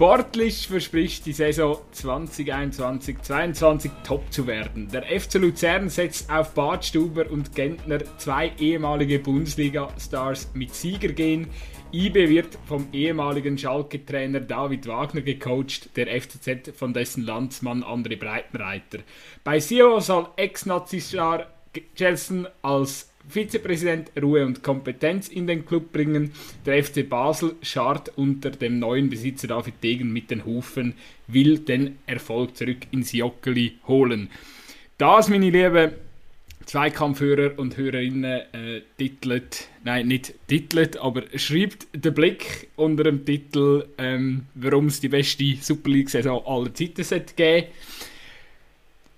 Sportlich verspricht die Saison 2021-22 top zu werden. Der FC Luzern setzt auf Badstuber und Gentner, zwei ehemalige Bundesliga-Stars, mit Sieger gehen. IB wird vom ehemaligen Schalke-Trainer David Wagner gecoacht, der FCZ von dessen Landsmann André Breitenreiter. Bei Sio soll Ex-Nazi-Star Jelsen als Vizepräsident Ruhe und Kompetenz in den Club bringen. Der FC Basel schart unter dem neuen Besitzer David Degen mit den Hufen, will den Erfolg zurück ins Joggeli holen. Das, meine Lieben, Zweikampfhörer und Hörerinnen äh, titelt, nein, nicht titelt, aber schreibt den Blick unter dem Titel, ähm, warum es die beste Super League-Saison aller Zeiten sollte geben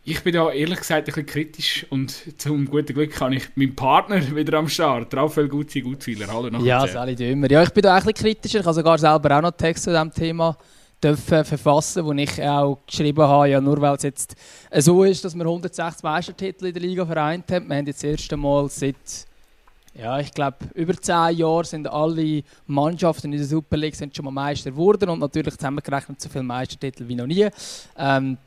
ich bin da ehrlich gesagt ein bisschen kritisch und zum guten Glück habe ich meinen Partner wieder am Start. Raphael Gutzi, Gutzweiler. Hallo noch. Ja, Sali Dümmer. Ja, ich bin da ein bisschen kritischer. Ich habe sogar selber auch noch Texte zu diesem Thema dürfen verfassen, wo ich auch geschrieben habe, ja, nur weil es jetzt so ist, dass wir 160 Meistertitel in der Liga vereint haben. Wir haben jetzt das erste Mal seit, ja, ich glaube, über 10 Jahren sind alle Mannschaften in der Super League sind schon mal Meister geworden und natürlich zusammengerechnet so viele Meistertitel wie noch nie. Ähm,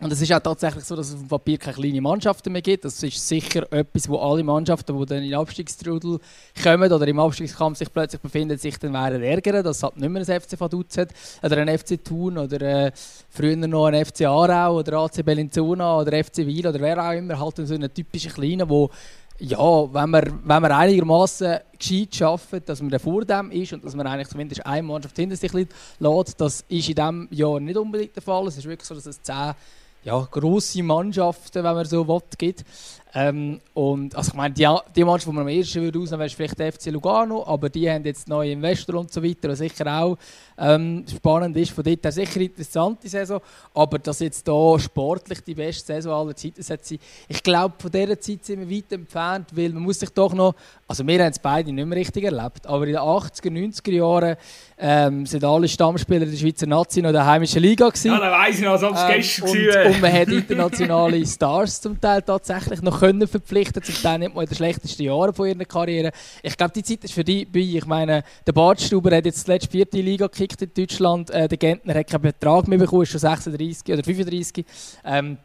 und es ist auch tatsächlich so, dass es auf dem Papier keine kleinen Mannschaften mehr gibt. Das ist sicher etwas, wo alle Mannschaften, die dann in Abstiegstrudel kommen oder im Abstiegskampf sich plötzlich befinden, sich dann werden ärgern. Das hat nicht mehr ein FC Vaduz hat, oder ein FC Thun oder äh, früher noch ein FC Aarau oder AC Bellinzona oder FC Wiel oder wer auch immer. Halt so einen typischen Kleinen, wo ja, wenn man, wenn man einigermaßen gescheit schafft, dass man vor dem ist und dass man eigentlich zumindest eine Mannschaft hinter sich lässt, das ist in diesem Jahr nicht unbedingt der Fall. Es ist wirklich so, dass es zehn ja, grosse Mannschaften, wenn man so will, gibt. Ähm, und, also ich meine, die, die Mannschaft, die man am ersten würde ausnehmen, wäre vielleicht der FC Lugano, aber die haben jetzt neue Investor und so weiter, was sicher auch ähm, spannend ist. Von dort her sicher eine interessante Saison, aber dass jetzt hier sportlich die beste Saison aller Zeiten sein ich glaube, von dieser Zeit sind wir weit entfernt, weil man muss sich doch noch, also wir haben es beide nicht mehr richtig erlebt, aber in den 80er, 90er Jahren ähm, sind alle Stammspieler der Schweizer Nazi noch in der heimischen Liga gewesen. Ja, dann weiss ich noch, als ob es ähm, gestern und, und man hat internationale Stars zum Teil tatsächlich noch können verpflichten, zum Teil nicht mal in den schlechtesten Jahren von ihrer Karriere. Ich glaube, die Zeit ist für die bei. Ich meine, der Bartstuber hat jetzt die letzte vierte Liga gekickt in Deutschland. Äh, der Gentner hat keinen Betrag mehr bekommen, ist schon 36 oder 35. Ähm,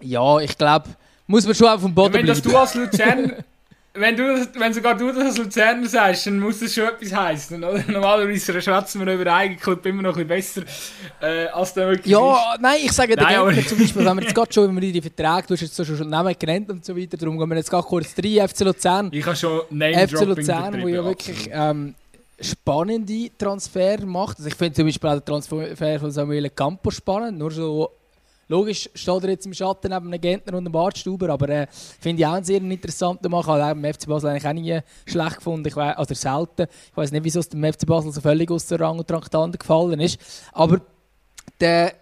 ja, ich glaube, muss man schon auf dem Boden ja, wenn bleiben. Wenn du als Luzern wenn, du, wenn sogar du das als Luzerner sagst, dann muss das schon etwas heißen. Oder? Normalerweise schwätzen wir über den eigenen Club immer noch ein bisschen besser, äh, als der wirklich Ja, ist. nein, ich sage dir Gegner zum Beispiel, wenn wir jetzt gerade schon über die Verträge, du hast jetzt schon Namen genannt und so weiter, darum gehen wir jetzt gerade kurz rein, FC Luzern. Ich habe schon FC Luzern, wo ja wirklich ähm, spannende Transfer macht. Also ich finde zum Beispiel auch den Transfer von Samuel Campos spannend, nur so Logisch steht er jetzt im Schatten neben einem Gentner und einem Bartstuber, aber äh, finde ich auch einen sehr interessanten Mann. Ich habe beim FC Basel eigentlich auch nie schlecht gefunden, ich weiss, also selten. Ich weiß nicht, wieso es dem FC Basel so völlig aus der Rang und Traktanten gefallen ist. Aber der,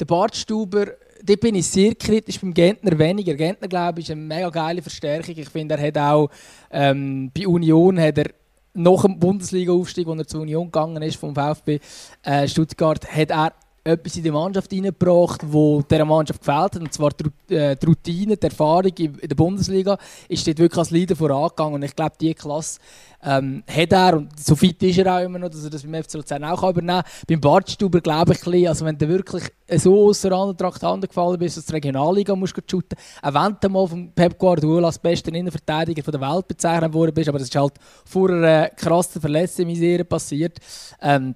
der Bartstuber, da bin ich sehr kritisch, beim Gentner weniger. Gentner, glaube ich, ist eine mega geile Verstärkung. Ich finde, er hat auch ähm, bei Union hat er nach dem Bundesliga-Aufstieg, als er zur Union gegangen ist, vom VfB äh, Stuttgart, hat er etwas in die Mannschaft hineingebracht, wo dieser Mannschaft gefällt hat, und zwar die, äh, Routine, die Erfahrung in, der Bundesliga, ist dort wirklich als Leader vorangegangen und ich glaube, diese Klasse ähm, hat er, und so fit ist er auch immer noch, dass er das beim FC Luzern auch übernehmen kann. Beim Bartstuber glaube ich, also wenn du wirklich so außer anderen Traktanten gefallen bist, dass du die Regionalliga musst shooten auch wenn du mal von Pep Guardiola als besten Innenverteidiger der Welt bezeichnet worden bist, aber das ist halt vor einer krassen Verletzungsmisere passiert, ähm,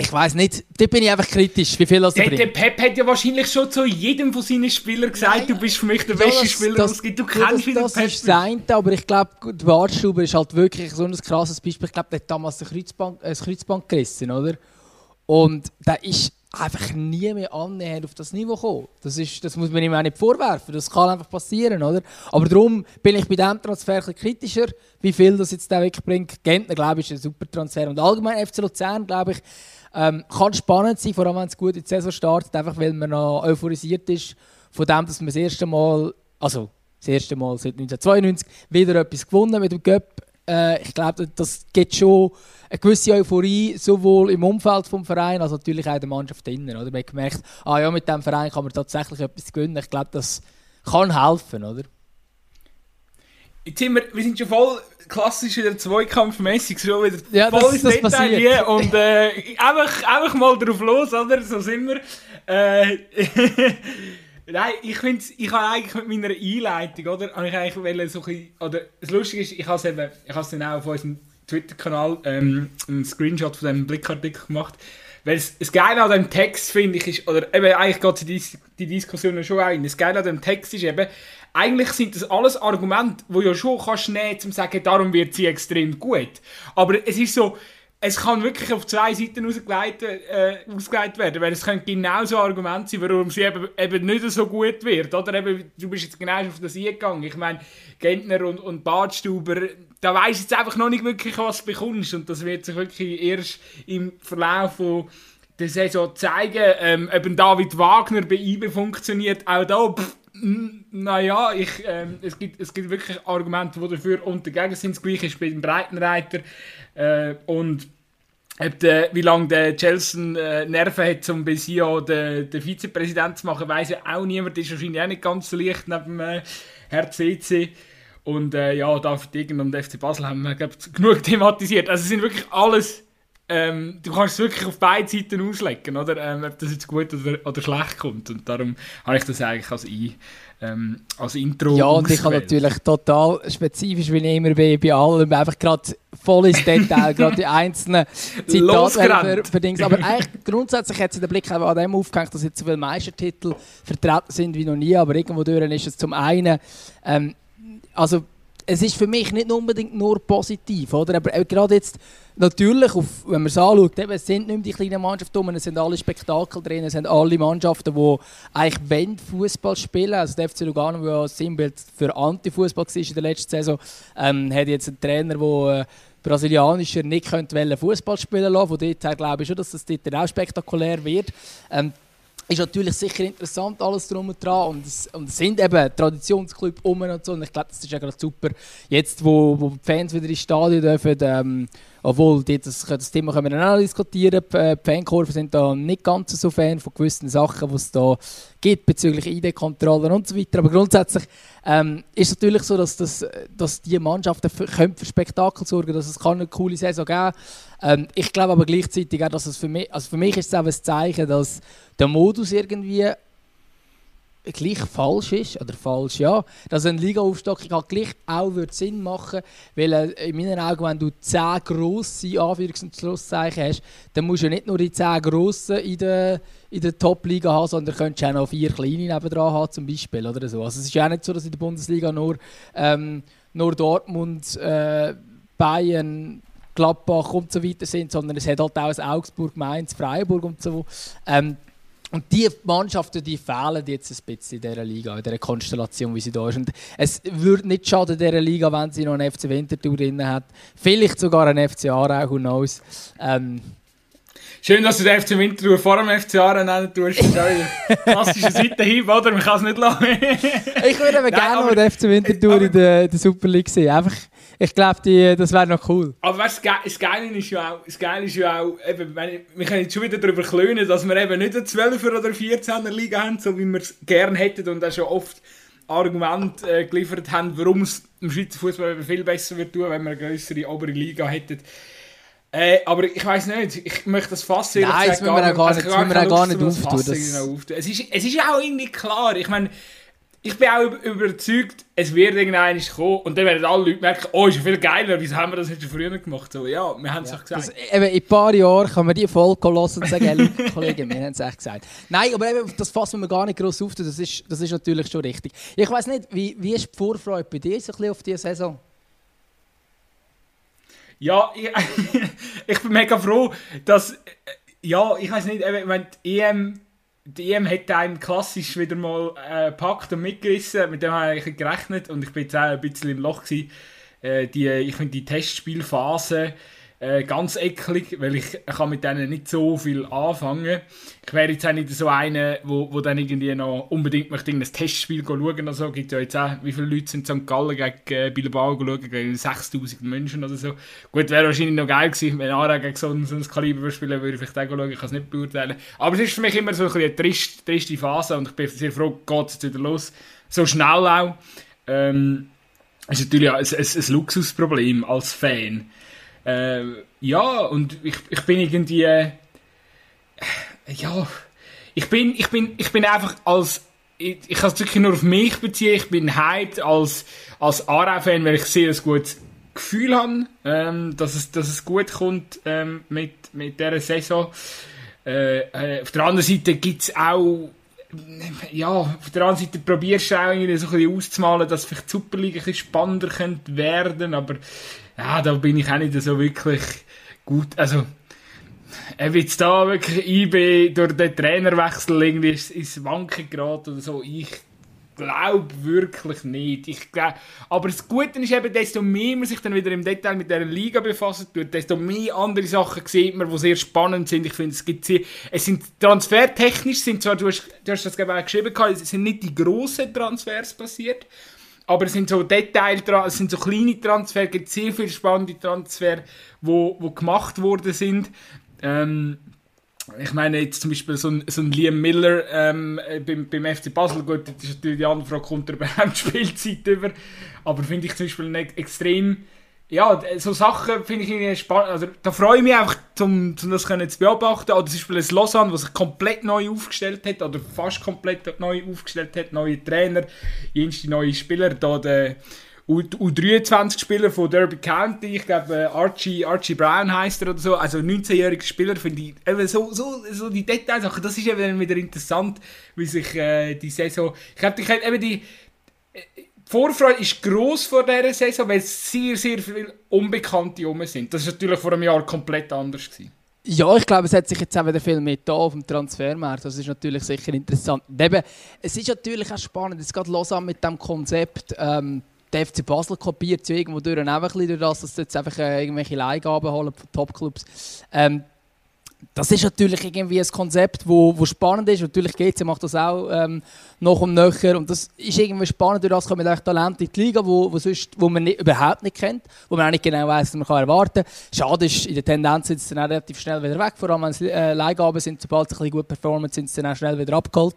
ich weiß nicht, da bin ich einfach kritisch, wie viel das der, der Pep hat ja wahrscheinlich schon zu jedem von seinen Spielern gesagt, Nein, du bist für mich der ja, beste Spieler, das, es gibt. Du kennst das, das ist das eine, aber ich glaube, der Bartstuber ist halt wirklich so ein krasses Beispiel. Ich glaube, der hat damals ein Kreuzband, ein Kreuzband gerissen, oder? Und der ist einfach nie mehr annähernd auf das Niveau gekommen. Das, ist, das muss man ihm auch nicht vorwerfen. Das kann einfach passieren, oder? Aber darum bin ich bei diesem Transfer ein kritischer, wie viel das jetzt der wegbringt. Gentner, glaube ich, ist ein super Transfer. Und allgemein FC Luzern, glaube ich, ähm, kann spannend sein, vor allem wenn es gut in die Saison startet, einfach weil man noch euphorisiert ist von dem, dass man das erste Mal, also das erste Mal seit 1992, wieder etwas gewonnen mit dem Cup. Äh, ich glaube, das gibt schon eine gewisse Euphorie, sowohl im Umfeld des Vereins als natürlich auch der Mannschaft innen. Oder? Man hat gemerkt, ah ja, mit diesem Verein kann man tatsächlich etwas gewinnen. Ich glaube, das kann helfen, oder? Jetzt sind wir, wir sind schon voll klassisch wieder zweikampfmäßig, schon wieder ja, voll ins Detail hier und äh, einfach, einfach mal drauf los, oder? So sind wir. Äh, Nein, ich finde ich habe eigentlich mit meiner Einleitung, oder, habe ich eigentlich so ein oder das Lustige ist, ich habe es eben, ich habe es dann auch auf unserem Twitter-Kanal ähm, einen Screenshot von diesem Blickartikel gemacht, weil es, das Geile an dem Text, finde ich, ist, oder eben eigentlich geht die, die Diskussion schon ein, das Geile an dem Text ist eben, eigentlich sind das alles Argumente, wo ja schon kannst nehmen, um zu sagen, darum wird sie extrem gut. Aber es ist so, es kann wirklich auf zwei Seiten ausgelegt, äh, ausgelegt werden, weil es können genauso Argumente sein, warum sie eben, eben nicht so gut wird. Oder eben, du bist jetzt genau auf das eingegangen. Ich meine, Gentner und, und Badstuber, da weisst jetzt einfach noch nicht wirklich, was du bekommst. Und das wird sich wirklich erst im Verlauf von der Saison zeigen, ähm, ob David Wagner bei IBE funktioniert. Auch da, pff, naja, ich, ähm, es, gibt, es gibt wirklich Argumente, die dafür und dagegen sind. Das gleiche ist bei dem Breitenreiter. Äh, und der, wie lange der Chelsea äh, Nerven hat, um bis hier den, den Vizepräsident zu machen, weiß ja auch niemand. Das ist wahrscheinlich auch nicht ganz so leicht neben äh, Herr CC. Und äh, ja, David Degen und FC Basel haben wir glaub, genug thematisiert. Also es sind wirklich alles, ähm, du kannst es wirklich auf beide Seiten auslegen, oder? Ähm, ob das jetzt gut oder, oder schlecht kommt. Und darum habe ich das eigentlich als ein ähm, als Intro Ja, und ich habe natürlich total spezifisch, wie ich immer bin, bei allem einfach gerade voll ins Detail, gerade die einzelnen Zitate für, Aber eigentlich grundsätzlich hat sich der Blick an dem aufgehängt, dass jetzt so viele Meistertitel vertreten sind wie noch nie, aber irgendwo durch ist es zum einen, ähm, also es ist für mich nicht unbedingt nur positiv, oder? aber gerade jetzt natürlich, auf, wenn man es anschaut, eben, es sind nicht mehr die kleinen Mannschaften, es sind alle Spektakel drin, es sind alle Mannschaften, die eigentlich Fußball spielen Also der FC Lugano, der ja Sinnbild für Anti-Fußball war in der letzten Saison, ähm, hat jetzt einen Trainer, der äh, brasilianischer nicht Fußball spielen lassen. Von dort her glaube ich schon, dass das dort auch spektakulär wird. Ähm, ist natürlich sicher interessant, alles drum und dran. Und es, und es sind eben Traditionsclubs um und so. Und ich glaube, das ist ja gerade super. Jetzt, wo, wo die Fans wieder ins Stadion dürfen, ähm, obwohl, das, das Thema können wir auch diskutieren. Die Fankurven sind da nicht ganz so Fan von gewissen Sachen, die es da gibt bezüglich ID-Kontrollen und so weiter. Aber grundsätzlich ähm, ist natürlich so, dass, das, dass die Mannschaften für, für Spektakel sorgen dass es eine coole Saison geben ähm, Ich glaube aber gleichzeitig auch, dass es für mich, also für mich ist es auch ein Zeichen, dass der Modus irgendwie gleich falsch ist, oder falsch, ja, dass eine Liga-Aufstockung halt gleich auch würde Sinn machen weil äh, in meinen Augen, wenn du 10 grosse Anführungs- und Schlusszeichen hast, dann musst du nicht nur die 10 grossen in der, in der Top-Liga haben, sondern könntest auch noch vier kleine nebendran haben, zum Beispiel, oder so. Also es ist ja auch nicht so, dass in der Bundesliga nur, ähm, nur Dortmund, äh, Bayern, Gladbach und so weiter sind, sondern es hat halt auch Augsburg, Mainz, Freiburg und so. Ähm, und die Mannschaften, die fehlen jetzt ein bisschen in dieser Liga, in dieser Konstellation, wie sie da ist. Und es würde nicht schaden dieser Liga, wenn sie noch einen FC Winterthur drin hat. Vielleicht sogar einen FC Aarau, who knows. Ähm, Schön, dass du den FC Winterthur vor dem FC Aarau nennen tust. Klassische Seitenhieb, oder? Man kann es nicht lassen. ich würde aber gerne mal den FC Winterthur in der, der Super League sehen. Einfach ich glaube, das wäre noch cool. Aber weißt, das Geile ist ja auch, das Geile ist ja auch eben, wir können jetzt schon wieder darüber klönen, dass wir eben nicht eine 12er oder 14er Liga haben, so wie wir es gerne hätten und auch schon oft Argumente äh, geliefert haben, warum es im Schweizer Fußball viel besser wird tun, wenn wir eine größere obere Liga hätten. Äh, aber ich weiß nicht, ich möchte das Fass ehrlich Nein, gesagt gar, gar nicht, also gar, gar nicht auftun. Das... Es, ist, es ist auch irgendwie klar, ich meine, ich bin auch überzeugt, es wird irgendeiner kommen und dann werden alle Leute merken, oh, ist ja viel geiler, wieso haben wir das nicht schon früher gemacht? So, ja, wir haben es ja, auch gesagt. Das, eben, in ein paar Jahren kann man die Folge hören und sagen, hey, Kollegen, wir haben es echt gesagt. Nein, aber eben, das fassen wir gar nicht groß auf, das ist, das ist natürlich schon richtig. Ich weiß nicht, wie, wie ist die Vorfreude bei dir so ein bisschen auf diese Saison? Ja, ich, ich bin mega froh, dass, ja, ich weiß nicht, wenn die EM die EM hat einen klassisch wieder mal äh, gepackt und mitgerissen. Mit dem habe ich gerechnet und ich bin jetzt auch ein bisschen im Loch. Äh, die, ich finde die Testspielphase äh, ganz eklig, weil ich, kann mit denen nicht so viel anfangen. Ich wäre jetzt auch nicht so einer, wo, wo dann irgendwie noch unbedingt möchte ein Testspiel schauen oder so. Gibt ja jetzt auch, wie viele Leute sind in St. Gallen gegen äh, Bilbao schauen, gegen 6000 Menschen oder so. Gut, wäre wahrscheinlich noch geil gewesen, wenn Ara gegen so ein, so ein Kaliber spielen würde, ich vielleicht auch schauen, ich kann es nicht beurteilen. Aber es ist für mich immer so ein eine triste, triste Phase und ich bin sehr froh, geht es jetzt wieder los. So schnell auch. Ähm, ist natürlich ein, ein, ein Luxusproblem als Fan. Äh, ja, und ich, ich bin irgendwie, äh, ja, ich bin, ich bin, ich bin einfach als, ich, ich kann es wirklich nur auf mich beziehen, ich bin hyped als, als Aarau-Fan, weil ich sehr ein gutes Gefühl habe, ähm, dass, es, dass es gut kommt ähm, mit, mit dieser Saison. Äh, äh, auf der anderen Seite gibt es auch ja, auf der anderen Seite probierst du auch irgendwie so ein bisschen auszumalen, dass vielleicht die Superliga ein bisschen spannender könnte werden, aber ja, da bin ich auch nicht so wirklich gut, also ob jetzt da wirklich IB durch den Trainerwechsel irgendwie ins Wanken geraten oder so, ich glaube wirklich nicht. Ich glaub, aber das Gute ist eben, desto mehr man sich dann wieder im Detail mit dieser Liga befasst tut, desto mehr andere Sachen sieht man, die sehr spannend sind. Ich finde, es gibt sehr, es sind transfertechnisch, sind zwar, du hast, du hast das ich auch geschrieben, es sind nicht die grossen Transfers passiert, aber es sind so Detail, es sind so kleine Transfers, es gibt sehr viele spannende Transfers, wo, wo gemacht worden sind. Ähm, ich meine jetzt zum Beispiel so ein, so ein Liam Miller ähm, äh, beim, beim FC Basel, gut, das ist natürlich die andere Frage, kommt er überhaupt Spielzeit über, aber finde ich zum Beispiel nicht extrem, ja, so Sachen finde ich spannend, also da freue ich mich einfach, um, um das können zu beobachten, oder zum Beispiel ein Lausanne, was sich komplett neu aufgestellt hat, oder fast komplett neu aufgestellt hat, neue Trainer, jenste neue Spieler, da der U23-Spieler von Derby County, ich glaube äh, Archie, Archie Brown heißt er oder so, also 19-jähriger Spieler, finde ich, eben so, so, so die Detailsachen, das ist eben wieder interessant, wie sich äh, die Saison, ich glaube, ich eben die, äh, Vorfreude ist gross vor dieser Saison, weil sehr, sehr viele Unbekannte rum sind. Das war natürlich vor einem Jahr komplett anders. Gewesen. Ja, ich glaube, es hat sich jetzt auch wieder viel mehr da auf dem Transfermarkt. Das ist natürlich sicher interessant. eben, es ist natürlich auch spannend, es geht los mit dem Konzept, ähm, der FC Basel kopiert ja irgendwo durch, auch ein bisschen durch das, dass sie jetzt einfach äh, irgendwelche Leihgaben holen von Topclubs. Ähm, das ist natürlich irgendwie ein Konzept, wo, wo spannend ist. Natürlich GC macht das auch ähm, noch und nöcher. Und das ist irgendwie spannend, durch das kommen eigentlich Talente in die Liga, wo, wo, sonst, wo man nicht, überhaupt nicht kennt, wo man auch nicht genau weiß, was man kann erwarten kann. Schade ist, in der Tendenz sind sie dann auch relativ schnell wieder weg. Vor allem, wenn es äh, Leihgaben sind, sobald sie ein bisschen gut performen, sind sie dann auch schnell wieder abgeholt.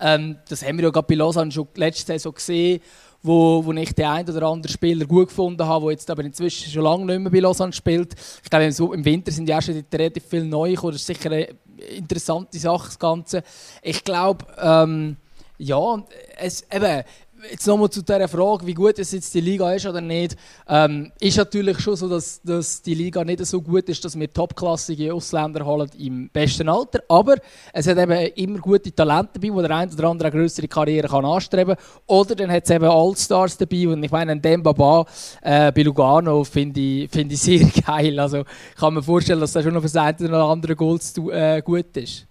Ähm, das haben wir ja gerade bei Lausanne schon letzte Saison gesehen wo, wo ich den einen oder anderen Spieler gut gefunden habe, der jetzt aber inzwischen schon lange nicht mehr bei Lausanne spielt. Ich glaube, im Winter sind ja schon relativ viele neu gekommen. Das ist sicher eine interessante Sache, das Ganze. Ich glaube, ähm, ja, es, eben, jetzt nochmal zu dieser Frage, wie gut es jetzt die Liga ist oder nicht, ähm, ist natürlich schon so, dass, dass die Liga nicht so gut ist, dass wir topklassige Ausländer holen im besten Alter, aber es hat eben immer gute Talente dabei, wo der eine oder andere eine größere Karriere kann anstreben kann, oder dann hat es eben Allstars dabei. Und ich meine, den Baba äh, bei Lugano finde ich, find ich sehr geil, also ich kann mir vorstellen, dass das schon für das eine oder andere Gold äh, gut ist.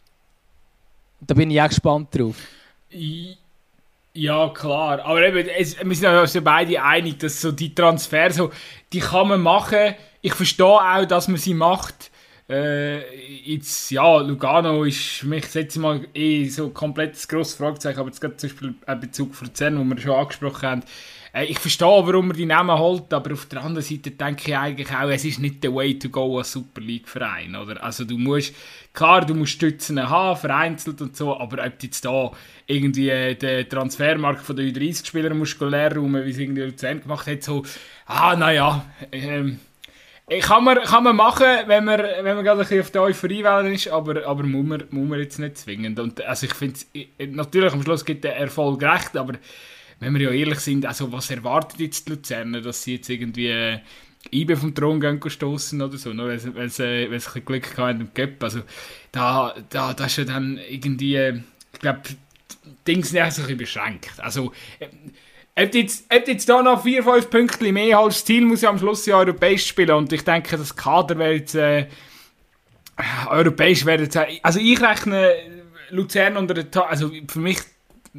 Da bin ich auch gespannt drauf. Ja, klar. Aber eben, es, wir sind uns ja beide einig, dass so die Transfers, so, die kann man machen. Ich verstehe auch, dass man sie macht. Äh, jetzt, ja, Lugano ist für mich jetzt mal eh so ein komplettes grosses Fragezeichen, aber jetzt gerade zum Beispiel ein Bezug von Luzern, wo wir schon angesprochen haben, äh, ich verstehe, warum man die Namen holt, aber auf der anderen Seite denke ich eigentlich auch, es ist nicht der Way to go als Super League Verein, oder? Also du musst, klar, du musst Stützen haben, vereinzelt und so, aber ob du jetzt da irgendwie äh, den Transfermarkt von den U30-Spielern musst leer räumen, wie es irgendwie Luzern gemacht hat, so, ah, naja, ähm, kann man, kann man machen, wenn man, wenn man gerade ein bisschen auf der Euphoriewelle ist, aber, aber muss, man, muss man jetzt nicht zwingend. Und also ich finde, natürlich am Schluss gibt der Erfolg recht, aber wenn wir ja ehrlich sind, also was erwartet jetzt die Luzerner, dass sie jetzt irgendwie äh, IBE vom Thron gehen oder so, nur weil sie, ein Glück haben im Cup. Also da, da, da ist ja dann irgendwie, äh, ich glaube, Dings sind ja so ein bisschen beschränkt. Also, äh, ob jetzt, ob jetzt da noch 4, 5 Punkte mehr als Ziel muss ja am Schluss ja europäisch spielen und ich denke, das Kader wäre jetzt äh, europäisch wäre jetzt, also ich rechne Luzern unter der, also für mich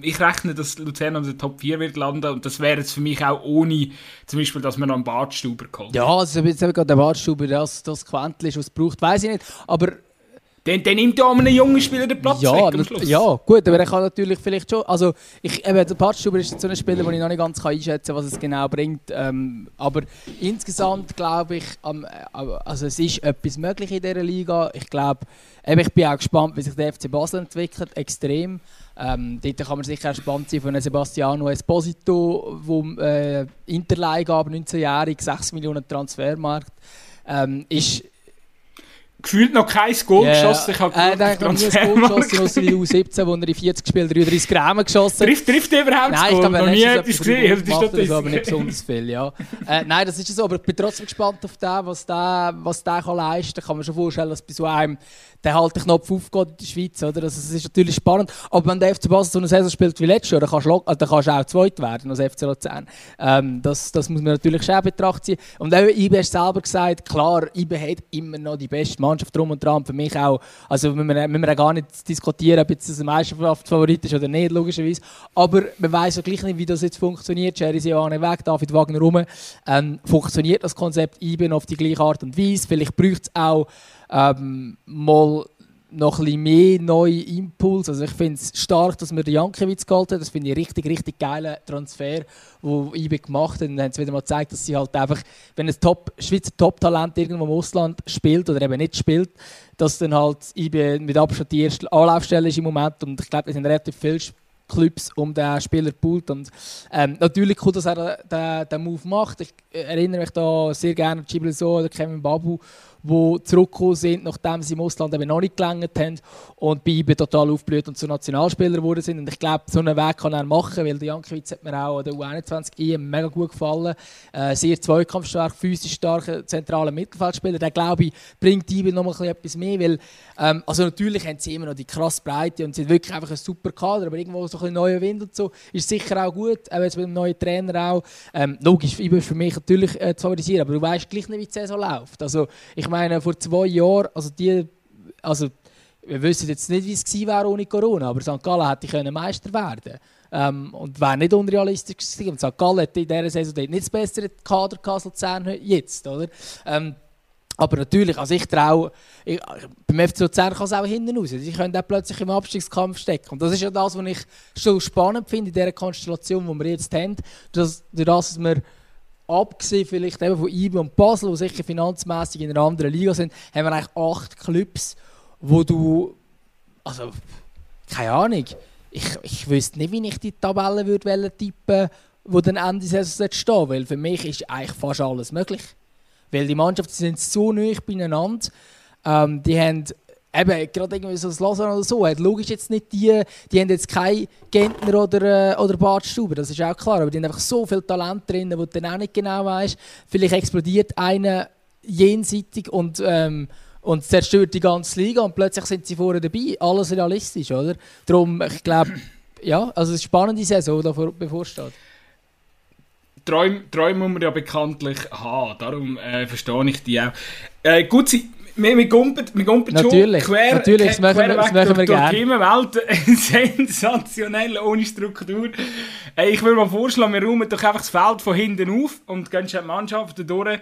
ich rechne, dass Luzern unter der Top 4 wird landen und das wäre jetzt für mich auch ohne zum Beispiel, dass man noch einen Badstuber kommt. Ja, also jetzt eben gerade der Badstuber, das, das Quäntchen ist, was es braucht, weiß ich nicht, aber Dann, dann nimmt ja einem jungen Spieler den Platz ja, weg am Schluss. Ja, gut, aber er kann natürlich vielleicht schon. Also, ich, eben, der Patschstuber ist so ein Spieler, wo ich noch nicht ganz einschätzen kann, was es genau bringt. Ähm, aber insgesamt glaube ich, ähm, also es ist etwas möglich in dieser Liga. Ich glaube, ich bin auch gespannt, wie sich der FC Basel entwickelt. Extrem. Ähm, dort kann man sicher gespannt sein von Sebastiano Esposito, der äh, Interleihe gab, 19-jährig, 6 Millionen Transfermarkt. Ähm, ist gefühlt noch kein Goal yeah. geschossen. Ich habe äh, nein, nie ein Goal geschossen, außer in U17, wo er in 40 Spielen 33 Gramm geschossen hat. Trifft, trifft er überhaupt Nein, ich glaube, noch nie etwas gesehen. Das ist aber nicht besonders viel, ja. äh, nein, das ist so, aber ich bin trotzdem gespannt auf den, was der, was der kann leisten kann. Kann man schon vorstellen, dass bei so einem der halt Knopf aufgeht in der Schweiz, oder? Also, es ist natürlich spannend. Aber wenn der FC Basel so eine Saison spielt wie letztes Jahr, dann kannst du, äh, dann kannst du auch zweit werden als FC Luzern. Ähm, das, das muss man natürlich schon in Betracht ziehen. Und auch IB hast selber gesagt, klar, IB hat immer noch die beste Mannschaft drum und dran. Für mich auch, also müssen wir, müssen gar nicht diskutieren, ob jetzt das ein Meisterschaftsfavorit ist oder nicht, logischerweise. Aber man weiß ja gleich nicht, wie das jetzt funktioniert. Jerry Siane weg, David Wagner rum. Ähm, funktioniert das Konzept IB auf die gleiche Art und Weise? Vielleicht braucht es auch ähm, mal noch ein bisschen mehr neue Impuls. Also ich finde es stark, dass wir Jankiewicz geholt haben. Das finde ich richtig, richtig geiler Transfer, den IBE gemacht hat. Und haben sie wieder mal gezeigt, dass sie halt einfach, wenn ein Top, Schweizer Top-Talent irgendwo im Ausland spielt oder eben nicht spielt, dass dann halt IBE mit Abstand die erste Anlaufstelle ist im Moment. Und ich glaube, es sind relativ viele Clubs um den Spieler poolt. Und ähm, natürlich cool, dass er den, den Move macht. Ich erinnere mich da sehr gerne an Gibril So oder Kevin Babu, die zurückgekommen sind, nachdem sie im Ausland eben noch nicht gelangt haben und bei IBE total aufblüht und zu Nationalspielern geworden sind. Und ich glaube, so einen Weg kann er machen, weil der Jankiewicz hat mir auch an der U21 EM mega gut gefallen. Äh, sehr zweikampfstark, physisch starker, zentraler Mittelfeldspieler. Der, glaube ich, bringt IBE noch etwas mehr, weil ähm, also natürlich haben sie immer noch die krasse Breite und sind wirklich einfach ein super Kader, aber irgendwo so ein neuer Wind und so ist sicher auch gut, auch jetzt mit dem neuen Trainer auch. Ähm, logisch, IBE ist für mich natürlich äh, zu favorisieren, aber du weißt gleich nicht, wie die Saison läuft. Also ich meine, vor zwei Jahren, also die, also wir wissen jetzt nicht, wie es gewesen wäre ohne Corona, aber St. Gallen hätte können Meister werden ähm, und wäre nicht unrealistisch gewesen. Und St. Gallen hat in dieser Saison nicht das bessere Kader als Luzern jetzt, oder? Ähm, aber natürlich, also ich traue, beim FC Luzern kann es auch hinten raus. Sie können auch plötzlich im Abstiegskampf stecken. Und das ist ja das, was ich schon spannend finde in dieser Konstellation, die wir jetzt haben. Dass, dass wir abgesehen vielleicht eben von IBE und Basel, die sicher finanzmäßig in einer anderen Liga sind, haben wir eigentlich acht Clubs, wo du, also, keine Ahnung, ich, ich wüsste nicht, wie ich die Tabelle würde tippen wo dann Ende Saison stehen weil für mich ist eigentlich fast alles möglich. Weil die Mannschaften sind so nah beieinander, ähm, die haben eben, gerade irgendwie so das Lausanne oder so, hat logisch jetzt nicht die, die haben jetzt keinen Gentner oder, äh, oder Badstuber, das ist auch klar, aber die haben einfach so viel Talent drin, wo du dann auch nicht genau weißt, vielleicht explodiert einer jenseitig und, ähm, und zerstört die ganze Liga und plötzlich sind sie vorne dabei, alles realistisch, oder? Darum, ich glaube, ja, also es ist eine spannende Saison, die da bevorsteht. Träume, Träume muss man ja bekanntlich haben, darum äh, verstehe ich die auch. Äh, gut, sie wir, wir gumpen, wir gumpen natürlich, schon quer, natürlich, das machen wir, das machen wir gerne. Welt sensationell, ohne Struktur. Ich würde mal vorschlagen, wir räumen doch einfach das Feld von hinten auf und gehen schon die Mannschaften durch.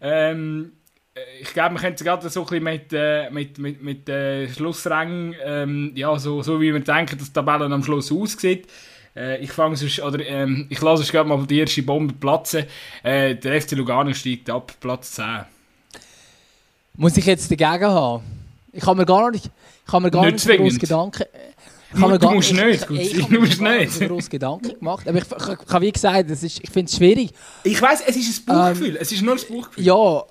Ähm, äh, ich glaube, wir können es gerade so ein bisschen mit, äh, mit, mit, mit äh, Schlussrängen, ähm, ja, so, so wie wir denken, dass die Tabelle am Schluss aussieht. Äh, ich fange sonst, oder ähm, ich lasse es gerade mal die erste Bombe platzen. Äh, der FC Lugano steigt ab, Platz 10. Muss ich jetzt dagegen haben? Ich habe mir gar nicht, ich habe mir gar nicht, nicht groß Gedanken. Ich habe mir gar musst nicht, ich, ich, musst nicht. groß Gedanken gemacht. Aber ich, ich, ich wie gesagt, ist, ich finde es schwierig. Ich weiß, es ist ein Bauchgefühl. Ähm, es ist nur ein Bauchgefühl. Ja.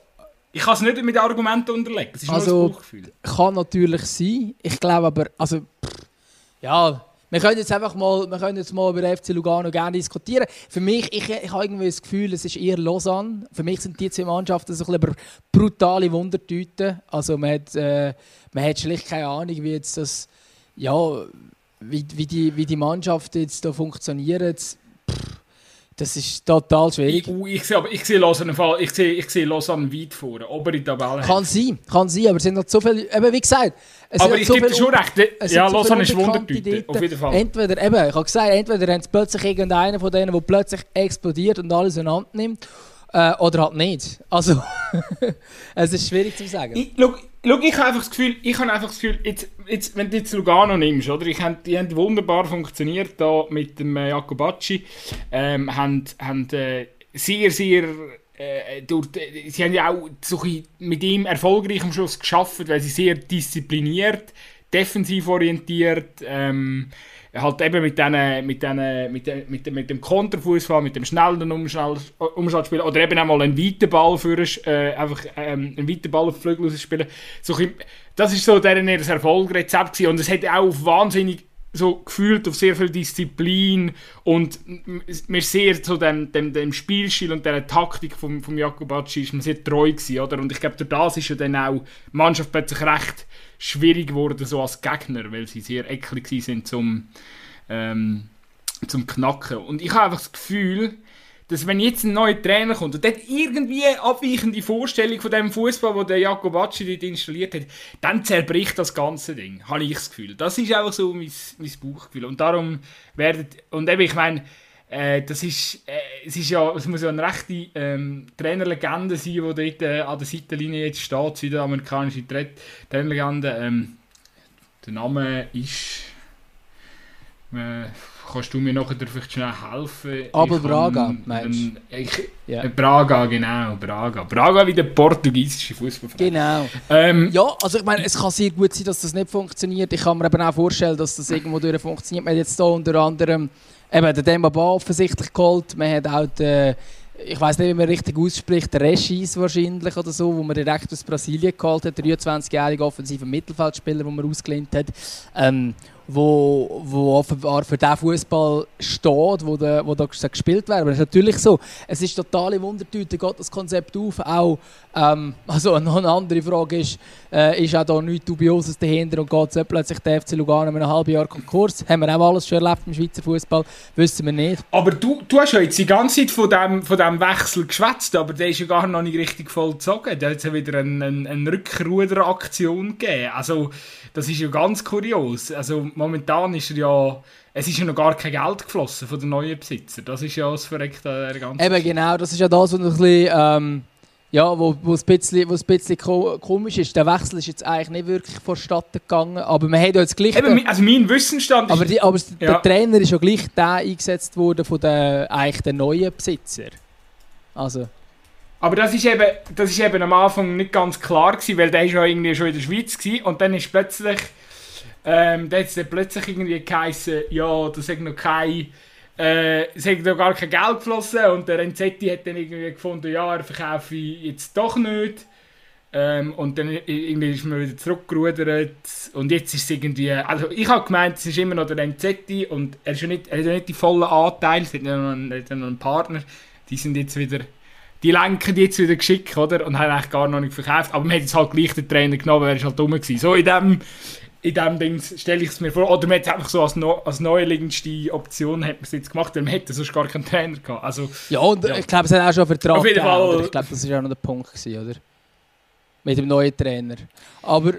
Ich kann es nicht mit Argumenten unterlegen. Es ist also, nur ein Bauchgefühl. Kann natürlich sein. Ich glaube aber, also, ja, wir können jetzt einfach mal, wir können jetzt mal über den FC Lugano gerne diskutieren. Für mich, ich, ich habe irgendwie das Gefühl, es ist eher Lausanne. Für mich sind die zwei Mannschaften so ein bisschen brutale Wundertüten. Also man hat, äh, man hat schlicht keine Ahnung, wie jetzt das, ja, wie, wie, die, wie die Mannschaften jetzt da funktionieren. Das ist total schwierig. Ich, ich, sehe, aber ich sehe Lausanne, ich sehe, ich sehe Lausanne weit vorne, obere Tabelle. Kann sein, kann sein, aber es sind noch so viele, eben wie gesagt, es aber ich so gebe dir schon recht, ja, so Lausanne ist Wundertüte, auf jeden Fall. Entweder, eben, ich habe gesagt, entweder haben sie plötzlich irgendeinen von denen, der plötzlich explodiert und alles in Hand nimmt, äh, oder halt nicht. Also, es ist schwierig zu sagen. Ich, look, schau, ich habe einfach das Gefühl, ich habe einfach das Gefühl, jetzt, jetzt, wenn du jetzt Lugano nimmst, oder? Ich hab, die haben wunderbar funktioniert da mit dem äh, Jacobacci, ähm, haben, haben äh, sehr, sehr äh, durch, sie haben ja auch mit ihm erfolgreich am Schluss geschafft, weil sie sehr diszipliniert, defensiv orientiert, ähm, halt eben mit, den, mit, den, mit, den, mit, dem, mit dem Konterfußball, mit dem schnellen Umschaltspiel oder eben einmal einen weiten Ball für äh, einfach ähm, einen weiten Ball auf die Flügel spielen. So, das ist so deren ihr Erfolgsrezept gewesen. und es hat auch wahnsinnig so gefühlt auf sehr viel Disziplin und mir sehr zu dem, dem, dem Spielstil und der Taktik von vom Jakobacci ist man sehr treu gewesen, oder? Und ich glaube, durch das ist ja dann auch die Mannschaft plötzlich recht schwierig geworden, so als Gegner, weil sie sehr eklig sind zum, ähm, zum Knacken. Und ich habe einfach das Gefühl, dass wenn jetzt ein neuer Trainer kommt und der hat irgendwie eine abweichende Vorstellung von dem Fußball, wo der Jakobacci dort installiert hat, dann zerbricht das ganze Ding, habe ich das Gefühl. Das ist auch so mein, mein Bauchgefühl. Und darum werdet, und eben, ich meine, äh, das ist, äh, es ist ja, es muss ja eine rechte ähm, Trainerlegende sein, die dort äh, an der Seitenlinie jetzt steht, südamerikanische Tra Trainerlegende. Ähm, der Name ist, äh, kannst du mir noch vielleicht schnell helfen? Aber Braga, meinst du? Yeah. Braga, genau, Braga. Braga wie der portugiesische Fußballverein. Genau. Ähm, ja, also ich meine, es kann sehr gut sein, dass das nicht funktioniert. Ich kann mir eben auch vorstellen, dass das irgendwo durch funktioniert. Man hat jetzt hier unter anderem eben den Demba offensichtlich geholt. Man hat auch den, ich weiß nicht, wie man richtig ausspricht, der Regis wahrscheinlich oder so, wo man direkt aus Brasilien geholt hat, 23-jähriger offensiver Mittelfeldspieler, den man ausgelehnt hat. Ähm, wo, wo offenbar für den Fußball steht, wo, da, wo da gespielt wird. Aber es ist natürlich so, es ist totale Wundertüte, geht das Konzept auf. Auch, ähm, also noch eine andere Frage ist, äh, ist auch da nichts Dubioses dahinter und geht so plötzlich der FC Lugano in einem halben Jahr Konkurs? Haben wir auch alles schon erlebt im Schweizer Fußball? Wissen wir nicht. Aber du, du hast ja jetzt die ganze Zeit von dem, von dem Wechsel geschwätzt, aber der ist ja gar noch nicht richtig vollzogen. Da hat es ja wieder eine, eine, eine Rückruderaktion gegeben. Also, das ist ja ganz kurios. Also momentan ist er ja, es ist ja noch gar kein Geld geflossen von den neuen Besitzern. Das ist ja das Verreckte der ganzen Eben genau, das ist ja das, was ein bisschen, ähm, ja, wo, wo, ein bisschen, wo ein bisschen komisch ist. Der Wechsel ist jetzt eigentlich nicht wirklich vonstatten gegangen, aber man hat ja jetzt gleich... Eben, also mein Wissensstand ist... Aber, die, aber ja. der Trainer ist ja gleich der eingesetzt worden von den, eigentlich den neuen Besitzer. Also... Aber das ist eben, das ist eben am Anfang nicht ganz klar gewesen, weil der ist ja irgendwie schon in der Schweiz gewesen und dann ist plötzlich, ähm, da hat es plötzlich irgendwie geheißen, ja, das ist noch kein, äh, hat noch gar kein Geld geflossen und der Renzetti hat dann irgendwie gefunden, ja, er verkaufe ich jetzt doch nicht. Ähm, und dann irgendwie ist man wieder zurückgerudert und jetzt ist es irgendwie, also ich habe gemeint, es ist immer noch der Renzetti und er, ist nicht, er hat ja nicht die vollen Anteile, es hat ja noch einen, noch einen Partner, die sind jetzt wieder die lenken jetzt wieder geschickt, oder? Und haben eigentlich gar noch nicht verkauft. Aber man hat jetzt halt gleich den Trainer genommen, er halt dumm gewesen. So in dem, in dem Ding stelle ich es mir vor. Oder man hat einfach so als, no, als neuerliegendste Option hat man es jetzt gemacht, weil man hätte sonst gar keinen Trainer gehabt. Also, ja, und ja. ich glaube, es hat auch schon Vertrag Auf jeden Fall. Ich glaube, das war auch noch der Punkt, gewesen, oder? Mit dem neuen Trainer. Aber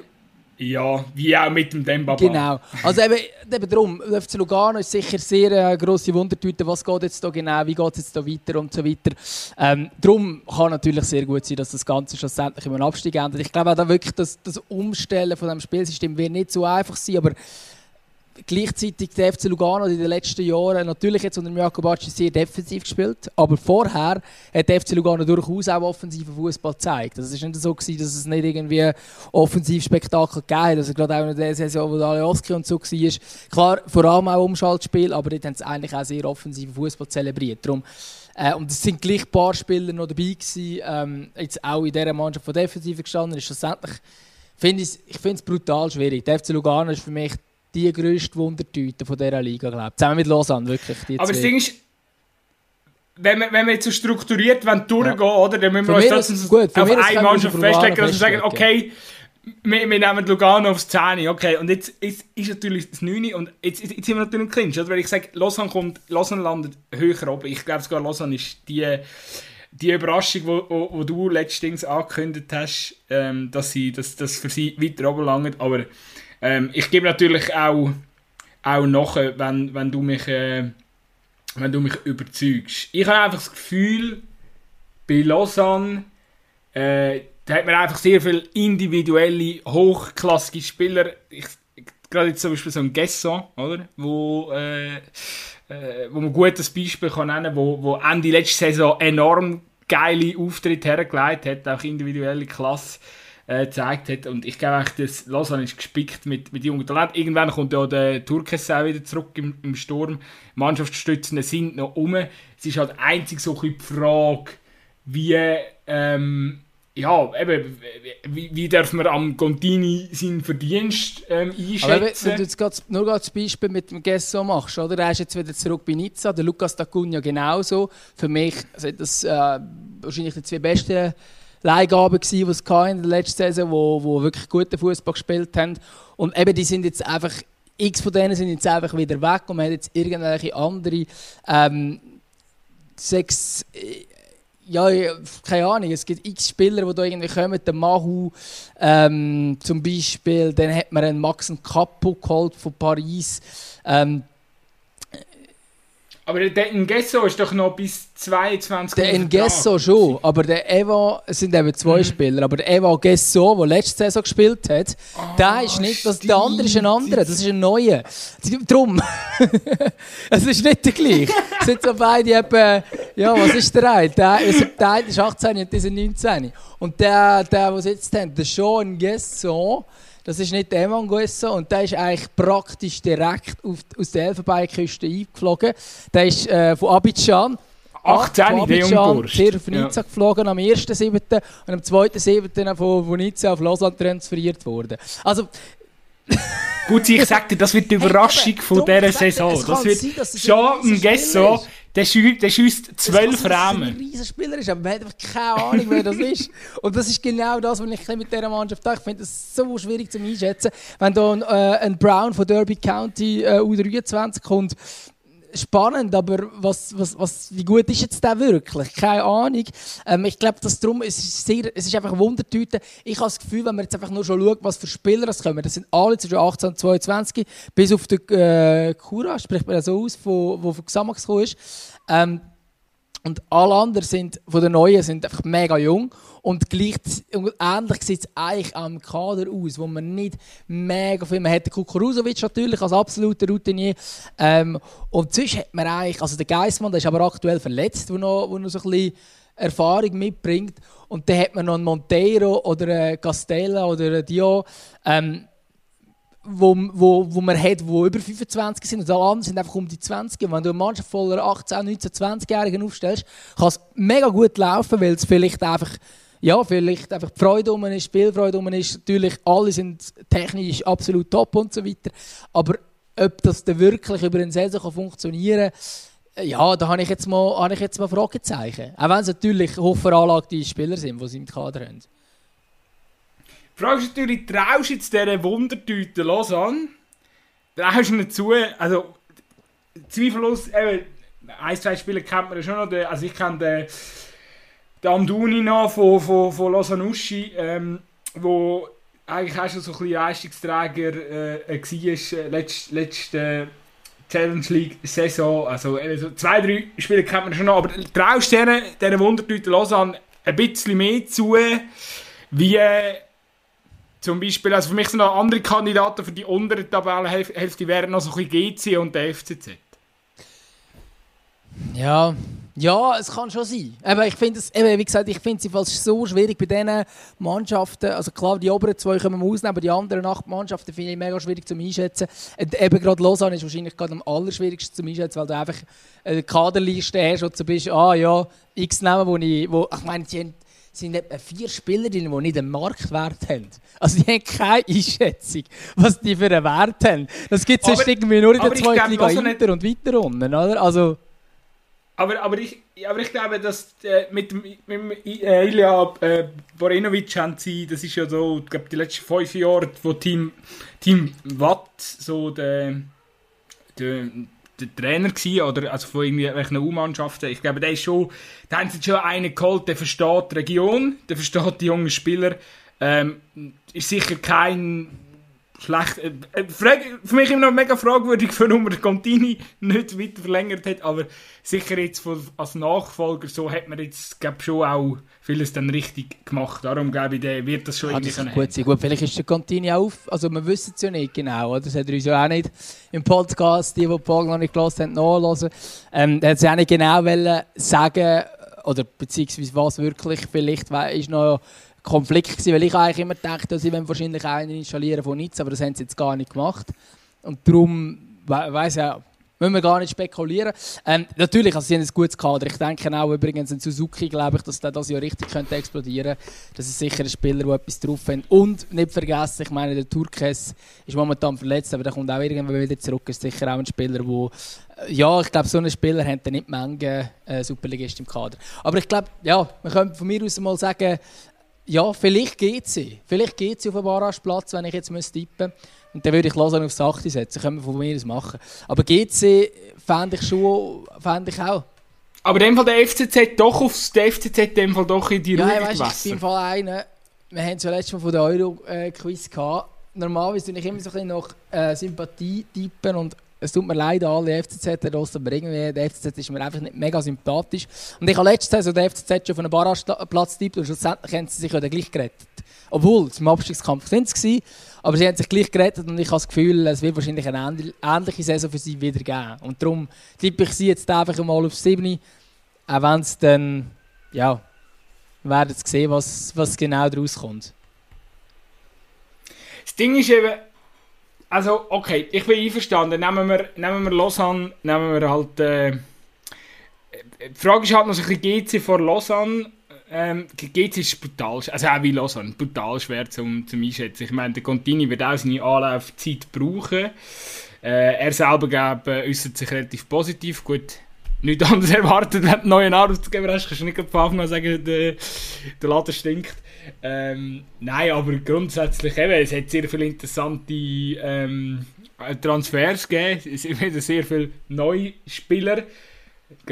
ja, wie auch mit dem Dembaba. Genau. Also eben, eben darum, FC Lugano ist sicher sehr eine äh, grosse Wundertüte, was geht jetzt da genau, wie geht es jetzt da weiter und so weiter. Ähm, darum kann natürlich sehr gut sein, dass das Ganze schlussendlich in einem Abstieg endet. Ich glaube auch da wirklich, dass das Umstellen von dem Spielsystem wird nicht so einfach sein, aber gleichzeitig der FC Lugano in den letzten Jahren natürlich jetzt unter Jakobacci sehr defensiv gespielt, aber vorher hat der FC Lugano durchaus auch offensiven Fußball gezeigt. Das ist nicht so gewesen, dass es nicht irgendwie offensiv Spektakel gegeben hat. Also gerade auch in der Saison, wo Alioski und so war, klar vor allem auch Umschaltspiel, aber dort haben sie eigentlich auch sehr offensiven Fußball zelebriert. Darum äh, und es sind gleich ein paar Spieler noch dabei gewesen, ähm, jetzt auch in dieser Mannschaft von Defensive gestanden. Ist schlussendlich finde ich, es brutal schwierig. Der FC Lugano ist für mich die grösste Wundertüte von dieser Liga, glaube Zusammen mit Lausanne, wirklich. Aber zwei. das Ding ist, wenn wir, wenn wir jetzt so strukturiert durchgehen, ja. oder, dann müssen wir uns trotzdem gut, auf eine Mannschaft festlegen, dass wir sagen, okay, wir, wir nehmen Lugano aufs 10, okay, und jetzt ist, ist natürlich das 9 und jetzt, jetzt sind wir natürlich im Clinch, oder? weil ich sage, Lausanne kommt, Lausanne landet höher oben. Ich glaube sogar, Lausanne ist die, die Überraschung, wo, wo, wo du letztens angekündigt hast, ähm, dass sie, dass das für sie weiter oben langt, aber ähm, ich gebe natürlich auch, auch nach, wenn, wenn, du mich, äh, wenn du mich überzeugst. Ich habe einfach das Gefühl, bei Lausanne, äh, hat man einfach sehr viele individuelle, hochklassige Spieler. Ich, gerade jetzt zum Beispiel so ein Gesson, oder? Wo, äh, äh, wo man gut das Beispiel kann nennen wo, wo Ende letzte Saison enorm geile Auftritte hergelegt hat, auch individuelle Klasse äh, gezeigt hat. Und ich glaube dass Lausanne ist gespickt mit, mit jungen Talenten. Irgendwann kommt ja der Turkes auch wieder zurück im, im Sturm. Mannschaftsstützen sind noch um. Es ist halt einzig so ein die Frage, wie, ähm, ja, eben, wie, wie darf man am Contini seinen Verdienst ähm, einschätzen? Aber wenn, du jetzt grad, nur das Beispiel mit dem Gesso machst, oder? Er ist jetzt wieder zurück bei Nizza, der Lukas Dacunha genauso. Für mich sind das äh, wahrscheinlich die zwei besten Leihgaben die es in der letzten Saison, wo, wo wirklich guten Fußball gespielt haben. Und eben, die sind jetzt einfach, x von denen sind jetzt einfach wieder weg und man hat jetzt irgendwelche andere ähm, sechs, äh, ja, keine Ahnung, es gibt x Spieler, die da irgendwie kommen, der Mahu ähm, zum Beispiel, dann hat man einen Max Capo geholt von Paris, ähm, aber der Ngesso ist doch noch bis 22 Der Ngesso schon, aber der Eva, sind eben zwei mhm. Spieler, aber der Eva Gesso, der letzte Saison gespielt hat, ah, der ist nicht, das, der andere ist ein anderer, das ist ein neuer. Darum, es ist nicht der gleiche. Es sind so beide eben, ja, was ist der eine? Der, der eine ist 18 und ist 19. Und der, der, der jetzt haben, der Sean Gesso, das ist nicht der Manguesso und der ist eigentlich praktisch direkt auf, aus der Elfenbeinküste eingeflogen. Der ist äh, von Abidjan. 18, von Abidjan, der auf Nizza ja. geflogen am 1.7. und am 2.7. von, von Nizza auf Lausanne transferiert worden. Also... Gut, ich sage dir, das wird die Überraschung hey, von dieser Saison. Das wird schon ein Gesso der, schü der schießt zwölf Rahmen. ein Riesenspieler ist, aber man hat einfach keine Ahnung, wer das ist. Und das ist genau das, was ich mit dieser Mannschaft habe. Ich finde es so schwierig zu einschätzen, wenn da ein, äh, ein Brown von Derby County äh, U23 kommt spannend, aber was, was, was, wie gut ist jetzt der wirklich? Keine Ahnung. Ähm, ich glaube, dass darum, es ist, sehr, es ist einfach Wundertüte. Ich habe das Gefühl, wenn man jetzt einfach nur schon schaut, was für Spieler es kommen, das sind alle zwischen 18 und 22, bis auf den äh, Kura, spricht man so aus, wo, wo von Xamax gekommen ist. Ähm, und alle anderen sind, von den Neuen sind einfach mega jung. Und, gleich, und ähnlich sieht es eigentlich am Kader aus, wo man nicht mega viel... Man hat den Kukuruzovic natürlich als absoluter Routinier. Ähm, und sonst hat man eigentlich... Also der Geissmann, der ist aber aktuell verletzt, der noch, wo noch so ein bisschen Erfahrung mitbringt. Und dann hat man noch einen Monteiro oder einen Castella oder einen Dio. Ähm, wo, wo, wo man hat, die über 25 sind und alle anderen sind einfach um die 20. Und wenn du eine Mannschaft voller 18, 19, 20-Jährigen aufstellst, kann es mega gut laufen, weil es vielleicht einfach ja, vielleicht einfach die Freude um ist, die Spielfreude um ist. Natürlich, alle sind technisch absolut top und so weiter. Aber ob das dann wirklich über eine Saison funktionieren kann, ja, da habe ich jetzt mal, habe ich jetzt mal Fragezeichen. Auch wenn es natürlich hochveranlagte Spieler sind, die sie im Kader haben. Fragst du natürlich, traust du jetzt dieser Wundertüte Lausanne? Traust du nicht zu? Also, zweifellos, eben, ein, zwei Spieler kennt man ja schon noch. Also, ich kenne den, den Amduni noch von, von, von Lausanne Uschi, ähm, wo eigentlich auch schon so ein bisschen Leistungsträger äh, war, äh, letzte, letzte Challenge League Saison. Also, also zwei, drei Spieler kennt man schon noch. Aber traust du diesen Wundertüte Lausanne ein bisschen mehr zu, wie zum Beispiel, also für mich sind noch andere Kandidaten für die untere Tabellenhälfte wären noch so ein bisschen GC und der FCZ. Ja, ja, es kann schon sein. Aber ich finde es, wie gesagt, ich finde es so schwierig bei diesen Mannschaften. Also klar, die oberen zwei können wir ausnehmen, aber die anderen acht Mannschaften finde ich mega schwierig zu einschätzen. Und eben gerade Lausanne ist wahrscheinlich gerade am allerschwierigsten zu einschätzen, weil du einfach eine Kaderliste hast und du bist, ah ja, x Namen, wo ich, wo, ich meine, die haben sind etwa vier Spielerinnen, die nicht einen Marktwert haben. Also die haben keine Einschätzung, was die für einen Wert haben. Das gibt es irgendwie nur in der zweiten Liga Inter und weiter unten, oder? Also... Aber, aber, ich, aber ich glaube, dass äh, mit mit dem äh, Ilja äh, Borenovic haben sie, das ist ja so, ich glaube, die letzten fünf Jahre, wo Team, Team Watt so der, der der Trainer gewesen, oder also von irgendwelchen U-Mannschaften. Ich glaube, der ist schon, da haben sie schon einen geholt, der versteht die Region, der versteht die jungen Spieler. Ähm, ist sicher kein schlecht. Äh, äh für mich immer noch mega fragwürdig, warum er Contini nicht weiter verlängert hat, aber sicher jetzt als Nachfolger so hat man jetzt glaub, schon auch vieles dann richtig gemacht. Darum glaube ich, der wird das schon ja, irgendwie das gut sein. Gut, vielleicht ist der Contini auf, also man wissen es ja nicht genau, oder? das hat er uns ja auch nicht im Podcast, die, die Folge noch nicht gelesen haben, nachhören. Ähm, er hat es auch nicht genau sagen oder beziehungsweise was wirklich vielleicht ist noch Konflikt gewesen, weil ich eigentlich immer dachte, dass sie wahrscheinlich einen installieren von nichts, aber das haben sie jetzt gar nicht gemacht. Und darum, we weiss ja, müssen wir gar nicht spekulieren. Ähm, natürlich, also sie haben ein gutes Kader. Ich denke auch übrigens in Suzuki, glaube ich, dass der das ja richtig könnte explodieren könnte. Das ist sicher ein Spieler, der etwas drauf hat. Und nicht vergessen, ich meine, der Turkes ist momentan verletzt, aber der kommt auch irgendwann wieder zurück. Ist sicher auch ein Spieler, der äh, ja, ich glaube, so einen Spieler hat nicht Menge äh, Superligisten im Kader. Aber ich glaube, ja, man könnte von mir aus mal sagen, ja, vielleicht geht sie. Vielleicht geht sie auf den Barrageplatz, wenn ich jetzt tippen müsste. Und dann würde ich Lausanne aufs 8 setzen. Können wir von mir aus machen. Aber geht sie, fände ich schon, fände ich auch. Aber in dem Fall der FCZ doch aufs der FCZ in dem Fall doch in die ja, ruhigen weißt. Ich bin Fall einer, wir haben es ja letztes Mal von der Euro-Quiz gehabt. Normalerweise tue ich immer so ein bisschen nach äh, Sympathie tippen und es tut mir leid, alle FCZ los, aber irgendwie der FCZ ist mir einfach nicht mega sympathisch. Und ich habe letztes Jahr so der FCZ schon auf einem Barrageplatz tippt und schlussendlich haben sie sich ja gleich gerettet. Obwohl, im Abstiegskampf sind sie aber sie haben sich gleich gerettet und ich habe das Gefühl, es wird wahrscheinlich eine ähnliche Saison für sie wieder geben. Und darum tippe ich sie jetzt einfach mal auf 7, auch wenn es dann, ja, werden sehen, was, was genau daraus kommt. Das Ding ist eben, also, okay, ich bin einverstanden. Nehmen wir, nehmen wir Lausanne, nehmen wir halt. Äh, die Frage ist halt noch ein bisschen GC vor Lausanne. Ähm, GC ist brutal, also auch wie Lausanne, brutal schwer zum, zum Einschätzen. Ich meine, der Contini wird auch seine Anlaufzeit brauchen. Äh, er selber glaube, äußert sich relativ positiv. Gut, nichts anderes erwartet, wenn du einen neuen Arbeitgeber hast, kannst du nicht Anfang an sagen, der, der Laden stinkt. Ähm, nein, aber grundsätzlich eben, es hat sehr viele interessante ähm, Transfers gegeben. Es sind wieder sehr viele neue Spieler.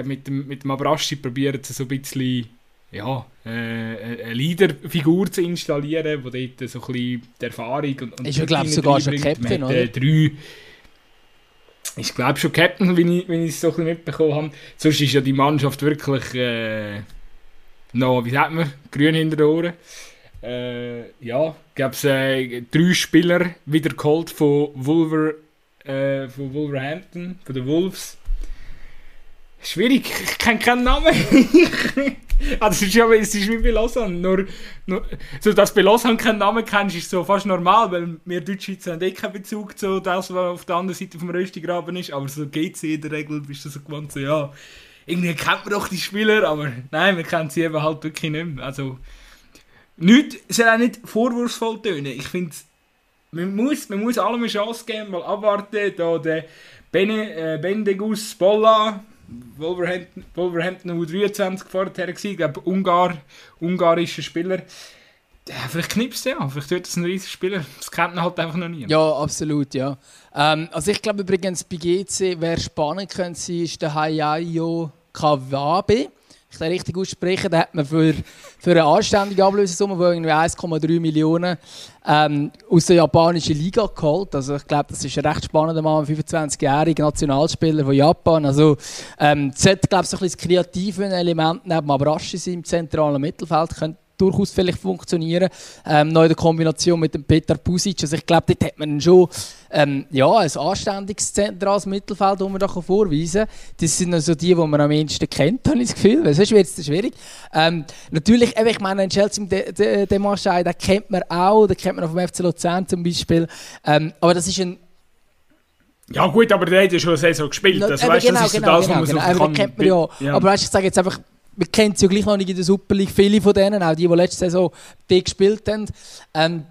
Mit dem, mit dem Abraschi probieren sie so ein bisschen ja, äh, eine Leaderfigur zu installieren, die dort so ein bisschen die Erfahrung und, und Ist ja, glaube ich, sogar schon Captain, mit, äh, drei, ich glaube schon Captain, wenn ich, wenn ich es so ein bisschen mitbekommen habe. Sonst ist ja die Mannschaft wirklich äh, noch, wie sagt man, grün hinter den Ohren. Äh, ja, gab es äh, drei Spieler wieder geholt von, Wolver, äh, von Wolverhampton, von den Wolves. Schwierig, ich kenne keinen Namen. also, es, ist ja, es ist wie bei Lausanne. Nur, nur, so, dass du bei Lausanne keinen Namen kennst, ist so fast normal, weil wir Deutschschweizer haben eh keinen Bezug zu das, was auf der anderen Seite vom Röstigraben ist. Aber so geht es in der Regel, bist du so gewohnt, so, ja, irgendwie kennt man doch die Spieler, aber nein, wir kennen sie eben halt wirklich nicht mehr. Also, nicht, soll auch nicht vorwurfsvoll tönen. Ich finde, man muss, man muss allem eine Chance geben, mal abwarten. Da der Bene, äh, Bendegus Bolla, Wolverhampton, Wolverhampton U23 vorher gewesen, ich glaube Ungar, ungarischer Spieler. Ja, vielleicht knipst ja, vielleicht wird das ein riesiger Spieler. Das kennt man halt einfach noch nie. Ja, absolut, ja. Ähm, also ich glaube übrigens bei GC, wer spannend könnte sein, ist der Hayayo Kawabe ich den richtig aussprechen, da hat man für, für eine anständige Ablösesumme von 1,3 Millionen ähm, aus der japanischen Liga geholt. Also ich glaube, das ist ein recht spannender Mann, 25-jähriger Nationalspieler von Japan. Also ähm, sollte, glaube ich, so ein bisschen das kreative Element neben Abrashi im zentralen Mittelfeld könnte durchaus vielleicht funktionieren. Ähm, noch in der Kombination mit dem Peter Pusic. Also ich glaube, dort hat man schon ähm, ja, ein anständiges zentrales Mittelfeld, das man da vorweisen kann. Das sind also die, die man am ehesten kennt, habe ich das Gefühl. Weil sonst wird es schwierig. Ähm, natürlich, ich meine, in Chelsea, den de, de Marschei, den kennt man auch. Den kennt man auch vom FC Luzern zum Beispiel. Ähm, aber das ist ein ja gut, aber der hat ja schon eine Saison gespielt. Das, weißt, genau, das ist genau, das, genau, was man genau. man ja. ja. Aber weißt, ich sage jetzt einfach, man kennt sie ja gleich noch nicht in der Super League, viele von denen, auch die, die letzte Saison die gespielt haben. Ähm,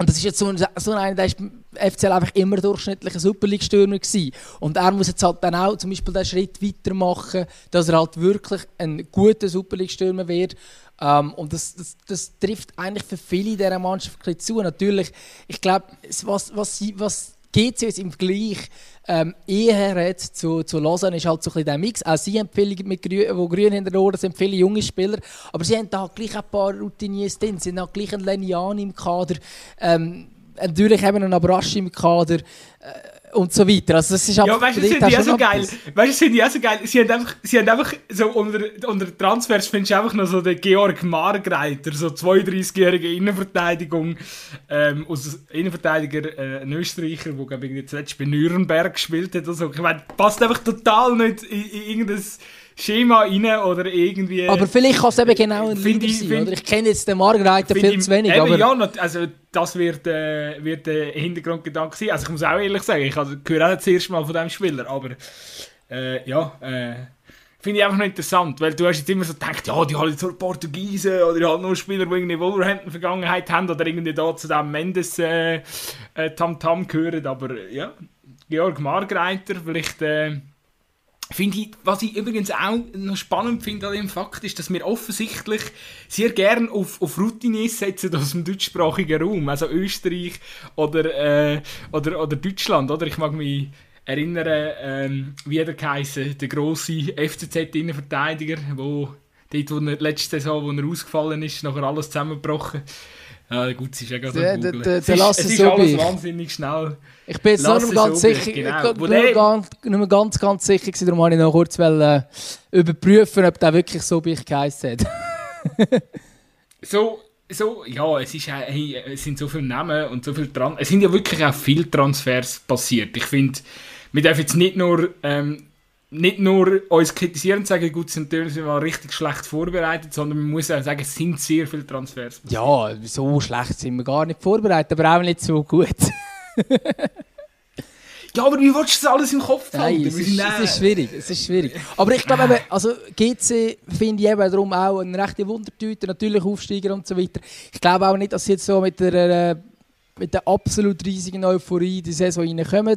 und das ist jetzt so ein, so ein der ist FCL einfach immer durchschnittlicher Super League-Stürmer gewesen. Und er muss jetzt halt dann auch zum Beispiel den Schritt weitermachen, dass er halt wirklich ein guter Super League-Stürmer wird. Ähm, und das, das, das, trifft eigentlich für viele dieser Mannschaft zu. Natürlich, ich glaube, was, was, was GC jetzt im Vergleich ähm, eher zu, zu Lausanne ist halt so ein bisschen der Mix. Auch sie viele, mit Grün, wo grün hinter den Ohren sind, viele junge Spieler. Aber sie haben da gleich ein paar Routiniers drin. Sie haben gleich einen Lenian im Kader. Ähm, natürlich haben wir einen Abrasch im Kader. Äh, und so weiter. Also das ist ja, weißt du, das finde ich auch so geil. Weißt du, finde ich auch so geil. Sie haben einfach, sie haben einfach so unter, unter Transfers findest du einfach noch so den Georg Margreiter, so 32-jährige Innenverteidigung, ähm, aus Innenverteidiger, äh, ein Österreicher, der glaube ich zuletzt bei Nürnberg gespielt hat. Also, ich meine, passt einfach total nicht in, in irgendein Schema rein oder irgendwie... Aber vielleicht kann es eben genau ein Leader ich, sein, find, oder? Ich kenne jetzt den Margreiter viel zu wenig, eben, aber... Ja, also das wird, äh, wird der Hintergrundgedanke sein. Also ich muss auch ehrlich sagen, ich höre auch das erste Mal von diesem Spieler, aber äh, ja, äh, finde ich einfach noch interessant, weil du hast jetzt immer so gedacht, ja, die haben jetzt nur Portugiesen oder die haben nur Spieler, die irgendwie Wolverhampton-Vergangenheit haben oder irgendwie da zu dem Mendes äh, äh, Tam-Tam gehören, aber ja, Georg Margreiter, vielleicht... Finde ich, was ich übrigens auch noch spannend finde an dem Fakt, ist, dass wir offensichtlich sehr gern auf, auf Routiniers setzen aus dem deutschsprachigen Raum, also Österreich oder, äh, oder, oder Deutschland, oder? Ich mag mich erinnern, ähm, wie er geheißen, der grosse FCZ-Innenverteidiger, wo dort, wo er, letzte Saison, wo er ausgefallen ist, nachher alles zusammengebrochen. Ja, gut, es ist ja gerade der, der, der, der Es ist, es ist alles wahnsinnig schnell. Ich bin jetzt noch nicht ganz sicher, genau. nur, ganz, nur ganz, ganz sicher gewesen, darum wollte ich noch kurz äh, überprüfen, ob der wirklich so wie ich geheißen hat. so, so, ja, es, ist, hey, es sind so viele Namen und so viel dran. Es sind ja wirklich auch viele Transfers passiert. Ich finde, wir dürfen jetzt nicht nur ähm, nicht nur uns kritisieren und sagen, gut, sind wir mal richtig schlecht vorbereitet, sondern man muss auch sagen, es sind sehr viele Transfers. Ja, so schlecht sind wir gar nicht vorbereitet, aber auch nicht so gut. ja, aber wie willst du das alles im Kopf halten? Nein, es ist, es ist schwierig, es ist schwierig. Aber ich glaube, also GC finde ich eben darum auch eine rechte Wundertüte, natürlich Aufsteiger und so weiter. Ich glaube auch nicht, dass sie jetzt so mit der, äh, mit der absolut riesigen Euphorie in die Saison reinkommen.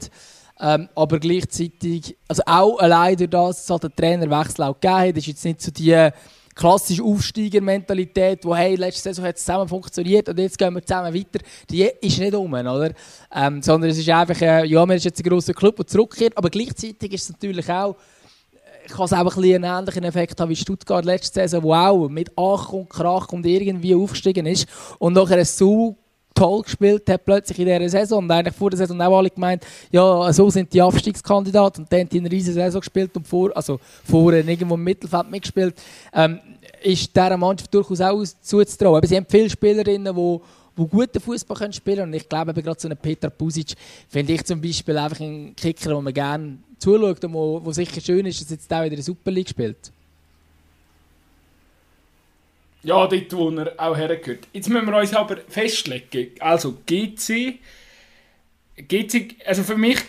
Ähm, aber gleichzeitig, also auch allein durch das, dass es halt den Trainerwechsel auch gegeben hat, ist jetzt nicht so die klassische Aufsteigermentalität, wo hey, letzte Saison hat es zusammen funktioniert und jetzt gehen wir zusammen weiter, die ist nicht um, oder? Ähm, sondern es ist einfach, äh, ja, man ist jetzt ein grosser Club, der zurückkehrt, aber gleichzeitig ist es natürlich auch, äh, kann es auch ein einen ähnlichen Effekt haben wie Stuttgart letzte Saison, wo auch mit Ach und Krach und irgendwie aufgestiegen ist und nachher so toll gespielt hat plötzlich in dieser Saison. Und eigentlich vor der Saison auch alle gemeint, ja, so sind die Abstiegskandidaten. Und dann haben die eine riesige Saison gespielt und vor, also vorher irgendwo im Mittelfeld mitgespielt. Ähm, ist dieser Mannschaft durchaus auch zuzutrauen. Aber sie haben viele Spielerinnen, die die guten Fußball spielen können. Und ich glaube, gerade so einen Peter Pusic finde ich zum Beispiel einfach einen Kicker, den man gerne zuschaut und wo, wo sicher schön ist, dass jetzt auch in der Super League spielt. Ja, dort, wo er auch hergehört. Jetzt müssen wir uns aber festlegen. Also, GC. GC, also für mich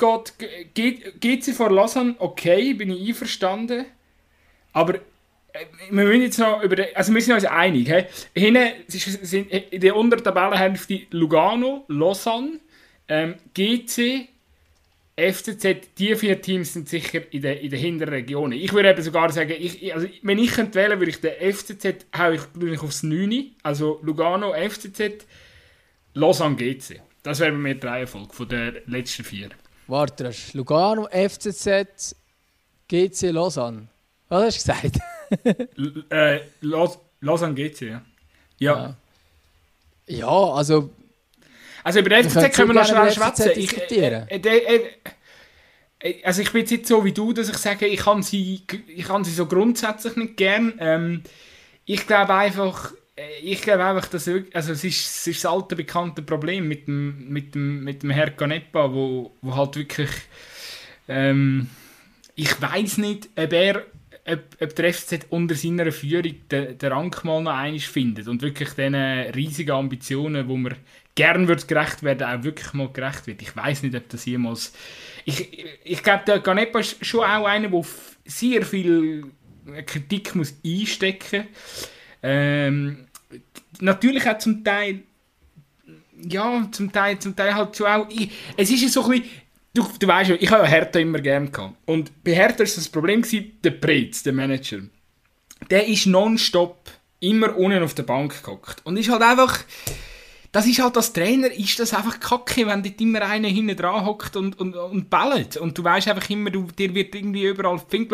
geht GC vor Lausanne okay, bin ich einverstanden. Aber äh, wir müssen jetzt noch über also wir sind uns einig. He? Hinten sind in der unteren Tabellenhälfte Lugano, Lausanne, ähm, GC, FCZ, die vier Teams sind sicher in den, in den hinteren Regionen. Ich würde eben sogar sagen, ich, also, wenn ich könnte wählen würde ich den FCZ haue ich, ich aufs 9. Also Lugano, FCZ, Lausanne, GC. Das wäre bei mir die Reihenfolge von den letzten vier. Warte, Lugano, FCZ, GC, Lausanne. Was hast du gesagt? L äh, Lausanne, GC. Ja, ja. ja also also über den FCZ können wir noch schnell schwätzen. Ich, äh, äh, äh, also ich bin jetzt nicht so wie du, dass ich sage, ich kann sie, ich kann sie so grundsätzlich nicht gern. Ähm, ich glaube einfach, äh, ich glaube einfach, dass also es ist, es ist das alte bekannte Problem mit dem, mit dem, mit dem Herr Canepa, wo, wo halt wirklich ähm, ich weiß nicht, ob er ob, ob der FCZ unter seiner Führung den, den Rang mal noch einmal findet und wirklich diesen riesigen Ambitionen, wo man gern wird gerecht werden, auch wirklich mal gerecht wird. Ich weiß nicht, ob das jemals... Ich, ich glaube, der Ganepa ist schon auch einer, der sehr viel Kritik muss einstecken muss. Ähm, natürlich auch zum Teil... Ja, zum Teil, zum Teil halt schon auch... Ich, es ist so ein bisschen... Du, du weißt ja, ich habe ja Hertha immer gerne gehabt. Und bei Hertha war das Problem, gewesen, der Pretz, der Manager. Der ist nonstop immer unten auf der Bank gehockt. Und ist halt einfach das ist halt als Trainer, ist das einfach kacke, wenn dort immer einer hinten dran hockt und, und, und bellt. Und du weißt einfach immer, du, dir wird irgendwie überall Fink.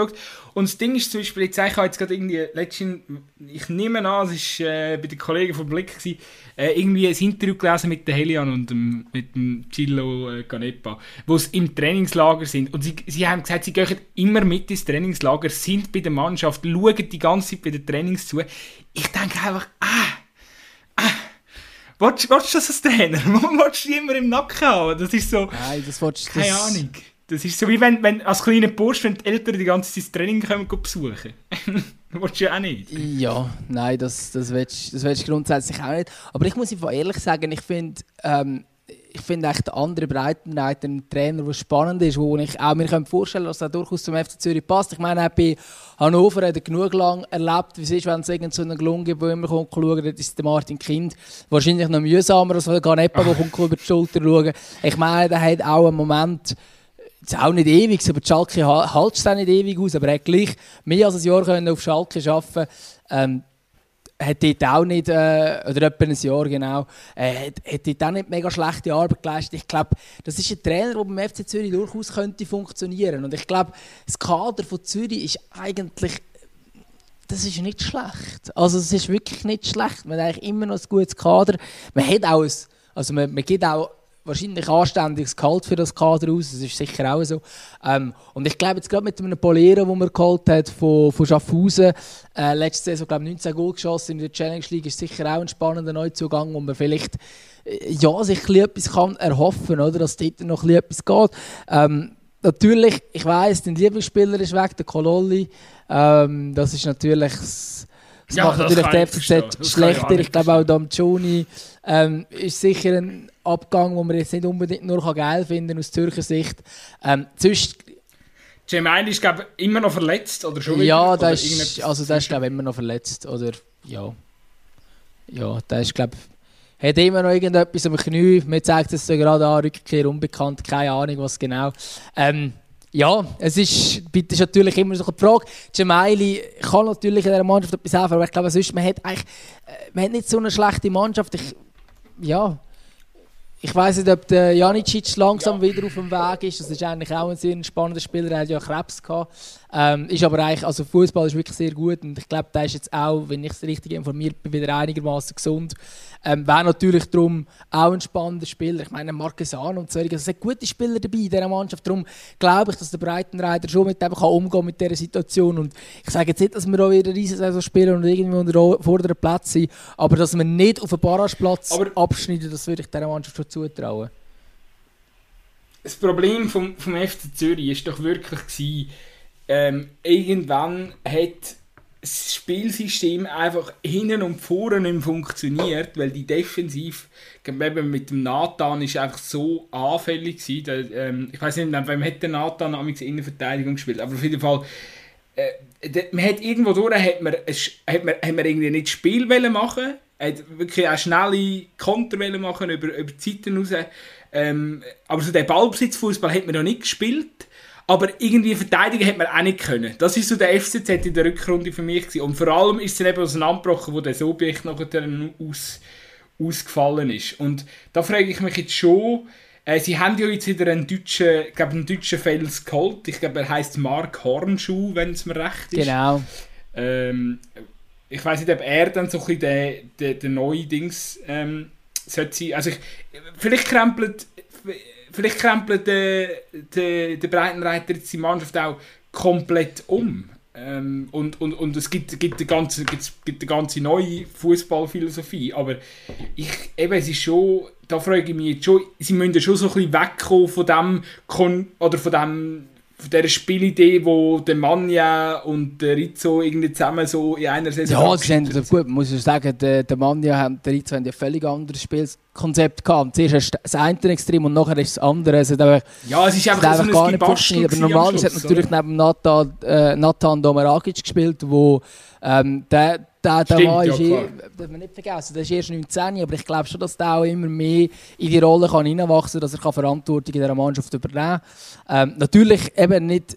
Und das Ding ist zum Beispiel, jetzt, ich habe jetzt gerade irgendwie letztens, ich nehme an, es war äh, bei den Kollegen vom Blick, gewesen, äh, irgendwie ein Interview gelesen mit der Helian und dem, mit dem Gillo äh, Canepa, wo sie im Trainingslager sind. Und sie, sie haben gesagt, sie gehen immer mit ins Trainingslager, sind bei der Mannschaft, schauen die ganze Zeit bei den Trainings zu. Ich denke einfach, ah, ah, Willst, willst du das als Trainer? willst du immer im Nacken haben? Das ist so... Nein, das willst du... Keine das... Ahnung. Das ist so wie wenn, wenn als kleiner Bursch, wenn die Eltern die ganze Zeit das Training kommen, besuchen. willst du ja auch nicht. Ja, nein, das, das willst, das willst du grundsätzlich auch nicht. Aber ich muss einfach ehrlich sagen, ich finde... Ähm, ich finde echt der andere Breitenreiter ein Trainer, der spannend ist, wo ich auch mir vorstellen kann, dass er durchaus zum FC Zürich passt. Ich meine, auch bei Hannover hat er genug lang erlebt, wie es ist, wenn es irgend so einen Gelungen gibt, der immer kommt schauen, das ist der Martin Kind. Wahrscheinlich noch mühsamer, als der Ganepa, der kommt über die Schulter schauen. Ich meine, der hat auch einen Moment, jetzt auch nicht ewig, aber die Schalke hält es nicht ewig aus, aber er hat gleich mehr als ein Jahr können auf Schalke arbeiten ähm, hat dort auch nicht, äh, oder etwa ein Jahr genau, äh, hat, hat auch nicht mega schlechte Arbeit geleistet. Ich glaube, das ist ein Trainer, der beim FC Zürich durchaus könnte funktionieren. Und ich glaube, das Kader von Zürich ist eigentlich, das ist nicht schlecht. Also es ist wirklich nicht schlecht. Man hat eigentlich immer noch ein gutes Kader. Man hat auch ein, also man, man gibt auch wahrscheinlich anständiges Gehalt für das Kader aus. Das ist sicher auch so. Ähm, und ich glaube, jetzt gerade mit einem Polero, den man geholt hat von, von Schaffhausen, äh, letzte Saison, glaube 19 Goal geschossen in der Challenge League, ist sicher auch ein spannender Neuzugang, wo man vielleicht äh, ja, sich etwas kann erhoffen oder dass dort noch etwas geht. Ähm, natürlich, ich weiß, dein Lieblingsspieler ist weg, der Kololli. Ähm, das ist natürlich... Das, ja, macht das natürlich der FCZ schlechter. Ich, ich glaube auch Dom Joni ähm, ist sicher ein Abgang, den man jetzt nicht unbedingt nur geil finden aus Zürcher Sicht. Ähm, sonst Gemain ist glaube immer noch verletzt oder schon Ja, der ist, also der ist glaube immer noch verletzt oder ja, ja, der ist glaube hat immer noch irgendetwas am Knie. Mir zeigt es so gerade an, Rückkehr unbekannt, keine Ahnung was genau. Ähm, ja, es ist, bitte ist natürlich immer so eine Frage. Gemaili kann natürlich in dieser Mannschaft etwas helfen, aber ich glaube, sonst, man hat eigentlich, äh, man hat nicht so eine schlechte Mannschaft. Ich, ja, ich weiß nicht, ob der Janicic langsam ja. wieder auf dem Weg ist. Das ist eigentlich auch ein sehr spannender Spieler. Er hat ja Krebs gehabt. Ähm, ist aber eigentlich, also Fußball ist wirklich sehr gut und ich glaube, der ist jetzt auch, wenn ich es richtig informiert bin, wieder einigermaßen gesund. Ähm, Wäre natürlich darum auch ein spannender Spieler. Ich meine, Marquesan und so. Also es sind gute Spieler dabei in dieser Mannschaft. Darum glaube ich, dass der Breitenreiter schon mit dem kann umgehen mit dieser Situation. Und ich sage jetzt nicht, dass wir auch wieder eine Saison spielen und irgendwie unter vorderen Platz sind, aber dass wir nicht auf den Barrageplatz abschneiden, das würde ich dieser Mannschaft schon zutrauen. Das Problem vom, vom FC Zürich war doch wirklich, gewesen, ähm, irgendwann hat das Spielsystem einfach hinten und vorne nicht funktioniert, weil die Defensiv eben mit dem Nathan ist einfach so anfällig gewesen. Da, ähm, ich weiß nicht, wem hat der Nathan in Innenverteidigung gespielt, aber auf jeden Fall äh, man hat irgendwo durch hat man, hat man, hat man irgendwie nicht Spiel machen hat wirklich auch schnelle Konter machen über, über Zeiten raus. Ähm, aber so den Ballbesitzfußball hat man noch nicht gespielt. Aber irgendwie verteidigen hat man auch nicht können. Das ist so der FCZ in der Rückrunde für mich gewesen. Und vor allem ist es dann eben auseinandergebrochen, wo der Subjekt nachher aus, ausgefallen ist. Und da frage ich mich jetzt schon, äh, sie haben ja jetzt wieder einen deutschen, glaube einen deutschen Fels geholt. Ich glaube, er heißt Mark Hornschuh, wenn es mir recht ist. Genau. Ähm, ich weiß nicht, ob er dann so ein bisschen der, der, der neue Dings ähm, sollte sein. Also ich, vielleicht krempelt vielleicht krempelt der, der, der Breitenreiter jetzt die Mannschaft auch komplett um. Ähm, und, und, und es gibt, gibt, eine ganze, gibt, gibt eine ganze neue Fußballphilosophie. Aber ich, eben, es ist schon, da frage ich mich jetzt schon, sie müssen schon so ein bisschen wegkommen von dem, Kon oder von dem von dieser Spielidee, wo der Manja und der Rizzo irgendwie zusammen so in einer Saison. Ja, sie haben, gut, muss ich sagen, der, der Manja und der Rizzo haben ja völlig anderes Spielkonzept gehabt. Zuerst ist das eine Extrem und nachher ist das andere. Es hat einfach, ja, es ist einfach, so gar nicht funktioniert. Aber normalerweise hat natürlich oder? neben Nathan, äh, Nathan Domeragic gespielt, wo ähm, der der, der Mann ist, ja, darf man nicht vergessen, der ist erst 19, aber ich glaube schon, dass der auch immer mehr in die Rolle kann hineinwachsen kann, dass er kann Verantwortung in dieser Mannschaft übernehmen kann. Ähm, natürlich eben nicht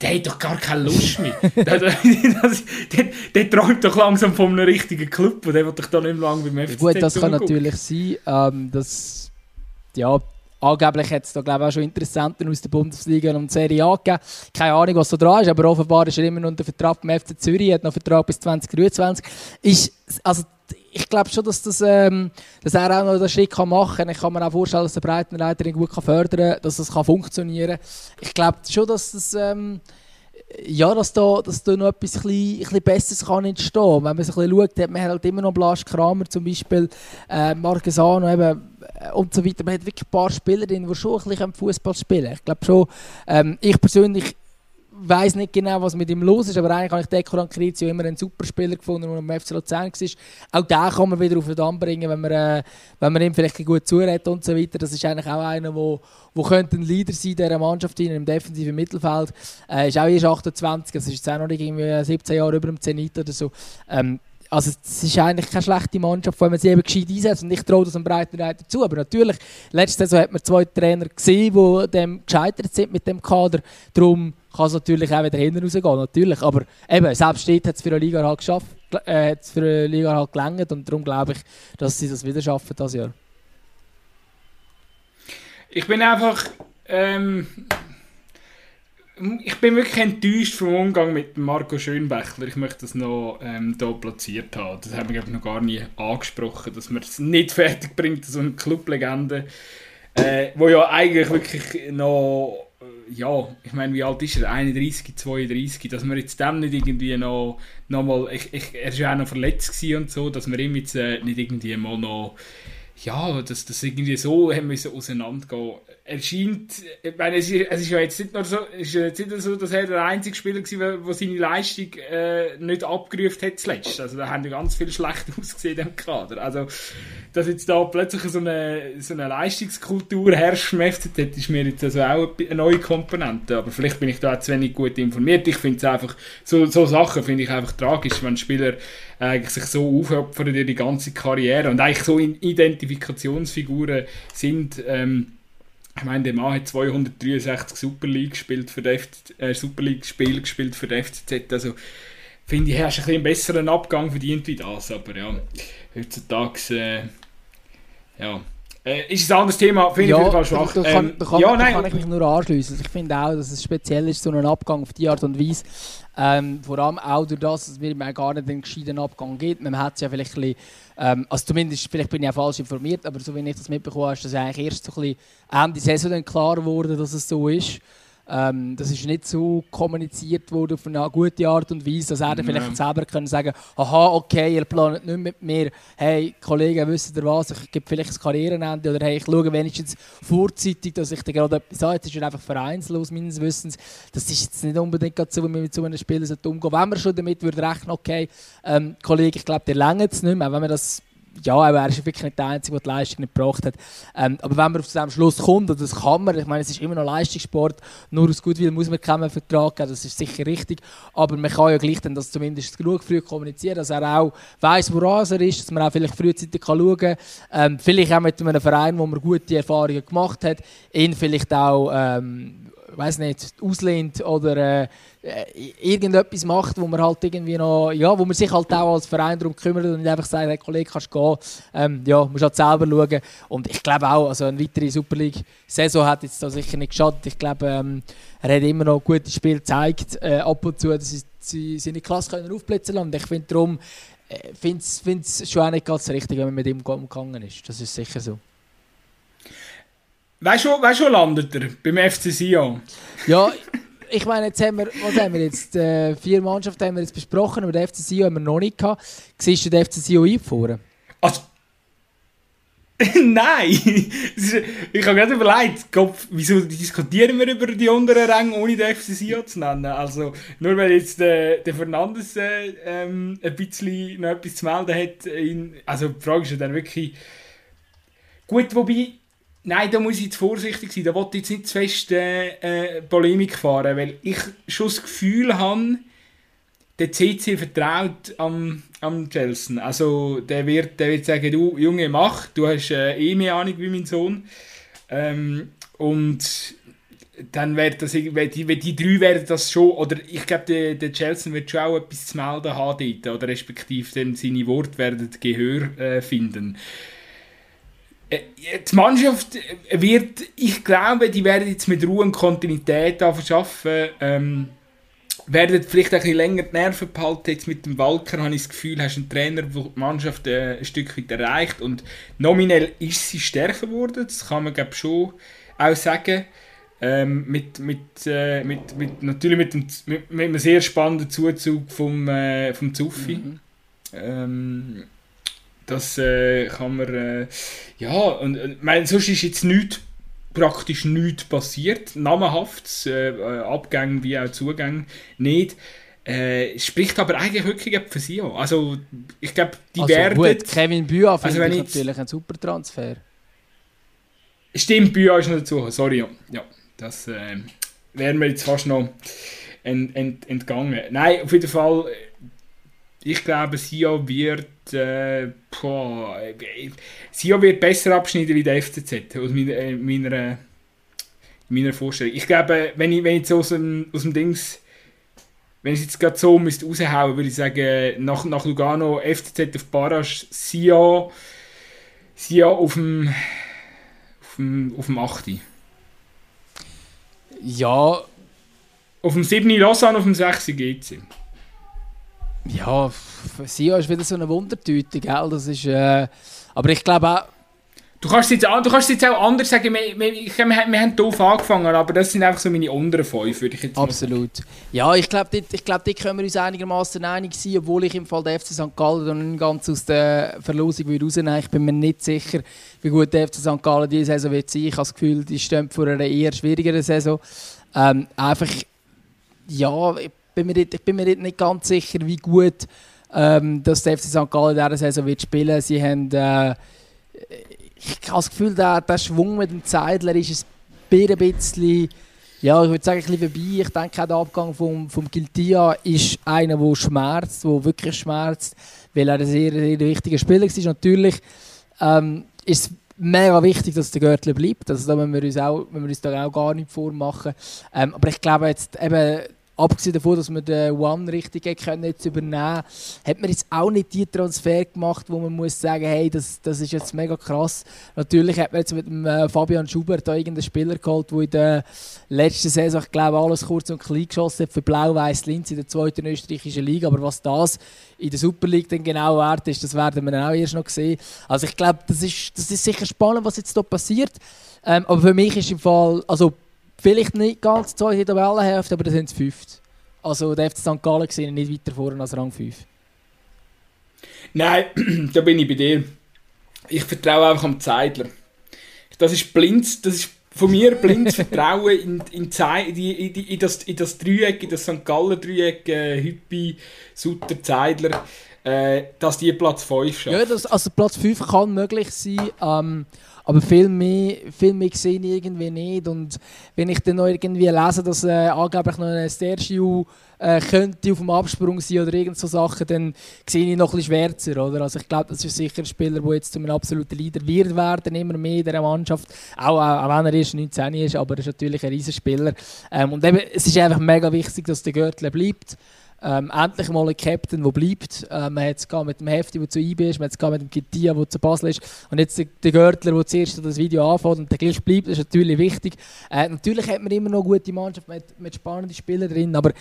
der hat doch gar keine Lust mehr. der, der, der, der, träumt doch langsam von einem richtigen Club und der wird doch da nicht mehr lange beim FCZ Gut, das kann natürlich sein, ähm, dass ja, angeblich hat es da glaube ich auch schon Interessenten aus der Bundesliga und Serie A gegeben. Keine Ahnung, was so dran ist, aber offenbar ist er immer noch unter Vertrag beim FC Zürich, hat noch Vertrag bis 2023. Ist, also ich glaube schon, dass, das, ähm, dass er auch noch den Schritt kann machen kann. Ich kann mir auch vorstellen, dass der Breitenreiter ihn gut kann fördern kann, dass das kann funktionieren kann. Ich glaube schon, dass das... Ähm, ja, dass da, dass da noch etwas ein bisschen, Besseres kann entstehen kann. Wenn man sich ein bisschen schaut, hat man halt immer noch Blasch Kramer zum Beispiel, äh, Marquesano eben, äh, und so weiter. Man hat wirklich ein paar Spieler drin, die schon ein bisschen Fußball spielen Ich glaube schon, ähm, ich persönlich weiß nicht genau, was mit ihm los ist, aber eigentlich habe ich Dekoran Crizio immer einen super Spieler gefunden, der am FC Luzern war. Auch den kann man wieder auf den Damm bringen, wenn man, äh, wenn man ihm vielleicht gut zuredet und so weiter. Das ist eigentlich auch einer, der wo könnte ein Leader sein dieser Mannschaft in im defensiven Mittelfeld. Äh, ist auch erst 28, das ist jetzt auch noch nicht irgendwie 17 Jahre über dem Zenit oder so. Ähm, also es ist eigentlich keine schlechte Mannschaft, wenn man sie eben gescheit einsetzt und ich traue das einem Breitenreiter zu. Aber natürlich, letzte Saison hat man zwei Trainer gesehen, die dem gescheitert sind mit dem Kader. Darum kann es natürlich auch wieder hinten rausgehen, natürlich. Aber eben, selbst dort hat es für eine Liga halt geschafft, äh, hat für eine Liga halt gelangt und darum glaube ich, dass sie das wieder schaffen das Jahr. Ich bin einfach ähm, ich bin wirklich enttäuscht vom Umgang mit Marco Schönbächler. Ich möchte das noch ähm, hier platziert haben. Das haben wir noch gar nie angesprochen, dass man es nicht fertig bringt, so eine Clublegende, äh, wo ja eigentlich wirklich noch, ja, ich meine, wie alt ist er? 31, 32, dass man jetzt dem nicht irgendwie noch, noch mal, ich, ich, er war ja auch noch verletzt und so, dass man ihm jetzt äh, nicht irgendwie mal noch ja, dass das irgendwie so müssen auseinandergehen. Er scheint, ich meine, es ist, es ist ja jetzt nicht nur so, es ist jetzt nicht so, dass er der einzige Spieler war, der seine Leistung äh, nicht abgerufen hat zuletzt. Also da haben ja ganz viel schlecht ausgesehen im Kader. Also, dass jetzt da plötzlich so eine, so eine Leistungskultur herrscht im FCZ, ist mir jetzt also auch eine neue Komponente. Aber vielleicht bin ich da auch zu wenig gut informiert. Ich finde es einfach, so, so Sachen finde ich einfach tragisch, wenn Spieler eigentlich sich so aufopfern in die ganze Karriere und eigentlich so Identifikationsfiguren sind. Ähm, ich meine, der Mann hat 263 Super League gespielt für den äh, Super League Spiel gespielt für den FCZ. Also finde ich, er hast ein einen besseren Abgang verdient wie das. Aber ja, heutzutage äh, ja, äh, ist ein anderes Thema, finde ja, ich auf schwach. Da, da, kann, ähm, da, kann, ja, da kann ich mich nur anschließen. Ich finde auch, dass es speziell ist, so ein Abgang auf die Art und Weise. Ähm, vor allem auch durch das, dass es mir gar nicht einen gescheiten Abgang gibt. Man hat es ja vielleicht ein bisschen, ähm, also zumindest, vielleicht bin ich auch falsch informiert, aber so wie ich das mitbekommen habe, ist das eigentlich erst so ein bisschen Ende Saison dann klar geworden, dass es so ist. Ähm, das ist nicht so kommuniziert worden auf eine gute Art und Weise, dass er dann vielleicht selber können sagen aha, okay, ihr plant nicht mit mir, hey, Kollegen, wisst ihr was, ich gebe vielleicht das Karrierenende oder hey, ich schaue wenigstens vorzeitig, dass ich da gerade etwas sage. Jetzt ist er einfach vereinslos, meines Wissens. Das ist jetzt nicht unbedingt so, wie man mit so einem Spieler umgehen. Wenn man schon damit würde rechnen, okay, ähm, Kollege, ich glaube, der längert es nicht mehr, wenn man das ja, er ist wirklich nicht der Einzige, der die Leistung nicht gebracht hat. Ähm, aber wenn man auf diesem Schluss kommt, und das kann man, ich meine, es ist immer noch Leistungssport, nur aus Gutwill muss man keinen Vertrag geben, das ist sicher richtig, aber man kann ja gleich dann das zumindest genug früh kommunizieren, dass er auch weiß, woran er ist, dass man auch vielleicht frühzeitig kann schauen kann, ähm, vielleicht auch mit einem Verein, wo man gute Erfahrungen gemacht hat, ihn vielleicht auch ähm, weiß nicht, auslehnt oder äh, äh, irgendetwas macht, wo man halt irgendwie noch, ja, wo man sich halt auch als Verein darum kümmert und nicht einfach sagt, hey Kollege, kannst gehen, ähm, ja, musst halt selber schauen. Und ich glaube auch, also eine weitere Super League-Saison hat jetzt da sicher nicht geschadet. Ich glaube, ähm, er hat immer noch gute Spiele gezeigt, äh, ab und zu, dass sie seine Klasse können aufblitzen lassen. Und ich finde darum, äh, finde es schon auch nicht ganz richtig, wenn man mit ihm umgegangen ist. Das ist sicher so. Weißt du, weißt wo landet er? Beim FC Sion? Ja, ich meine, jetzt haben wir, was haben wir jetzt? Äh, vier Mannschaften haben wir jetzt besprochen, aber den FC Sion haben wir noch nicht gehabt. Siehst du den FC Sion eingefahren? Also, Nein! ich habe gerade überlegt, Kopf, wieso diskutieren wir über die unteren Ränge, ohne den FC Sion zu nennen? Also, nur weil jetzt der, der Fernandes äh, ähm, ein bisschen noch etwas zu melden hat. In, also, die Frage ist ja dann wirklich. Gut, wobei Nein, da muss ich jetzt vorsichtig sein. Da wollte ich jetzt nicht zu fest äh, äh, Polemik fahren, weil ich schon das Gefühl habe, der CC vertraut am, am Chelsea. Also der wird, der wird sagen, du Junge, mach, du hast äh, eh mehr Ahnung wie mein Sohn. Ähm, und dann wird das, wenn die, wenn die drei werden das schon, oder ich glaube, der, der Chelsea wird schon auch etwas zu melden haben dort, oder respektive seine Worte werden Gehör äh, finden. Äh, die Mannschaft wird, ich glaube, die werden jetzt mit Ruhe und Kontinuität arbeiten. Ähm, werden vielleicht ein bisschen länger die Nerven behalten. Jetzt mit dem Walker habe ich das Gefühl, hast einen Trainer, der die Mannschaft äh, ein Stück weit erreicht. Und nominell ist sie stärker geworden. Das kann man glaube schon auch sagen. Ähm, mit, mit, äh, mit, mit, natürlich mit, dem, mit, mit einem sehr spannenden Zuzug vom, äh, vom Zuffi. Mhm. Ähm, das äh, kann man. Äh, ja, und äh, mein, sonst ist jetzt nichts, praktisch nichts passiert. Namenhaft, äh, äh, Abgänge wie auch Zugänge nicht. Äh, spricht aber eigentlich wirklich für sie auch. Also, ich glaube, die also werden. Gut, Kevin Büa finde also, ich natürlich ein super Transfer. Stimmt, Büa ist noch dazu. Sorry, ja. ja das äh, wäre mir jetzt fast noch ent, ent, entgangen. Nein, auf jeden Fall, ich glaube, Sia wird äh, boah, Sia wird besser abschneiden wie der FCZ, aus meiner, äh, meiner, meiner Vorstellung. Ich glaube, wenn ich, wenn ich jetzt aus dem, aus dem Dings, wenn ich jetzt gerade so müsste raushauen, würde ich sagen, nach, nach Lugano FCZ auf Barrage, Sia, Sia auf dem, auf dem, auf dem 8. Ja. Auf dem 7. Lausanne, auf dem 6. GC. Ja, Sia ist wieder so eine Wundertüte, gell? Das ist, äh, aber ich glaube auch... Du kannst, jetzt, du kannst jetzt auch anders sagen, wir, wir, wir, wir haben doof angefangen, aber das sind einfach so meine unteren fünf, würde ich jetzt Absolut. Ja, ich glaube, dort, ich glaub, dort können wir uns einigermaßen einig sein, obwohl ich im Fall der FC St. Gallen nicht ganz aus der Verlosung rausnehmen Ich bin mir nicht sicher, wie gut der FC St. Gallen diese Saison wird sein. Ich habe das Gefühl, die stehen vor einer eher schwierigeren Saison. Ähm, einfach, ja, ich bin mir nicht ganz sicher, wie gut ähm, dass der FC St. Gallen in dieser Saison wird spielen. Sie haben, äh, ich habe das Gefühl, der, der Schwung mit dem Zeidler ist ein bisschen, ja, ich würde sagen, ein vorbei. Ich denke auch der Abgang vom, vom Giltia ist einer, der schmerzt, der wirklich schmerzt, weil er ein sehr, sehr wichtiger Spieler ist. Natürlich ähm, ist es mega wichtig, dass der Gürtel bleibt. Also da müssen wir uns, auch, müssen wir uns da auch gar nicht vormachen. Ähm, aber ich glaube jetzt eben abgesehen davon, dass wir den One richtig können jetzt übernehmen hat man jetzt auch nicht die Transfer gemacht, wo man muss sagen, hey, das, das ist jetzt mega krass. Natürlich hat man jetzt mit dem äh, Fabian Schubert da irgendeinen Spieler geholt, der in der letzten Saison, ich glaube, alles kurz und klein geschossen hat für Blau-Weiß Linz in der zweiten österreichischen Liga. Aber was das in der Super League dann genau wert ist, das werden wir dann auch erst noch sehen. Also ich glaube, das ist, das ist sicher spannend, was jetzt hier passiert. Ähm, aber für mich ist im Fall, also Vielleicht nicht ganz die zweite Tabellenhälfte, aber das sind es fünft. Also der FC St. Gallen gesehen nicht weiter vorne als Rang 5. Nein, da bin ich bei dir. Ich vertraue einfach am Zeidler. Das ist blind, das ist von mir blindes Vertrauen in, in, in, in, das, in das Dreieck, in das St. Gallen Dreieck, äh, Hüppi, Sutter, Zeidler, äh, dass die Platz 5 schaffen. Ja, das, also Platz 5 kann möglich sein. Ähm, aber viel mehr, viel mehr sehe ich irgendwie nicht. Und wenn ich dann noch irgendwie lese, dass äh, angeblich noch ein Sergio äh, könnte auf dem Absprung sein oder irgend so Sachen, dann sehe ich noch ein schwärzer. Oder? Also ich glaube, das ist sicher ein Spieler, der jetzt zu einem absoluten Leader wird werden, immer mehr in dieser Mannschaft. Auch, auch wenn er erst 19 ist, aber er ist natürlich ein riesiger Spieler. Ähm, und eben, es ist einfach mega wichtig, dass der Gürtel bleibt. Ähm, endlich mal ein Captain, der bleibt. Ähm, man hat es mit dem Hefti, der zu IB ist, man hat es mit dem Kittia, der zu Basel ist. Und jetzt der, Görtler, der zuerst das Video anfängt und der gleich bleibt, ist natürlich wichtig. Äh, natürlich hat man immer noch gute Mannschaft mit, mit spannenden Spielern drin, aber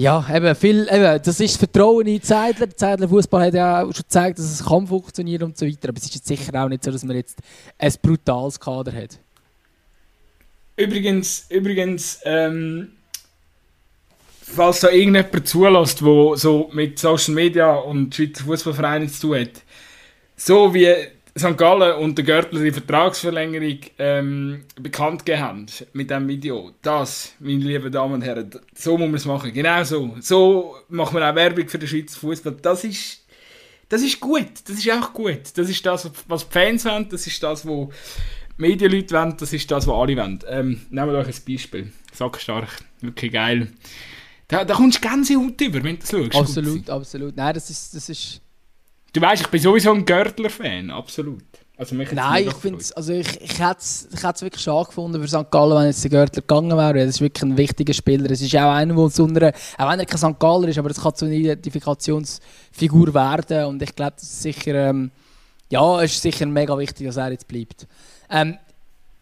ja, eben, viel, eben, das ist das Vertrauen in Zeidler. Zeidler Fußball hat ja auch schon gezeigt, dass es kann funktionieren und so weiter. Aber es ist jetzt sicher auch nicht so, dass man jetzt ein brutales Kader hat. Übrigens, übrigens ähm falls da irgendjemand zulässt, der so mit Social Media und Schweizer Fußballvereinen zu tun hat, so wie St. Gallen und der Görtler die Vertragsverlängerung ähm, bekannt gegeben haben mit diesem Video. Das, meine lieben Damen und Herren, so muss man es machen. Genau so. So macht man auch Werbung für den Schweizer Fußball. Das ist, das ist gut. Das ist auch gut. Das ist das, was die Fans wollen. Das ist das, was Medienleute wollen. Das ist das, was alle wollen. Ähm, nehmen wir euch ein Beispiel. Sackstark. Wirklich geil. Da, da kommst du ganze Haut über, wenn du das schaust. Absolut, absolut. Nein, das ist, das ist... Du weißt, ich bin sowieso ein Görtler-Fan, absolut. Also mich Nein, ich finde also ich, ich hätte es ich wirklich schade gefunden für St. Gallen, wenn jetzt der Görtler gegangen wäre. Das ist wirklich ein wichtiger Spieler. Es ist auch einer, der zu einer, auch wenn er kein St. Galler ist, aber es kann zu einer Identifikationsfigur werden. Und ich glaube, das ist sicher, ähm, ja, es ist sicher mega wichtig, dass er jetzt bleibt. Ähm,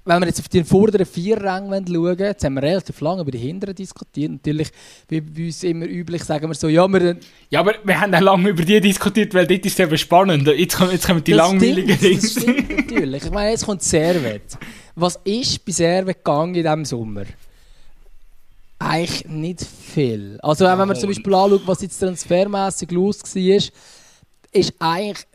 wenn wir jetzt auf die vorderen vier Ränge schauen, jetzt haben wir relativ lange über die hinteren diskutiert. Natürlich, wie bei uns immer üblich, sagen wir so, ja, wir... Ja, aber wir haben auch lange über die diskutiert, weil dort ist es eben spannend. Jetzt kommen, jetzt kommen die das langweiligen Dinge. Das stimmt natürlich. Ich meine, jetzt kommt Servet. Was ist bei Servet gegangen in diesem Sommer? Eigentlich nicht viel. Also wenn man zum Beispiel anschaut, was jetzt transfermässig los war, ist eigentlich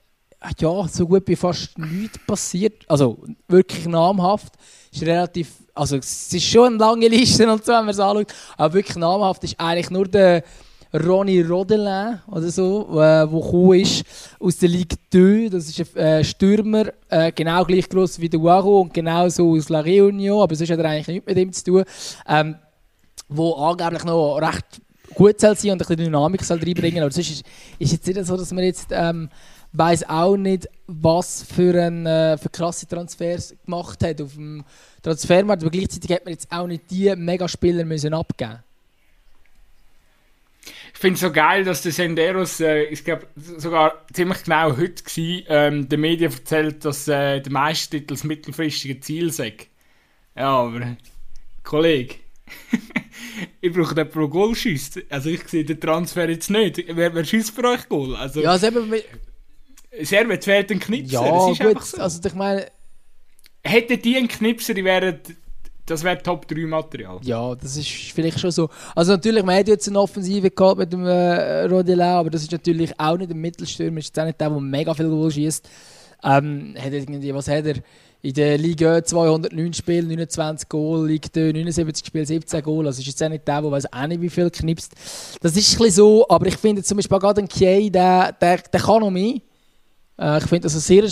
ja, so gut wie fast nichts passiert. Also wirklich namhaft. Ist relativ, also es ist schon eine lange Liste und so, wenn man es anschaut. Aber wirklich namhaft ist eigentlich nur der Ronny Rodelin oder so, äh, ist aus der Ligue 2. Das ist ein äh, Stürmer, äh, genau gleich groß wie der Uaro und genau so aus La Réunion, aber sonst hat er eigentlich nichts mit ihm zu tun. Ähm, wo angeblich noch recht gut soll sein und ein bisschen Dynamik soll reinbringen. Aber sonst ist, ist nicht so, dass man jetzt ähm, weiß auch nicht, was für, ein, äh, für krasse Transfers gemacht hat auf dem Transfermarkt, aber gleichzeitig hat man jetzt auch nicht die Megaspieler müssen abgeben. Ich finde es so geil, dass der Senderos, äh, ich glaube sogar ziemlich genau heute war, ähm, den Medien erzählt, dass äh, der Meistertitel das mittelfristige Ziel sei. Ja, aber Kollege, ich brauche den pro Goal schießt. Also ich sehe den Transfer jetzt nicht. Wer, wer schießt für euch Goal? Also, ja, also eben, Servet fehlt ein Knipser. Ja, das ist gut. So. Also ich meine... Hätten die einen Knipser, die wären... Das wäre Top 3 Material. Ja, das ist vielleicht schon so. Also natürlich, man hat jetzt eine Offensive gehabt mit dem äh, Rodelin, aber das ist natürlich auch nicht ein Mittelstürmer, ist jetzt auch nicht der, der mega viel Goal schießt. Ähm, hat irgendwie, was hat er? In der Liga 209 Spiele, 29 Goal, Liga 79 Spiele, 17 Goal. Also ist jetzt auch nicht der, der weiß auch nicht, wie viel knipst. Das ist ein bisschen so, aber ich finde zum Beispiel gerade ein Kiei, der, der, der kann noch mehr. Äh, ich finde das ein sehr...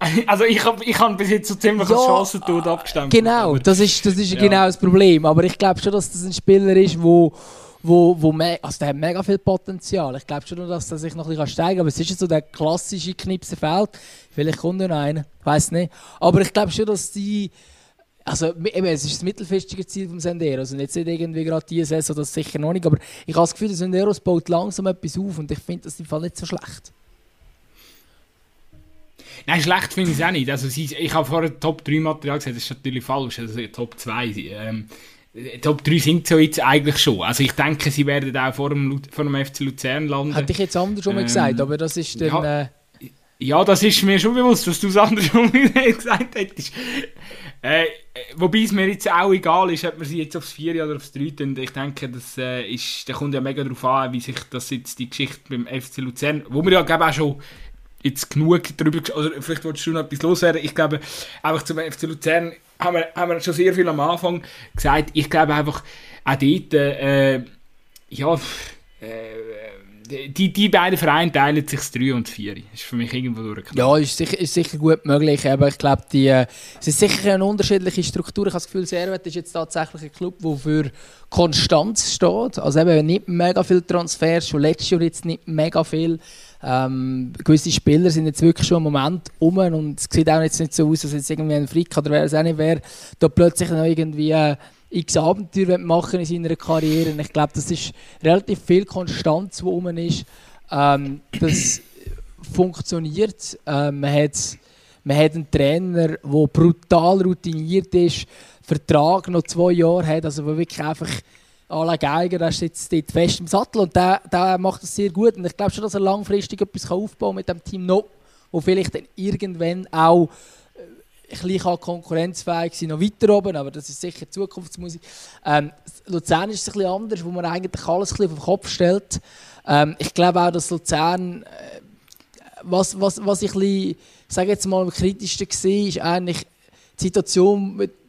Also ich habe ich hab bis jetzt so ziemlich ja, Chancentod abgestimmt. Genau, das ist, das ist ja. genau das Problem. Aber ich glaube schon, dass das ein Spieler ist, wo wo, wo also der hat mega viel Potenzial. Ich glaube schon, dass er sich noch ein bisschen steigen kann. Aber es ist so der klassische Knipsenfeld. Vielleicht kommt noch einer, ich weiß nicht. Aber ich glaube schon, dass die also eben, es ist das mittelfristige Ziel vom Sendero. Also jetzt nicht irgendwie gerade diese Saison, das sicher noch nicht. Aber ich habe das Gefühl, der Sendero baut langsam etwas auf und ich finde das im Fall nicht so schlecht. Nein, schlecht finde ich es auch nicht. Also, ich habe vorher Top 3 Material gesagt, das ist natürlich falsch. Also Top 2. Ähm, Top 3 sind so jetzt eigentlich schon. Also ich denke, sie werden auch vor dem, vor dem FC Luzern landen. Hätte ich jetzt anders schon mal ähm, gesagt, aber das ist dann... Ja, äh... ja, das ist mir schon bewusst, dass du es anders schon mal gesagt hättest. Äh, wobei es mir jetzt auch egal ist, ob man sie jetzt aufs 4 oder aufs 3 tun. Ich denke, das äh, ist, da kommt ja mega darauf an, wie sich das jetzt die Geschichte beim FC Luzern, wo wir ja glaube auch schon jetzt genug darüber, oder vielleicht wolltest du noch etwas loswerden. Ich glaube, einfach zum FC Luzern haben wir, haben wir schon sehr viel am Anfang gesagt. Ich glaube einfach, auch dort, äh, ja, äh, die, die beiden Vereine teilen sich das 3 und 4. Das ist für mich irgendwo durchgekommen. Ja, ist sicher, ist sicher gut möglich, aber ich glaube, die, äh, es ist sicher eine unterschiedliche Struktur. Ich habe das Gefühl, Servet ist jetzt tatsächlich ein Club, der für Konstanz steht. Also eben nicht mega viele Transfers, schon letztes Jahr jetzt nicht mega viel. Ähm, gewisse Spieler sind jetzt wirklich schon im Moment um und es sieht auch jetzt nicht so aus, als jetzt irgendwie ein Frick oder wer es auch nicht wäre, da plötzlich noch irgendwie äh, x Abenteuer machen in seiner Karriere. Und ich glaube, das ist relativ viel Konstanz, die um ist. Ähm, das funktioniert. Ähm, man, hat, man hat einen Trainer, der brutal routiniert ist, Vertrag noch zwei Jahre hat, also wirklich einfach Alain Geiger, der sitzt dort fest im Sattel und der, der macht das sehr gut. Und ich glaube schon, dass er langfristig etwas aufbauen kann mit dem Team noch, wo vielleicht dann irgendwann auch äh, ein bisschen konkurrenzfähig sein, noch weiter oben, aber das ist sicher Zukunftsmusik. Ähm, Luzern ist es ein bisschen anders, wo man eigentlich alles ein bisschen auf den Kopf stellt. Ähm, ich glaube auch, dass Luzern, äh, was, was, was ich ein bisschen, sage jetzt mal am kritischsten war, ist eigentlich die Situation mit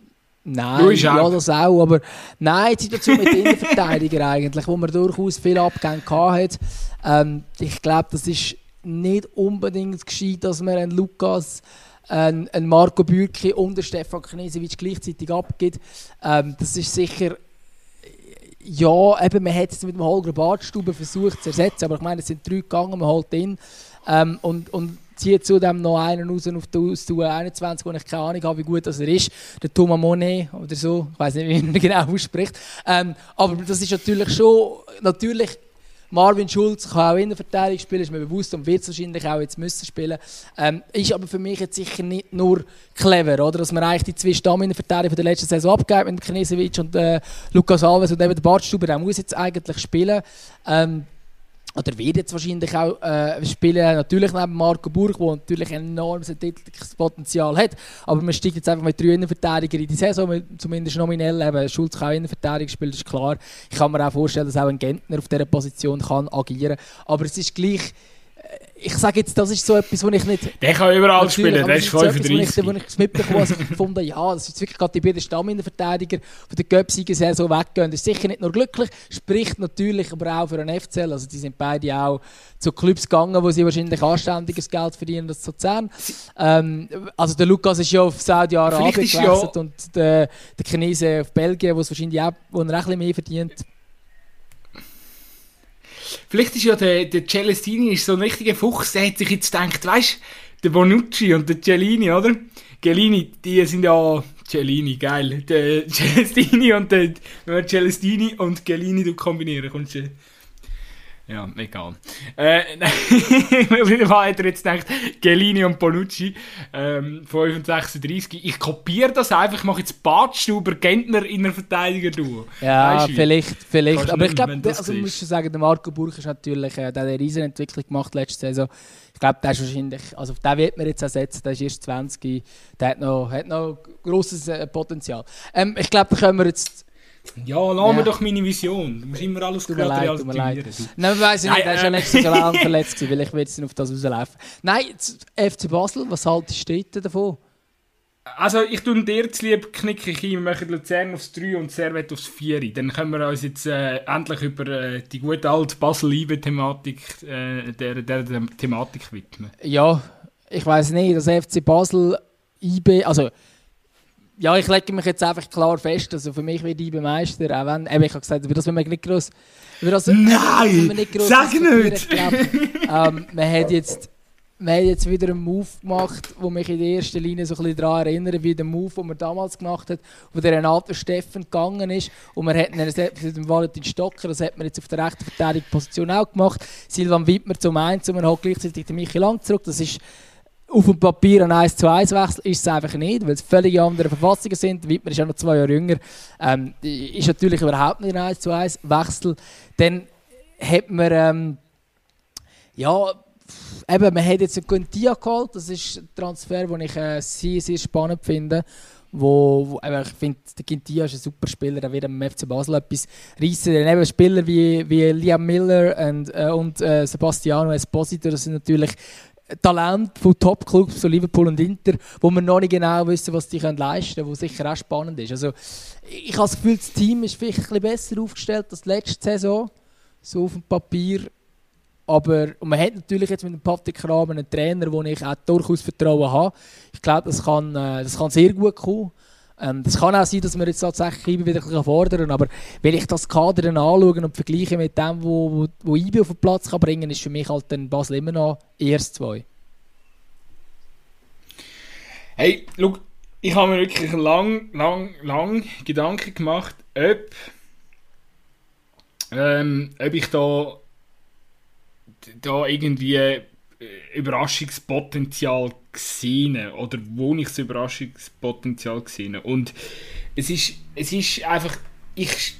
Nein, ja, das auch, aber nein, die Situation mit den Innenverteidigern eigentlich, wo man durchaus viel Abgänge hat. Ähm, ich glaube, das ist nicht unbedingt gescheit, dass man einen Lukas, einen, einen Marco Bürki und einen Stefan Knesewitsch gleichzeitig abgibt. Ähm, das ist sicher ja, eben, man hat es mit dem Holger Badstube versucht zu ersetzen, aber ich meine, es sind drei gegangen, man holt ihn. Ähm, und, und zieht zudem noch einen raus auf die, aus der 21, wo ich keine Ahnung habe, wie gut das er ist. Der Thomas Monet oder so. Ich weiß nicht, wie er genau ausspricht. Ähm, aber das ist natürlich schon, natürlich Marvin Schulz kann auch in der Verteidigung spielen, ist mir bewusst und wird es wahrscheinlich auch jetzt müssen spielen. Ähm, ist aber für mich jetzt sicher nicht nur clever, oder? dass man eigentlich die zwei Stamm in der Verteidigung der letzten Saison abgibt mit Knesewitsch und äh, Lukas Alves und eben der Bartstuber, der muss jetzt eigentlich spielen. Ähm, oder wird jetzt wahrscheinlich auch äh, spielen, natürlich neben Marco Burg, der natürlich ein enormes Potenzial hat. Aber man steigt jetzt einfach mit drei Innenverteidigern in die Saison, zumindest nominell. Eben, Schulz kann auch Innenverteidiger spielen, das ist klar. Ich kann mir auch vorstellen, dass auch ein Gentner auf dieser Position kann agieren kann. Aber es ist gleich ich sage jetzt, das ist so etwas, wo ich nicht... Der kann überall spielen, der ist 35. So wo ich es mitbekommen habe, ich gefunden ja, das ist wirklich gerade die beiden Stamminverteidiger von der Göpsiger sehr so weggehen. Das ist sicher nicht nur glücklich, spricht natürlich aber auch für einen FCL. Also die sind beide auch zu Clubs gegangen, wo sie wahrscheinlich anständiges Geld verdienen als Luzern. Ähm, also der Lukas ist ja auf Saudi-Arabien gewechselt ja und der, der Chinese auf Belgien, wo es wahrscheinlich auch, wo er auch ein bisschen mehr verdient. Vielleicht ist ja der, der Celestini ist so ein richtiger Fuchs, der hat sich jetzt gedacht, weißt der Bonucci und der Cellini, oder? Cellini, die sind ja Cellini, geil. Der Celestini und der, wenn man Celestini und Cellini kombinieren, kommst du ja, egal. Äh, auf jeden Fall hat er jetzt gedacht, Gelini und Bonucci, ähm, 35, Ich kopiere das einfach, ich mache jetzt Badstuber, Gentner in der Verteidiger-Duo. Ja, weißt vielleicht, vielleicht. Aber ich glaube, also man muss schon sagen, der Marco Burch ist natürlich, äh, der hat eine riesen Entwicklung gemacht letzte Saison. Ich glaube, der ist wahrscheinlich, also auf den wird man jetzt ersetzen, der ist erst 20, der hat noch, hat noch grosses äh, Potenzial. Ähm, ich glaube, da können wir jetzt ja, lass ja. mir doch meine Vision. Du musst immer alles tut leid, tut mir leid. Nein, weiss ich nicht, er ist ja letztes Jahr lang verletzt gewesen, weil ich will auf das rauslaufen. Nein, FC Basel, was haltest du davon? Also ich tue dir zu lieb, knicke ich ein, wir machen Luzern aufs 3 und Servet aufs 4. Dann können wir uns jetzt äh, endlich über äh, die gute alte Basel-Liebe-Thematik äh, der, der, der, Thematik widmen. Ja, ich weiß nicht, das FC Basel IB, also ja, ich lege mich jetzt einfach klar fest, also für mich wird IBE Meister, auch wenn, eben, ich habe gesagt, über das wenn wir nicht groß, über das, Nein, nicht gross sag nicht! Glaub, ähm, man hat jetzt man hat jetzt wieder einen Move gemacht, wo mich in der ersten Linie so ein bisschen daran erinnert, wie der Move, den man damals gemacht hat, wo der Renato Steffen gegangen ist. Und man hat einen dem Valentin Stocker, das hat man jetzt auf der rechten Verteidigungsposition auch gemacht. Silvan Wittmer zum 1 und man hat gleichzeitig den Michi Lang zurück. Das ist auf dem Papier ein 1 zu 1 Wechsel ist es einfach nicht, weil es völlig andere Verfassungen sind. Wittmer ist ja noch zwei Jahre jünger. Ähm, ist natürlich überhaupt nicht ein 1 zu 1 Wechsel. Dann hat man, ähm, ja, eben, man hat jetzt einen Quintia geholt. Das ist ein Transfer, den ich äh, sehr, sehr spannend finde. Wo, wo ich finde, der Quintia ist ein super Spieler, der wird am FC Basel etwas reissen. Eben Spieler wie, wie Liam Miller und, äh, und äh, Sebastiano Esposito, das sind natürlich Talent von Top-Clubs, so Liverpool und Inter, wo wir noch nicht genau wissen, was können leisten können, was sicher auch spannend ist. Also, ich habe das Gefühl, das Team ist vielleicht ein bisschen besser aufgestellt als letzte Saison, so auf dem Papier. Aber und man hat natürlich jetzt mit dem Patrick Kramer einen Trainer, wo ich auch durchaus Vertrauen habe. Ich glaube, das kann, äh, das kann sehr gut kommen. Ähm, das kann auch sein, dass wir jetzt tatsächlich IBE wieder ein fordern aber wenn ich das Kader anschaue und vergleiche mit dem, wo, wo, IBE auf den Platz kann bringen kann, ist für mich halt dann Basel immer noch erst zwei. Hey, look, ich habe mir wirklich lang, lang, lang Gedanken gemacht, ob, ähm, ob ich da, da irgendwie Überraschungspotenzial gesehen oder wo ich das Überraschungspotenzial gesehen und es ist es ist einfach ich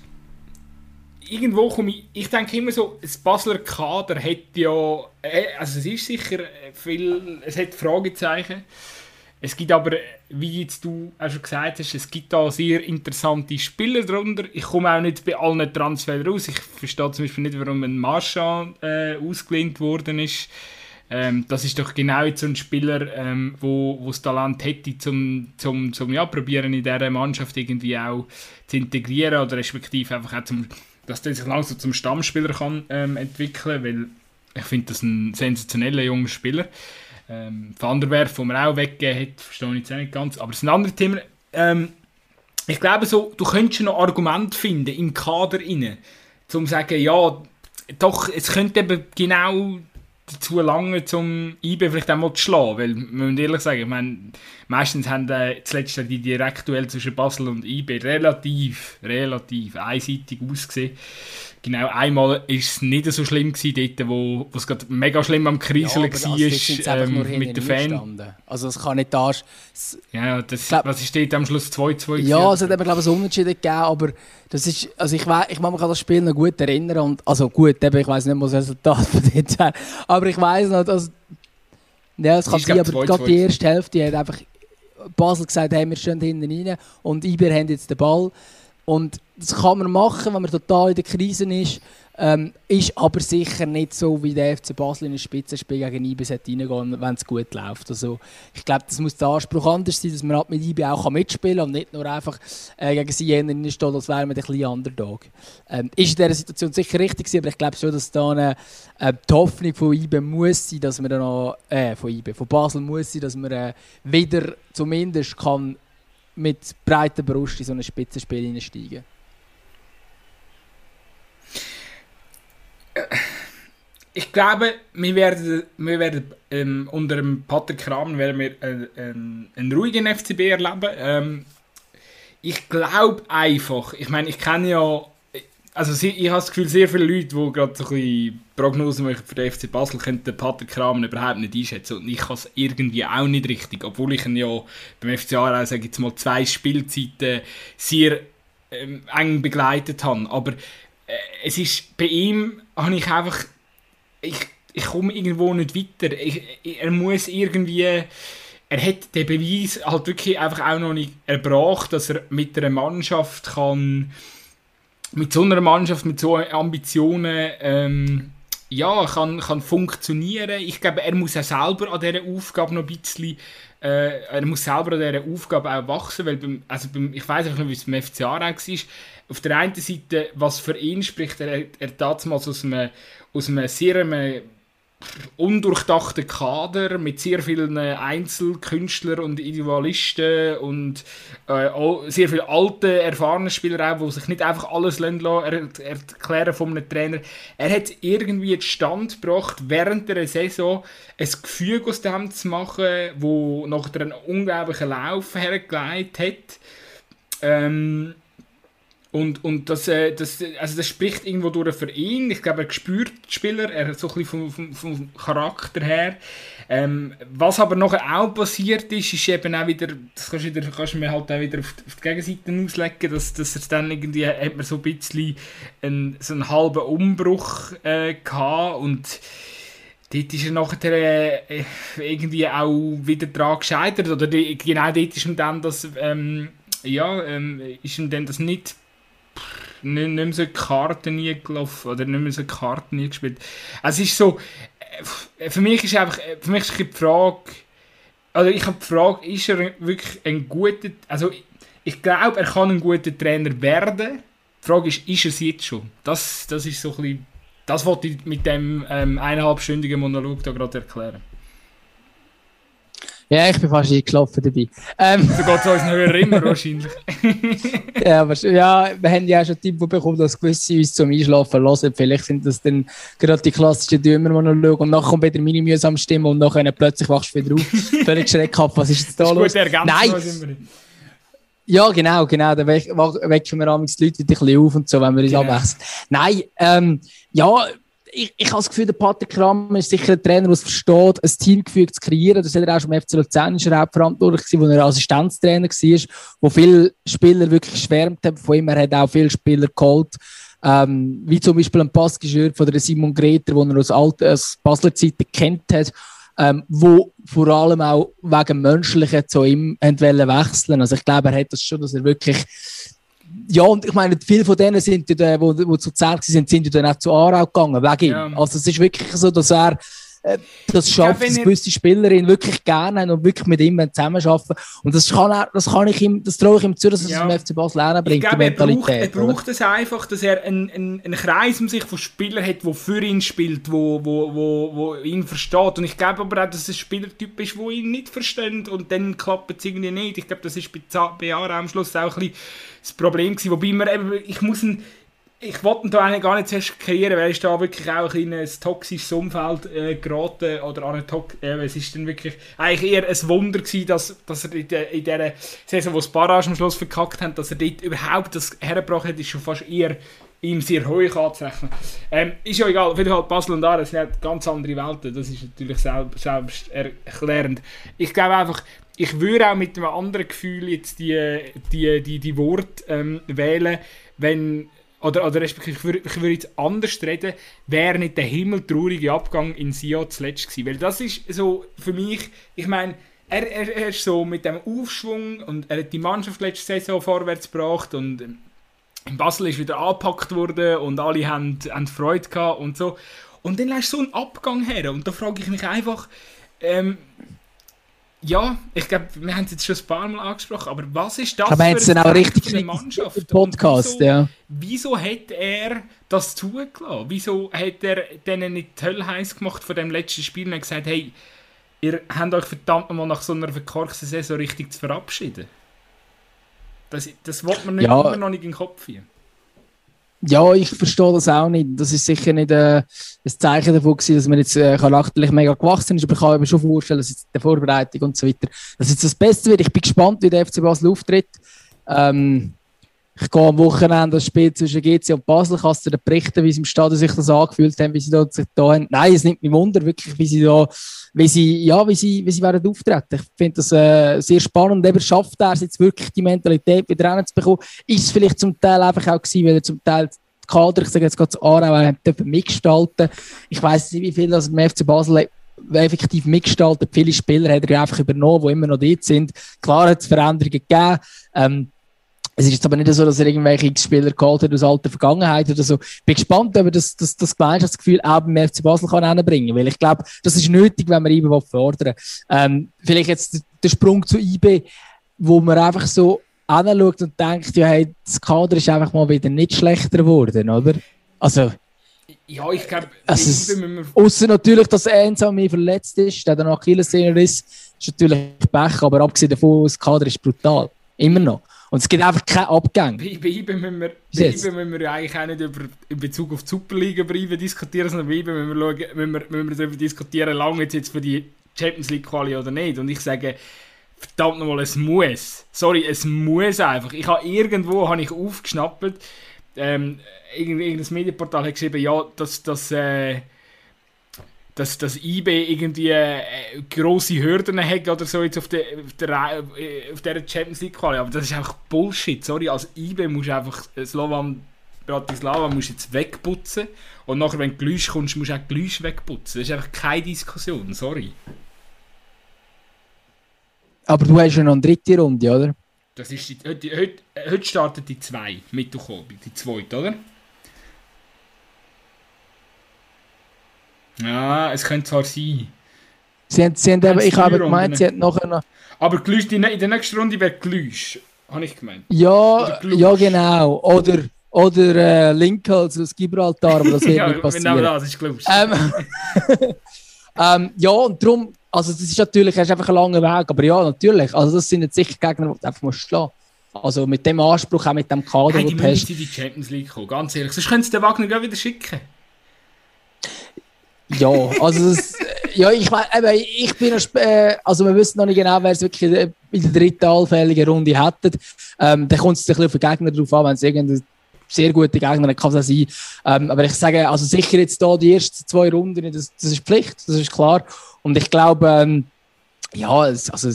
irgendwo komme ich ich denke immer so das Basler Kader hat ja äh, also es ist sicher viel es hat Fragezeichen es gibt aber, wie jetzt du auch schon gesagt hast, es gibt da sehr interessante Spieler darunter. Ich komme auch nicht bei allen Transfers raus. Ich verstehe zum Beispiel nicht, warum ein Marchand äh, ausgelehnt worden ist. Ähm, das ist doch genau so ein Spieler, ähm, wo, wo das Talent hätte, zum, zum, zum ja, probieren in dieser Mannschaft irgendwie auch zu integrieren oder respektive einfach auch zum, dass der sich langsam zum Stammspieler kann ähm, entwickeln, weil ich finde das ein sensationeller junger Spieler. Ähm, Van der Werf, den man auch weggegeben hat, verstehe ich jetzt nicht ganz, aber es ist ein anderes Thema. Ähm, ich glaube so, du könntest noch Argumente finden im Kader inne, zum zu sagen, ja, doch, es könnte eben genau dazu lange, um IB vielleicht auch mal zu schlagen. Weil, wir müssen ehrlich sagen, ich meine, meistens haben äh, zuletzt die Direktduell zwischen Basel und IB relativ, relativ einseitig ausgesehen. Genau, einmal war es nicht so schlimm gewesen, dort, wo, wo es gerade mega schlimm am Kriseln ja, war also ähm, mit den Fans. Also es kann nicht da... Ja, das, glaub, was ist dort am Schluss 2-2 Ja, es hat eben, glaube ich, ein Unentschieden gegeben, aber das ist... Also ich, ich kann mich an das Spiel noch gut erinnern und... Also gut, eben, ich weiß nicht was das Resultat von dort wäre, aber ich weiß noch, dass... Ja, es kann sein, aber gerade die erste Hälfte hat einfach Basel gesagt, hey, wir stehen hinten rein und Iber haben jetzt den Ball. Und das kann man machen, wenn man total in der Krise ist. Ähm, ist aber sicher nicht so, wie der FC Basel in ein Spitzenspiel gegen IB reingehen wenn es gut läuft. Also, ich glaube, das muss der Anspruch anders sein, dass man halt mit IB auch mitspielen kann und nicht nur einfach äh, gegen sie jenen steht, als wäre man ein kleiner Underdog. Ähm, ist in dieser Situation sicher richtig aber ich glaube schon, dass da äh, die Hoffnung von IB muss sein, dass man dann noch, äh, von IB, von Basel muss sein, dass man äh, wieder zumindest kann mit breiter Brust in so ein Spitzenspiel hineinsteigen. Ich glaube, wir werden, wir werden ähm, unter dem Patrick Kram werden wir äh, einen, einen ruhigen FCB erleben. Ähm, ich glaube einfach, ich meine, ich kenne ja, also ich habe das Gefühl, sehr viele Leute, die gerade so ein bisschen Prognosen machen für den FC Basel, können den Patrick Kramer überhaupt nicht einschätzen. Und ich kann es irgendwie auch nicht richtig, obwohl ich ihn ja beim FC Aarau, sage jetzt mal, zwei Spielzeiten sehr ähm, eng begleitet habe. Aber äh, es ist, bei ihm habe ich einfach, ich, ich komme irgendwo nicht weiter. Ich, er muss irgendwie, er hat den Beweis halt wirklich einfach auch noch nicht erbracht, dass er mit einer Mannschaft kann, mit so einer Mannschaft, mit so Ambitionen, ähm, ja, kann, kann funktionieren. Ich glaube, er muss auch selber an dieser Aufgabe noch ein bisschen, äh, er muss selber an dieser Aufgabe auch wachsen, weil beim, also beim, ich weiß nicht, wie es beim FC Aarau war, auf der einen Seite, was für ihn spricht, er, er damals aus einem, aus einem sehr einem undurchdachten Kader mit sehr vielen Einzelkünstlern und Individualisten und äh, sehr vielen alten, erfahrenen Spielern die sich nicht einfach alles er erklären von einem Trainer. Er hat irgendwie den Stand gebracht, während der Saison ein Gefühl aus dem zu machen, wo nach einen unglaublichen Lauf hergelegt hat. Ähm, und, und das, äh, das, also das spricht irgendwo durch für ihn. Ich glaube, er spürt die Spieler, er hat so ein bisschen vom, vom, vom Charakter her. Ähm, was aber noch auch passiert ist, ist eben auch wieder, das kannst du, wieder, kannst du mir halt auch wieder auf, auf die Gegenseite auslegen, dass, dass er dann irgendwie, hat man so ein bisschen einen, so einen halben Umbruch äh, gehabt und dort ist er nachher äh, irgendwie auch wieder dran gescheitert oder die, genau dort ist ihm dann das, ähm, ja, ähm, ist ihm dann das nicht nicht, mehr so Karten nie gelaufen oder nicht mehr so Karten nie gespielt. Also es ist so, äh, für mich ist einfach, für mich ist die Frage, also ich habe die Frage, ist er wirklich ein guter, also ich, ich glaube, er kann ein guter Trainer werden. Die Frage ist, ist er es jetzt schon? Das, das ist so ein bisschen, das wollte ich mit dem ähm, eineinhalbstündigen Monolog da gerade erklären. Ja, ich bin fast eingeschlafen dabei. Ähm. So geht es uns Hörer immer wahrscheinlich. ja, aber, ja, wir haben ja auch schon Tipp bekommen, dass gewisse uns zum Einschlafen hören. Vielleicht sind das dann gerade die klassischen Dümmer, die noch schauen. Und nachher kommt wieder meine mühsame Stimme und nachher plötzlich wachst du wieder auf. Völlig schreckhaft. Was ist jetzt da los? Nein! Ja, genau, genau. Dann wecken wir abends die Leute ein bisschen auf und so, wenn wir uns genau. abwechseln. Nein, ähm, ja, ich, ich habe das Gefühl, der Patrick Kramer ist sicher ein Trainer, der es versteht, ein Teamgefüge zu kreieren. Das hat er auch schon im FC Luzern ist er hauptverantwortlich gewesen, wo er Assistenztrainer war, wo viele Spieler wirklich geschwärmt haben. Von ihm er hat auch viele Spieler geholt. Ähm, wie zum Beispiel ein Passgeschirr von der Simon Greter, den er aus, alten, aus Basler Zeiten kennt hat, ähm, wo vor allem auch wegen Menschlichen zu ihm wechseln Also ich glaube, er hat das schon, dass er wirklich ja, und ich meine, viele von denen sind, die, die, die zu Zerg sind, sind dann auch zu Aarau gegangen, wegen ja. ihm. Also es ist wirklich so, dass er das schafft, dass gewisse Spielerin wirklich gerne haben und wirklich mit ihm zusammenarbeiten. Und das kann, er, das kann ich ihm, das traue ich ihm zu, dass er ja. es FC Basel lernen bringt, ich glaube, die Mentalität. Er braucht, er braucht es einfach, dass er einen, einen, einen Kreis um sich von Spielern hat, der für ihn spielt, wo, wo, wo, wo ihn versteht. Und ich glaube aber auch, dass es ein Spielertyp ist, der ihn nicht versteht und dann klappt es irgendwie nicht. Ich glaube, das ist bei, Jahre am Schluss auch ein bisschen das Problem gewesen, wobei man eben, ich muss ihn ich wollte da eigentlich gar nicht zuerst kreieren, weil ist da wirklich auch in ein toxisches Umfeld äh, geraten oder an Tox äh, es ist dann wirklich eigentlich eher ein Wunder gewesen, dass, dass er in, der, in dieser Saison, wo das Barrage am Schluss verkackt hat, dass er dort überhaupt das hergebracht hat, ist schon fast eher ihm sehr hoch anzurechnen. Ähm, ist ja egal, auf jeden Fall Basel und Aarau sind halt ganz andere Welten, das ist natürlich selbst, selbst erklärend. Ich glaube einfach, ich würde auch mit einem anderen Gefühl jetzt die, die, die, die Worte ähm, wählen, wenn oder, oder respektive, ich würde, ich würde jetzt anders reden, wäre nicht der himmeltraurige Abgang in Sion zuletzt gewesen. Weil das ist so für mich, ich meine, er, er, er ist so mit dem Aufschwung und er hat die Mannschaft letzte Saison vorwärts gebracht und ähm, in Basel ist wieder angepackt worden und alle haben, haben Freude gehabt und so. Und dann lässt so einen Abgang her und da frage ich mich einfach, ähm, ja, ich glaube, wir haben es jetzt schon ein paar Mal angesprochen, aber was ist das aber für eine richtig Mannschaft? Podcast, wieso, ja. Wieso hat er das zugelassen? Wieso hat er denen nicht toll heiß gemacht von dem letzten Spiel und gesagt, hey, ihr habt euch verdammt nochmal nach so einer verkorksten Saison richtig zu verabschieden? Das, das wollte man nicht, ja. immer noch nicht in den Kopf hier. Ja, ich verstehe das auch nicht. Das ist sicher nicht äh, ein Zeichen davon gewesen, dass man jetzt äh, charakterlich mega gewachsen ist, aber ich kann mir schon vorstellen, dass jetzt die Vorbereitung und so weiter, dass jetzt das Beste wird. Ich bin gespannt, wie der FC Basel auftritt. Ähm, ich gehe am Wochenende das Spiel zwischen GC und Basel. Kannst du dir berichten, wie sie im Stadion sich das angefühlt haben, wie sie da sich da haben? Nein, es nimmt mich Wunder, wirklich, wie sie da, wie sie, ja, wie sie, wie sie werden auftreten. Ich finde das äh, sehr spannend. Eben schafft er es jetzt wirklich, die Mentalität wieder reinzubekommen. Ist vielleicht zum Teil einfach auch gewesen, weil er zum Teil die Kader, ich sage jetzt gerade zu Aarau, mitgestalten. Ich weiß nicht, wie viel das im FC Basel effektiv mitgestaltet. Viele Spieler hat er einfach übernommen, die immer noch dort sind. Klar hat es Veränderungen gegeben. Ähm, es ist jetzt aber nicht so, dass er irgendwelche Spieler geholt hat aus alter Vergangenheit oder so. Ich bin gespannt, ob er das, das, das Gemeinschaftsgefühl auch beim FC Basel kann hinbringen weil ich glaube, das ist nötig, wenn man IBE fordern ähm, Vielleicht jetzt der Sprung zu IB, wo man einfach so anschaut und denkt, ja, hey, das Kader ist einfach mal wieder nicht schlechter geworden, oder? Also, ja, ich glaube, also außer natürlich, dass Enzo mir verletzt ist, der dann Achillessehner ist, ist natürlich Pech, aber abgesehen davon, das Kader ist brutal. Immer noch. Und es gibt einfach keinen Abgang. Bei, bei IBE müssen wir, bei IBE müssen wir eigentlich auch nicht über, in Bezug auf die Superliga über IBE diskutieren, sondern bei IBE müssen wir, schauen, müssen wir, müssen wir darüber diskutieren, lange jetzt, jetzt für die Champions League Quali oder nicht. Und ich sage, verdammt nochmal, es muss. Sorry, es muss einfach. Ich habe irgendwo habe ich aufgeschnappt, ähm, irgendein Medienportal hat geschrieben, ja, dass, dass äh, dass das IB irgendwie äh, grosse Hürden hat oder so jetzt auf der, auf der, äh, auf der Champions League Quali. Aber das ist einfach Bullshit. Sorry, als IB musst du einfach Slovan Bratislava musst jetzt wegputzen und nachher, wenn du Geläusch kommst, musst du auch Geläusch wegputzen. Das ist einfach keine Diskussion, sorry. Aber du hast ja noch eine dritte Runde, oder? Das ist die, heute, heute, heute startet die zwei, Mittwoch, die zweite, oder? Ja, es könnte zwar sein. Sie haben, sie haben eben, ich habe gemeint, sie haben nachher noch... Aber Glüsch, in der nächsten Runde wäre Glüsch, habe ich gemeint. Ja, ja genau. Oder, oder äh, Lincoln aus Gibraltar, aber das wird ja, nicht passieren. Ja, das ist Glüsch. Ähm, ähm, ja, und darum, also das ist natürlich, ist einfach ein langer Weg, aber ja, natürlich. Also das sind jetzt sicher Gegner, die du einfach musst schlagen Also mit dem Anspruch, auch mit dem Kader, hey, die du hast. die Champions League kommen, ganz ehrlich. Sonst könntest du den Wagner wieder schicken. Ja, also das, ja, ich meine, ich bin äh, also wir wissen noch nicht genau, wer es wirklich in der dritten allfälligen Runde hätte. Ähm, dann kommt es ein bisschen auf den Gegner drauf an, wenn es irgendein sehr gute Gegner kann sein. Ähm, aber ich sage, also sicher jetzt da die ersten zwei Runden, das, das ist Pflicht, das ist klar. Und ich glaube, ähm, ja, es, also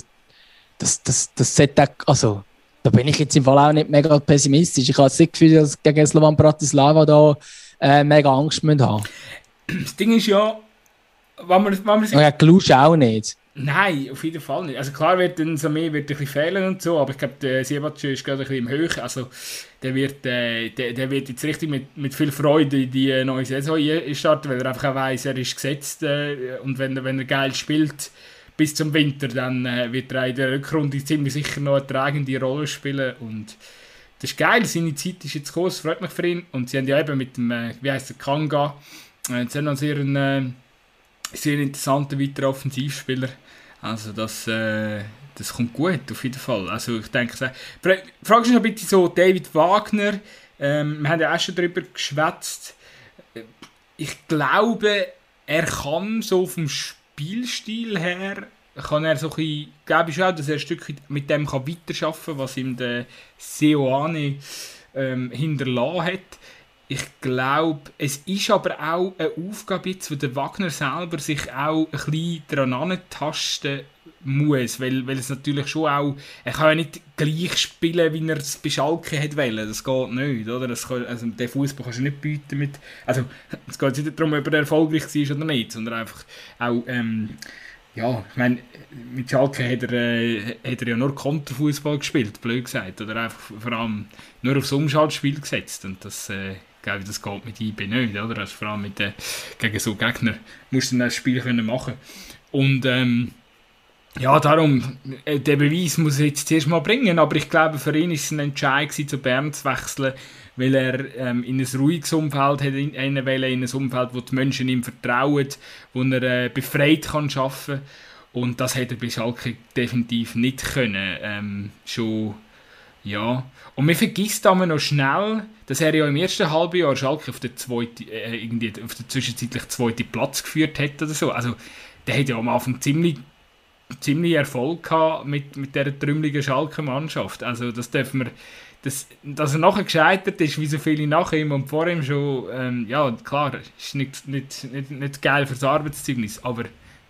das, das, das sollte also da bin ich jetzt im Fall auch nicht mega pessimistisch. Ich habe das Gefühl, dass gegen Slovan Bratislava da äh, mega Angst haben das Ding ist ja, wenn man, wenn man sich... Ja, Glusch auch nicht. Nein, auf jeden Fall nicht. Also klar wird dann so mehr wird ein bisschen fehlen und so, aber ich glaube, der Siebatsch ist gerade ein bisschen im Höch. Also der wird, äh, der, der wird jetzt richtig mit, mit viel Freude in die neue Saison starten, weil er einfach auch weiss, er ist gesetzt äh, und wenn er, wenn er geil spielt bis zum Winter, dann äh, wird er in der Rückrunde ziemlich sicher noch eine tragende Rolle spielen und das ist geil, seine Zeit ist jetzt es freut mich für ihn und sie haben ja eben mit dem, äh, wie heißt der, Kanga, Jetzt haben wir sehr einen äh, sehr interessanten weiteren Offensivspieler. Also das, äh, das kommt gut, auf jeden Fall. Also ich denke, fragst du noch bitte so David Wagner, Ähm, wir haben ja auch schon darüber geschwätzt. Ich glaube, er kann so vom Spielstil her kann er so ein bisschen, glaube ich auch, dass er ein Stück mit dem kann weiterarbeiten kann, was ihm der Seoane ähm, hinterlassen hat. Ich glaube, es ist aber auch eine Aufgabe jetzt, wo der Wagner selber sich auch ein bisschen daran tasten muss, weil, weil es natürlich schon auch, er kann ja nicht gleich spielen, wie er es bei Schalke hat wollen, das geht nicht, oder? Das kann, also den Fußball kannst du nicht bieten mit, also es geht nicht darum, ob er erfolgreich war oder nicht, sondern einfach auch, ähm, ja, ich meine, mit Schalke hat er, äh, hat er ja nur Konterfußball gespielt, blöd gesagt, oder einfach vor allem nur aufs Umschaltspiel gesetzt und das, äh, glaube das geht mit IB nicht, oder? Also vor allem mit, äh, gegen so Gegner musst du dann das Spiel können machen und ähm, ja, darum, äh, der Beweis muss er jetzt zuerst mal bringen, aber ich glaube, für ihn ist es ein Entscheid zu Bern zu wechseln, weil er ähm, in ein ruhiges Umfeld hat, in, in ein Umfeld, wo die Menschen ihm vertrauen, wo er äh, befreit kann arbeiten und das hätte er bei Schalke definitiv nicht können, ähm, schon, ja. Und man vergisst aber noch schnell, dass er ja im ersten Halbjahr Schalke auf den, zweiten, äh, irgendwie auf den zwischenzeitlich zweiten Platz geführt hat oder so, also der hat ja am Anfang ziemlich ziemlich Erfolg gehabt mit, mit dieser trümmeligen Schalker Mannschaft. Also das dürfen wir, das, dass er nachher gescheitert ist, wie so viele nach ihm und vor ihm schon, ähm, ja klar, ist nicht, nicht, nicht, nicht geil fürs Arbeitszeugnis, aber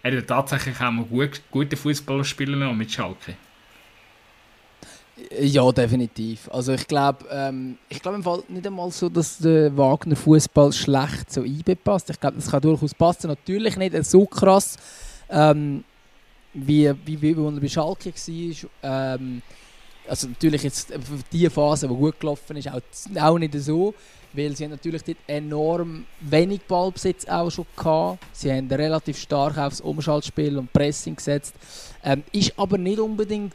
er hat tatsächlich auch mal gut, gute Fußballer spielen mit Schalke. Ja, definitiv. Also ich glaube, ähm, ich glaube im Fall nicht einmal so, dass der Wagner Fußball schlecht so einpasst. Ich glaube, das kann durchaus passen. Natürlich nicht so krass. Ähm, wie, wie, wie, er bei Schalke war. Ähm, also natürlich jetzt die Phase, die gut gelaufen ist, auch, auch nicht so, weil sie haben natürlich dort enorm wenig Ballbesitz auch schon gehabt. Sie haben relativ stark aufs Umschaltspiel und Pressing gesetzt. Ähm, ist aber nicht unbedingt,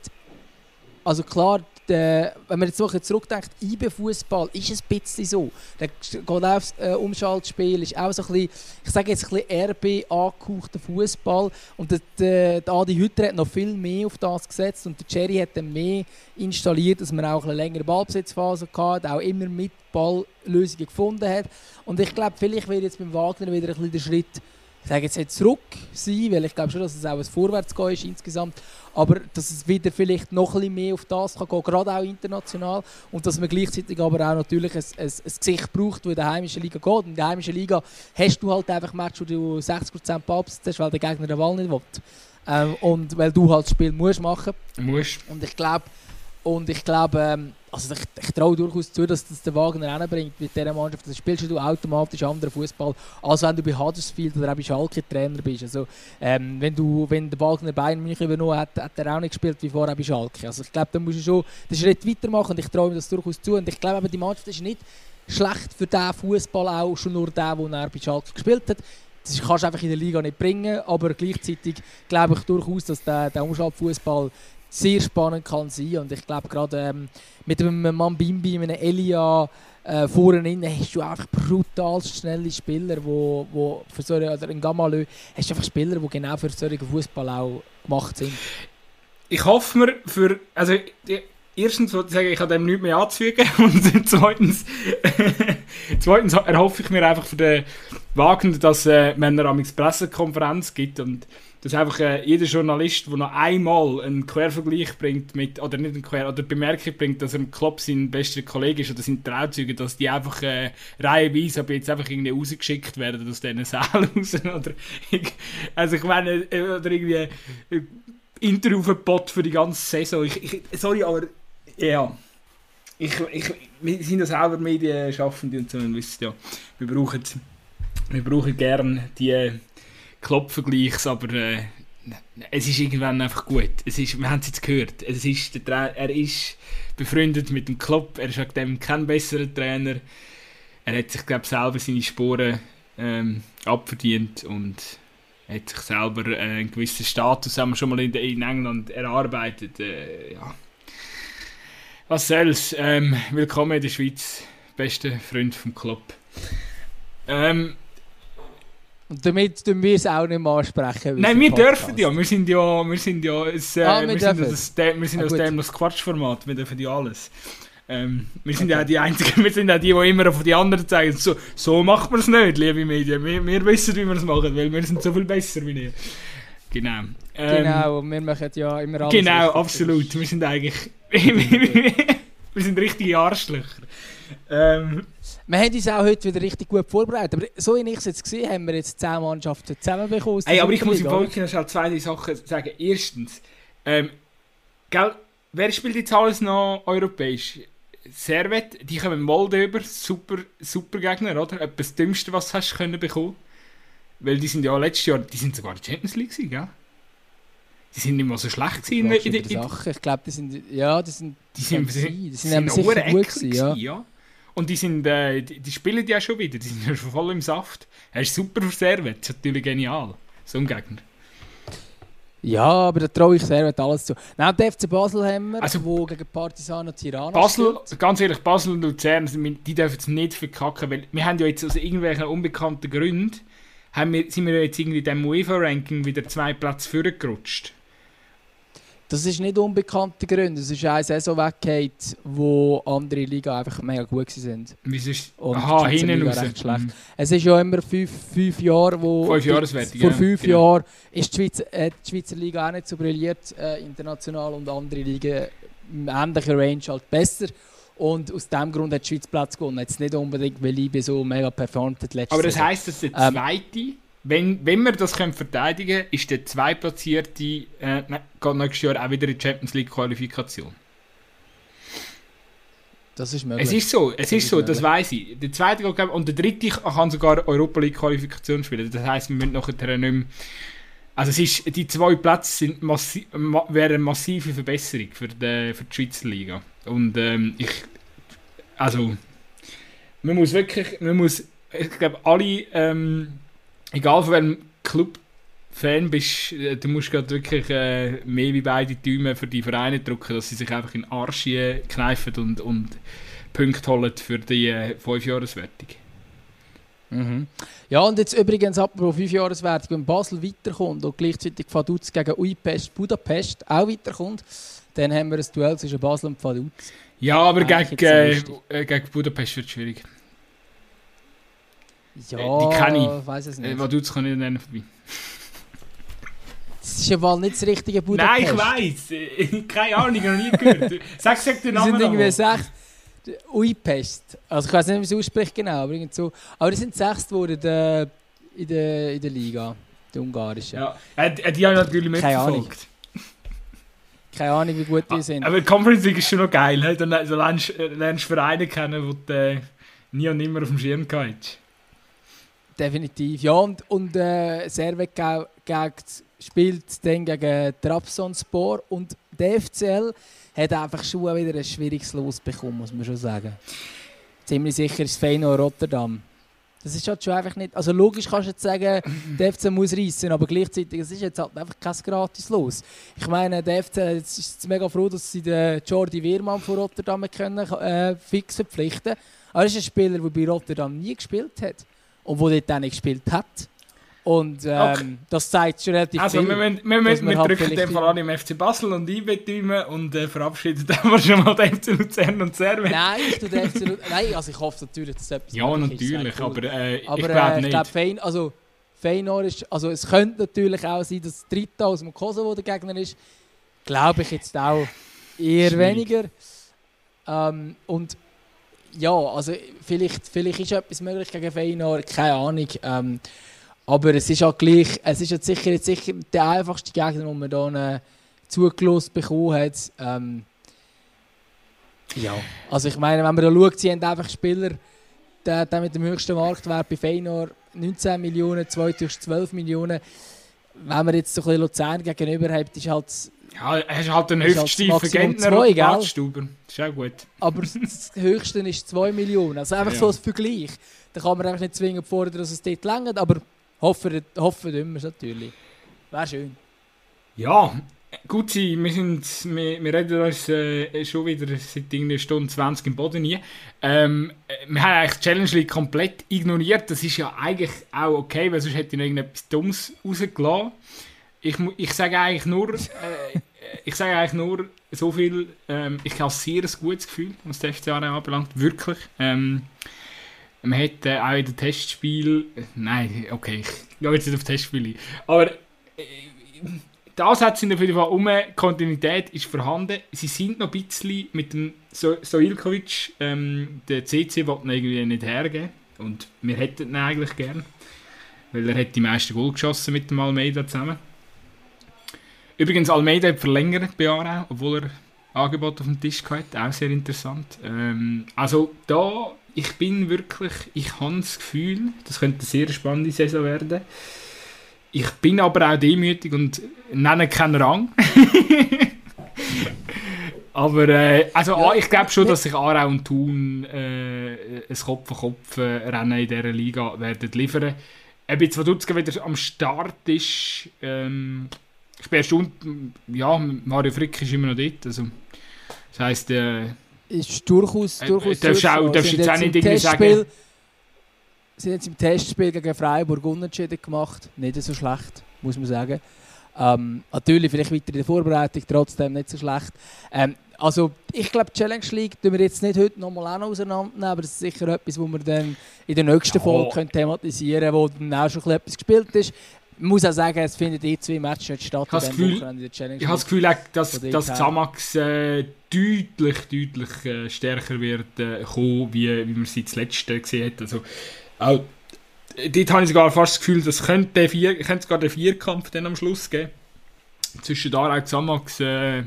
also klar, der, wenn man jetzt so zurückdenkt, IB-Fußball ist ein bisschen so. Der geht aufs äh, Umschaltspiel, ist auch so ein bisschen, ich sage jetzt ein bisschen RB angehauchter Fußball. Und der, der, der Adi Hütter hat noch viel mehr auf das gesetzt und der Cherry hat dann mehr installiert, dass man auch eine längere Ballbesitzphase hatte, auch immer mit Balllösungen gefunden hat. Und ich glaube, vielleicht wird jetzt beim Wagner wieder ein bisschen der Schritt ich sage jetzt nicht zurück sein, weil ich glaube schon, dass es auch ein Vorwärtsgehen ist insgesamt, aber dass es wieder vielleicht noch ein bisschen mehr auf das kann gehen, gerade auch international und dass man gleichzeitig aber auch natürlich ein, ein, ein Gesicht braucht, das in der heimischen Liga geht. Und in der heimischen Liga hast du halt einfach Match, wo du 60% Ballbesitz hast, weil der Gegner den Ball nicht will. Ähm, und weil du halt das Spiel musst machen. Musst. Und ich glaube, und ich glaube, ähm, also ich, ich traue durchaus zu, dass das der Wagner reinbringt mit dieser Mannschaft. Das spielst du automatisch anderen Fußball, als wenn du bei Huddersfield oder auch bei Schalke Trainer bist. Also, ähm, wenn, du, wenn der Wagner Bayern München übernommen hat, hat er auch nicht gespielt wie vorher bei Schalke. Also ich glaube, da musst du schon den Schritt weitermachen ich traue mir das durchaus zu. Und ich glaube, die Mannschaft ist nicht schlecht für diesen Fußball auch, schon nur der, den er bei Schalke gespielt hat. Das kannst du einfach in der Liga nicht bringen, aber gleichzeitig glaube ich durchaus, dass der, der Umschaltfußball sehr spannend kann sein. Und ich glaube, gerade ähm, mit einem Mambimbi, mit einem Elia äh, vorne hast du einfach brutal schnelle Spieler, wo, wo für so oder in Gamalö hast du einfach Spieler, die genau für solchen Fußball auch gemacht sind. Ich hoffe mir für, also erstens wollte ich sagen, ich habe dem nichts mehr anzufügen und zweitens, zweitens erhoffe ich mir einfach für den Wagen, dass äh, wenn er am Pressekonferenz gibt und dass einfach äh, jeder Journalist, der noch einmal einen Quervergleich bringt mit, oder nicht einen Quer, oder Bemerkung bringt, dass er im Club sein bester Kollege ist oder sein Trauzeuge, dass die einfach äh, reihenweise aber jetzt einfach irgendwie rausgeschickt werden aus diesen Sälen raus, oder also ich meine, äh, oder irgendwie äh, Interviewverbot für die ganze Saison. Ich, ich, sorry, aber ja. Ich, ich, wir sind ja selber Medienschaffende und so, und wisst ja, wir brauchen, wir brauchen gerne die Kloppvergleichs, aber äh, es ist irgendwann einfach gut. Es ist, wir haben es jetzt gehört. Es ist, der er ist befreundet mit dem Klopp, er ist wegen dem kein besserer Trainer. Er hat sich, glaube selber seine Sporen ähm, abverdient und hat sich selber äh, einen gewissen Status haben wir schon mal in, in England erarbeitet. Äh, ja. Was soll's? Ähm, willkommen in der Schweiz, bester Freund vom Club. Ähm, und damit dürfen wir es auch nicht mehr ansprechen. Nein, wir dürfen ja. Wir sind ja, wir sind ja, ein, äh, ah, wir, wir, sind das, wir sind ah, aus dem das Quatschformat. Wir dürfen ja alles. Ähm, wir sind ja die Einzigen, wir sind ja die, die immer auf die anderen zeigen. So, so macht man es nicht, liebe Medien. Wir, wir wissen, wie wir es machen, weil wir sind so viel besser wie ihr. Genau. Ähm, genau, wir machen ja immer alles. Genau, absolut. Wir sind eigentlich. wir sind richtige Arschlöcher. Ähm, wir haben uns auch heute wieder richtig gut vorbereitet. Aber so wie ich es jetzt gesehen habe, haben wir jetzt 10 Mannschaften zusammenbekommen. Hey, aber ich muss im Folge noch schnell zwei Sachen sagen. Erstens, ähm, gell, wer spielt jetzt alles noch europäisch? Servet, die kommen Molde über, super, super Gegner, oder? Etwas das Dümmste, was hast du können bekommen. Weil die sind ja letztes Jahr, die sind sogar in der Champions League gewesen, gell? Die sind nicht mal so schlecht gewesen. In, in, in, ich glaube, die sind, ja, die sind, die sind, die sind, die sind, sind sicher gut gewesen, ja. ja. Und die sind, äh, die, die, spielen ja schon wieder, die sind ja schon voll im Saft. Er ist super für Servet, das ist natürlich genial, so ein Gegner. Ja, aber da traue ich Servet alles zu. Nein, der FC Basel haben wir, also, wo gegen Partisan und Tirana Basel, spielt. ganz ehrlich, Basel und Luzern, die dürfen es nicht verkacken, weil wir haben ja jetzt aus irgendwelchen unbekannten Gründen, haben wir, sind wir jetzt irgendwie in diesem UEFA-Ranking wieder zwei Plätze vorgerutscht. Das ist nicht unbekannte Gründe. Es ist eine Saison weggeht, wo andere Ligen einfach mega gut. Wieso ist Aha, hinten raus. Recht schlecht. Mhm. Es ist ja immer fünf, fünf Jahre, wo... Fünf Jahreswertung, Vor fünf genau. Jahren ist die Schweizer, äh, die Schweizer Liga auch nicht so brilliert, äh, international, und andere Ligen im ähnlichen Range halt besser. Und aus diesem Grund hat die Schweiz Platz gewonnen. Jetzt nicht unbedingt, weil Liebe so mega performt hat letztes Aber das heisst, dass der ähm, zweite... Ähm, wenn, wenn wir das können verteidigen können, ist der Zweitplatzierte äh, geht nächstes Jahr auch wieder in die Champions League Qualifikation. Das ist möglich. Es ist so, es das ist, ist so, das weiß ich. Der zweite geht, und der dritte kann sogar Europa League Qualifikation spielen. Das heisst, wir müssen nachher nicht mehr. Also es ist, die zwei Plätze sind massi ma wären eine massive Verbesserung für die, für die Schweizer Liga. Und ähm, ich, also, man muss wirklich, man muss, ich glaube, alle ähm, egal von welchem Club Fan bist, äh, du musst gerade wirklich äh, mehr wie beide Däume für die Vereine drücken, dass sie sich einfach in den Arsch kneifen und, und Punkte holen für die äh, 5-Jahreswertung. Mhm. Ja, und jetzt übrigens ab pro 5-Jahreswertung, wenn Basel weiterkommt und gleichzeitig Vaduz gegen Uipest Budapest auch weiterkommt, dann haben wir ein Duell zwischen Basel und Vaduz. Ja, aber gegen, äh, äh, gegen Budapest wird es schwierig. Ja, äh, die kenne ich. Weiß es nicht. Äh, was du es kann ich nennen vorbei. Das ist ja wohl nicht das richtige Budapest. Nein, ich weiß. Äh, keine Ahnung, noch nie gehört. Sag, sag den Namen. Die sind irgendwie sechs. Uipest. Also ich weiß nicht, wie es ausspricht genau, aber irgendwie so. Aber die sind sechst geworden in der, in der Liga, die ungarische. Ja, äh, die haben natürlich mitverfolgt. Keine Ahnung, wie gut die sind. Aber die Conference League ist schon noch geil. He? Dann lernst du Vereine kennen, die du nie und nimmer auf dem Schirm gehabt Definitiv, ja. Und, und äh, Servet spielt dann gegen Trabzonspor und der FCL hat einfach schon wieder ein schwieriges Los bekommen, muss man schon sagen. Ziemlich sicher ist Feyenoord Rotterdam. Das ist halt schon einfach nicht. Also logisch kannst du jetzt sagen, der FC muss reissen, aber gleichzeitig es ist jetzt halt einfach kein gratis Los. Ich meine, der FC ist jetzt mega froh, dass sie den Jordi Wehrmann von Rotterdam können, äh, fix verpflichten. Aber er ist ein Spieler, der bei Rotterdam nie gespielt hat und wo dort dann gespielt hat. Und ähm, okay. das zeigt schon relativ also, viel. Also wir, wir, wir, wir halt drücken den Fall an im FC Basel und IB und äh, verabschieden dann schon mal den FC Luzern und Servet. Nein, ich tue den FC Luzern. Nein, also ich hoffe natürlich, dass es etwas Ja, natürlich, cool. aber äh, aber, ich glaube äh, nicht. Ich glaube, Fein, also, Feyenoord ist, also es könnte natürlich auch sein, dass Dritte aus dem Kosovo der Gegner ist. Glaube ich jetzt auch eher Schwierig. weniger. Ähm, und ja, also vielleicht, vielleicht ist etwas möglich gegen Feyenoord, keine Ahnung. Ähm, aber es ist auch gleich, es ist jetzt sicher, jetzt sicher der einfachste Gegner, den man hier äh, zugelost bekommen hat. Ähm, ja, also ich meine, wenn man da schaut, sie haben einfach Spieler, der, der mit dem höchsten Marktwert bei Feyenoord 19 Millionen, zweite 12 Millionen. Wenn man jetzt so ein bisschen Luzern gegenüber hat, ist halt ja, er ist halt ein hüftsteifer Gentner und Badstuber. Ist auch gut. Aber das höchste ist 2 Millionen. Also einfach ja. so als Vergleich. Da kann man einfach nicht zwingend fordern, dass es dort längert, aber hoffen, hoffen immer natürlich. Wäre schön. Ja, gut sein. Wir, sind, wir, wir reden uns äh, schon wieder seit einer Stunde 20 im Boden nie. Ähm, wir haben eigentlich die Challenge League komplett ignoriert. Das ist ja eigentlich auch okay, weil sonst hätte ich noch irgendetwas Dummes rausgelassen ich, ich sage eigentlich nur, äh, ich sage eigentlich nur so viel, ähm, ich habe sehr ein gutes Gefühl, was das FC Aarau anbelangt, wirklich. Ähm, man hat äh, auch in den Testspiel, nein, okay, ich gehe jetzt nicht auf Testspiele aber äh, die Ansätze sind auf jeden Fall um, Kontinuität ist vorhanden. Sie sind noch ein bisschen mit dem so Sojilkovic, ähm, der CC wollte irgendwie nicht hergeben und wir hätten ihn eigentlich gern, weil er hat die meisten Goal geschossen mit dem Almeida zusammen. Übrigens, Almeida hat verlängert bei Aarau, obwohl er Angebot auf dem Tisch hatte, auch sehr interessant. Ähm, also da, ich bin wirklich, ich habe das Gefühl, das könnte eine sehr spannende Saison werden. Ich bin aber auch demütig und nenne keinen Rang. aber äh, also ja, ich glaube schon, dass sich Aarau und Thun äh, ein Kopf-an-Kopf-Rennen in dieser Liga werden liefern. Ob jetzt wieder am Start ist, ähm, ich bin erstaunt, ja, Mario Frick ist immer noch dort. Also, das heisst, äh, ist durchaus, äh, durchaus darfst du auch, darfst jetzt auch nicht irgendwie sagen... Sie haben jetzt im Testspiel gegen Freiburg unentschieden gemacht. Nicht so schlecht, muss man sagen. Ähm, natürlich vielleicht weiter in der Vorbereitung, trotzdem nicht so schlecht. Ähm, also ich glaube, die Challenge League tun wir jetzt nicht heute nochmal auch noch auseinandernehmen, aber das ist sicher etwas, wo wir dann in der nächsten ja. Folge können thematisieren können, wo dann auch schon etwas gespielt ist. Ich muss auch sagen, es findet eh zwei Matches nicht statt. Ich habe das Gefühl, ich habe das Gefühl dass, dass Xamax äh, deutlich, deutlich äh, stärker wird äh, kommen, wie, wie man es das letzte gesehen hat. Also, auch, dort habe ich sogar fast das Gefühl, dass könnte, vier, könnte sogar den Vierkampf dann am Schluss geben. Zwischen Aarau, Xamax, äh,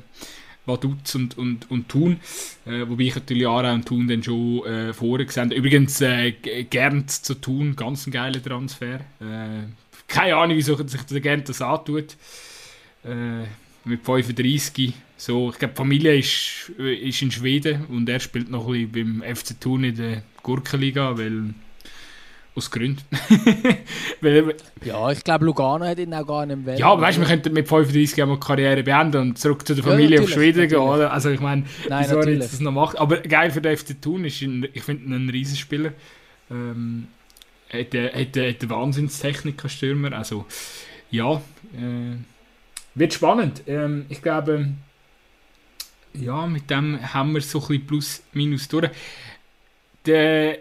Vaduz und, und, und Thun. Äh, wobei ich natürlich Aarau und Thun dann schon äh, vorher gesehen Übrigens, äh, gern zu Thun, ganz ein geiler Transfer. Äh, keine Ahnung, wieso sich der gerne das antut. Äh, mit 35. So, ich glaube, die Familie ist, ist in Schweden und er spielt noch ein bisschen beim FC Thun in der Gurkenliga, weil aus Gründen. weil, ja, ich glaube, Lugano hat ihn auch gar nicht mehr. Ja, aber weißt du, wir könnten mit 35 einmal die Karriere beenden und zurück zu der Familie ja, auf Schweden gehen, oder? Also ich meine, wieso er jetzt das noch macht. Aber geil für den FC Thun ist, ein, ich finde ihn ein Riesenspieler. Ähm, hat, hat, hat eine Wahnsinnstechnik Stürmer. Also, ja, äh, wird spannend. Ähm, ich glaube, ja, mit dem haben wir so ein plus minus durch. Der,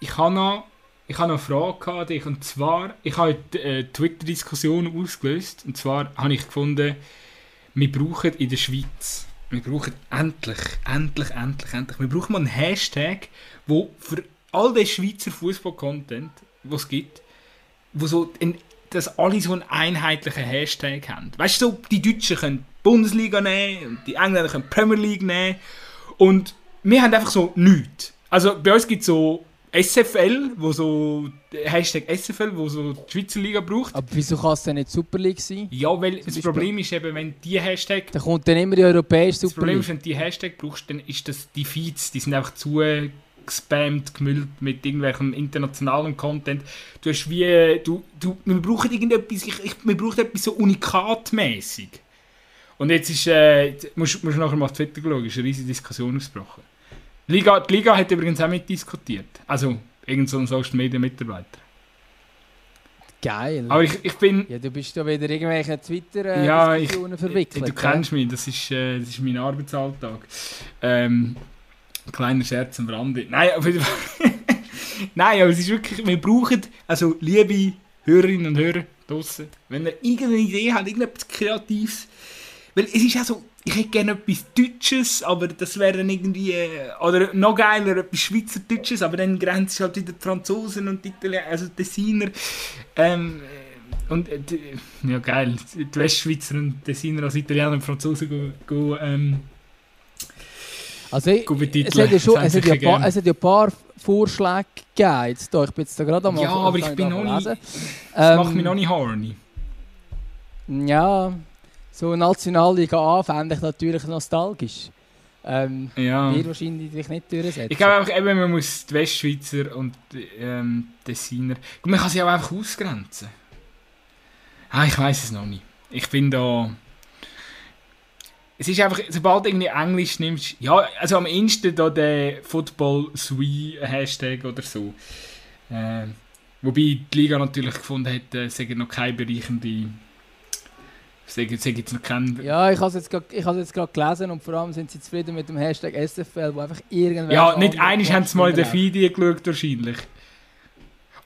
ich habe noch, ich noch eine Frage dich, und zwar, ich habe eine äh, Twitter-Diskussion ausgelöst, und zwar habe ich gefunden, wir brauchen in der Schweiz, wir brauchen endlich, endlich, endlich, endlich, wir brauchen mal einen Hashtag, wo für all den Schweizer Fußball-Content, was es gibt, wo so in, dass alle so einen einheitlichen Hashtag haben. Weißt du, so, die Deutschen können Bundesliga nehmen und die Engländer können Premier League nehmen und wir haben einfach so nichts. Also bei uns gibt es so SFL, wo so Hashtag SFL, wo so die Schweizer Liga braucht. Aber wieso kann es denn nicht Super League sein? Ja, weil das Problem ist eben, wenn die Hashtag... Da kommt dann immer die europäische Super League. Das Problem ist, wenn du die Hashtag brauchst, dann ist das die Feeds, die sind einfach zu gespammt, gemüllt mit irgendwelchem internationalen Content. Du hast wie, du, du, wir brauchen irgendetwas, ich, ich, wir brauchen etwas so unikatmäßig. Und jetzt ist, äh, musst, musst du nachher mal auf Twitter schauen, ist eine riesige Diskussion ausgebrochen. Liga, die Liga hat übrigens auch mitdiskutiert. Also, irgend so ein Social Media Mitarbeiter. Geil. Aber ich, ich bin... Ja, du bist da wieder irgendwelche Twitter-Diskussionen ja, verwickelt. Du kennst mich, das ist, äh, das ist mein Arbeitsalltag. Ähm, Kleiner Scherz am Rande. Nein, Fall. Nein, aber es ist wirklich, wir brauchen, also liebe Hörerinnen und Hörer draußen, wenn ihr irgendeine Idee habt, irgendetwas Kreatives, weil es ist ja so, ich hätte gerne etwas Deutsches, aber das wäre dann irgendwie, äh, oder noch geiler, etwas Schweizerdeutsches, aber dann grenzt es halt wieder Franzosen und Italiener, also die Tessiner. Ähm, und, äh, ja geil, die Westschweizer und Tessiner als Italiener und Franzosen go, go ähm, also ich, es, hat ja schon, es, hat ja paar, es hat ja ein paar Vorschläge gegeben. Jetzt, da, ich bin jetzt da gerade am Ja, aber ich bin noch nicht... Das ähm, macht mich noch nicht horny. Ja, so Nationalliga A fände ich natürlich nostalgisch. Ähm, ja. Mir wahrscheinlich nicht durchsetzen. Ich glaube einfach, eben, man muss die Westschweizer und ähm, Designer... Man kann sie auch einfach ausgrenzen. Ah, ich weiß es noch nicht. Ich bin da es ist einfach, sobald du irgendwie Englisch nimmst, ja, also am ehesten da der Football Sui Hashtag oder so. Äh, wobei die Liga natürlich gefunden hat, äh, es noch keine bereichende Sag jetzt, sag jetzt noch keinen. Ja, ich habe es jetzt gerade gelesen und vor allem sind sie zufrieden mit dem Hashtag SFL, wo einfach irgendwelche... Ja, nicht einig haben sie mal in Quatsch Feed geschaut, wahrscheinlich.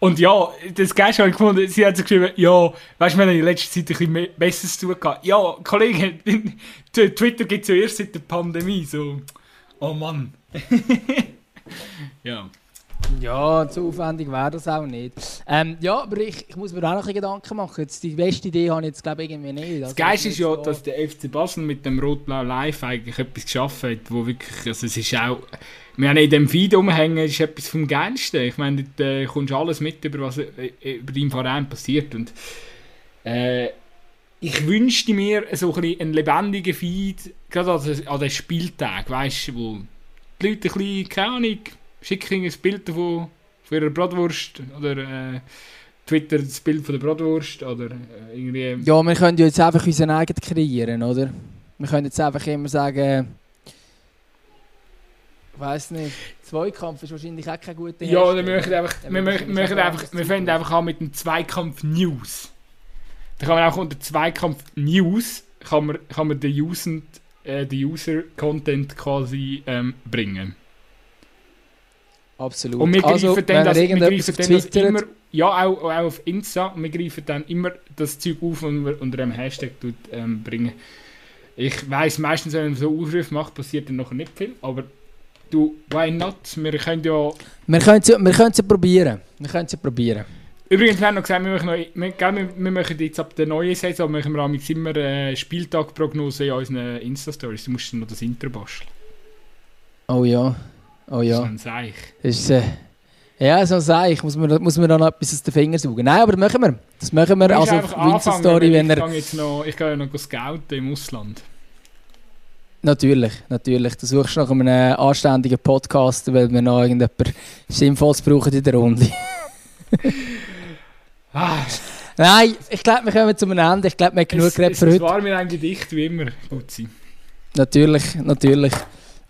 Und ja, das Geilste habe ich gefunden, sie hat so geschrieben, ja, weißt du, wir haben in letzter Zeit ein bisschen Besseres zu tun gehabt. Ja, Kollege, Twitter gibt es ja erst seit der Pandemie, so. Oh Mann. ja. Ja, so aufwendig wäre das auch nicht. Ähm, ja, aber ich, ich muss mir auch noch ein Gedanken machen. Jetzt, die beste Idee habe ich jetzt glaube ich irgendwie nicht. Das Also, Geilste ist ja, so- dass der FC Basel mit dem Rot-Blau Live eigentlich etwas geschaffen hat, wo wirklich, also es ist auch, wir haben in dem Feed rumhängen, ist etwas vom Geilsten. Ich meine, dort äh, kommst du alles mit, über was äh, über deinen Verein passiert und äh, ich wünschte mir so ein bisschen einen lebendigen Feed, gerade an den Spieltag, weißt du, wo die Leute ein bisschen, keine Ahnung, schicken ein Bild davon, von ihrer Bratwurst oder äh, Twitter das Bild von der Bratwurst oder äh, irgendwie... Ja, wir können ja jetzt einfach unseren eigenen kreieren, oder? Wir können jetzt einfach immer sagen... Ich weiß nicht. Zweikampf ist wahrscheinlich auch kein guter Ja, dann möchten wir einfach, wir, möchten, wir wir, möchten einfach wir an mit dem Zweikampf News. Da kann man auch unter Zweikampf News kann man, kann man den User, äh, den User Content quasi ähm, bringen. Absolut. Und wir greifen also, dann, das, wir greifen dann das immer, ja auch, auch auf Insta, und wir greifen dann immer das Zeug auf, und wir unter einem Hashtag tut, ähm, bringen. Ich weiss, meistens wenn man so Aufrufe macht, passiert dann noch nicht viel, aber du, why not? Wir können ja Wir können es wir können probieren. Wir können es ja probieren. Übrigens, wir haben noch gesagt, wir, machen noch, wir, wir, machen jetzt ab der neuen Saison machen wir amigs immer äh, Spieltagprognose in unseren Insta-Stories. Du musst noch das Intro basteln. Oh ja. Oh Das ist ja. ein Seich. Ist, äh, ja, so sage ich. Muss man, muss man da noch etwas aus den Fingern saugen. Nein, aber das machen wir. Das machen wir. Also anfangen, Story, wenn ich, er... gehe jetzt noch, ich gehe ja noch scouten im Ausland. Natürlich, natürlich. Du suchst nach einem anständigen Podcast, weil wir noch irgendjemand Sinnvolles brauchen in der Runde. Ah, Nein, ich glaube, wir kommen zum Ende. Ich glaube, wir haben genug es, geredet es, für es heute. war mir ein Gedicht, wie immer. Gut sein. Natürlich, natürlich.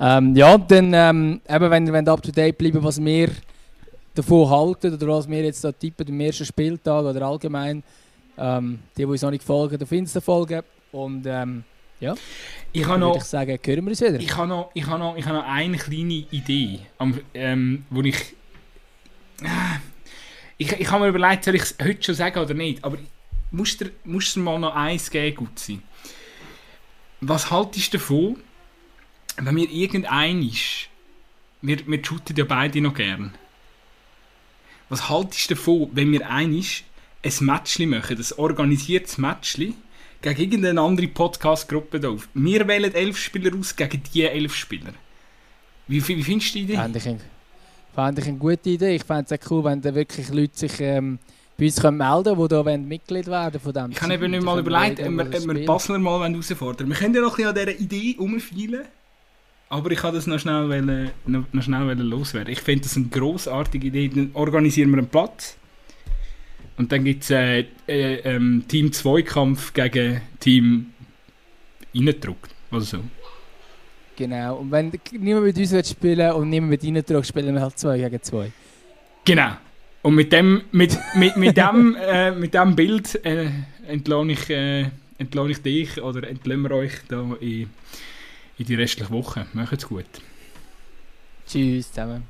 Ähm, ja, dann, ähm, eben, wenn ihr up to date bleiben was wir davon halten oder was wir jetzt da tippen am ersten Spieltag oder allgemein, ähm, die, die uns noch nicht folgen, auf Insta folgen. Und ähm, Ich habe noch, ich sagen, hören wir uns wieder. ich habe noch, ich habe noch, ich habe noch eine kleine Idee, am, ähm, wo ich, Ah, ich, ich habe mir überlegt, soll ich es heute schon sagen oder nicht, aber musst du musst mal noch eins geben, gut sein. Was haltest du davon, wenn wir irgendein ist, wir, wir shooten ja beide noch gern. Was haltest du davon, wenn wir einig ein Matchli machen, ein organisiertes Matchli, gegen irgendeine andere Podcast-Gruppe da auf. Wir wählen elf Spieler aus gegen die elf Spieler. Wie, wie, wie findest du die Idee? Fände ich, ein- fände ich eine gute Idee. Ich fände es auch cool, wenn da wirklich Leute sich ähm, bei uns können melden können, die da Mitglied werden von dem Ich habe eben nicht mal überlegt, ob wir, wir. Basler mal herausfordern wollen. Wir können ja noch ein bisschen an dieser Idee rumfeilen. Aber ich kann das noch schnell, wollen, noch, noch schnell loswerden. Ich finde das eine grossartige Idee. Dann organisieren wir einen Platz. Und dann gibt es äh, äh, ähm, Team 2-Kampf gegen Team Innendruck. Oder so. Genau. Und wenn niemand mit uns spielen und niemand mit ihnen drückt, spielen wir halt 2 gegen 2. Genau. Und mit dem, mit, mit, mit dem, äh, mit dem Bild äh, entlohne ich, äh, entlohne ich dich oder entlöhnen wir euch da in, in die restliche Woche. Macht's gut. Tschüss zusammen.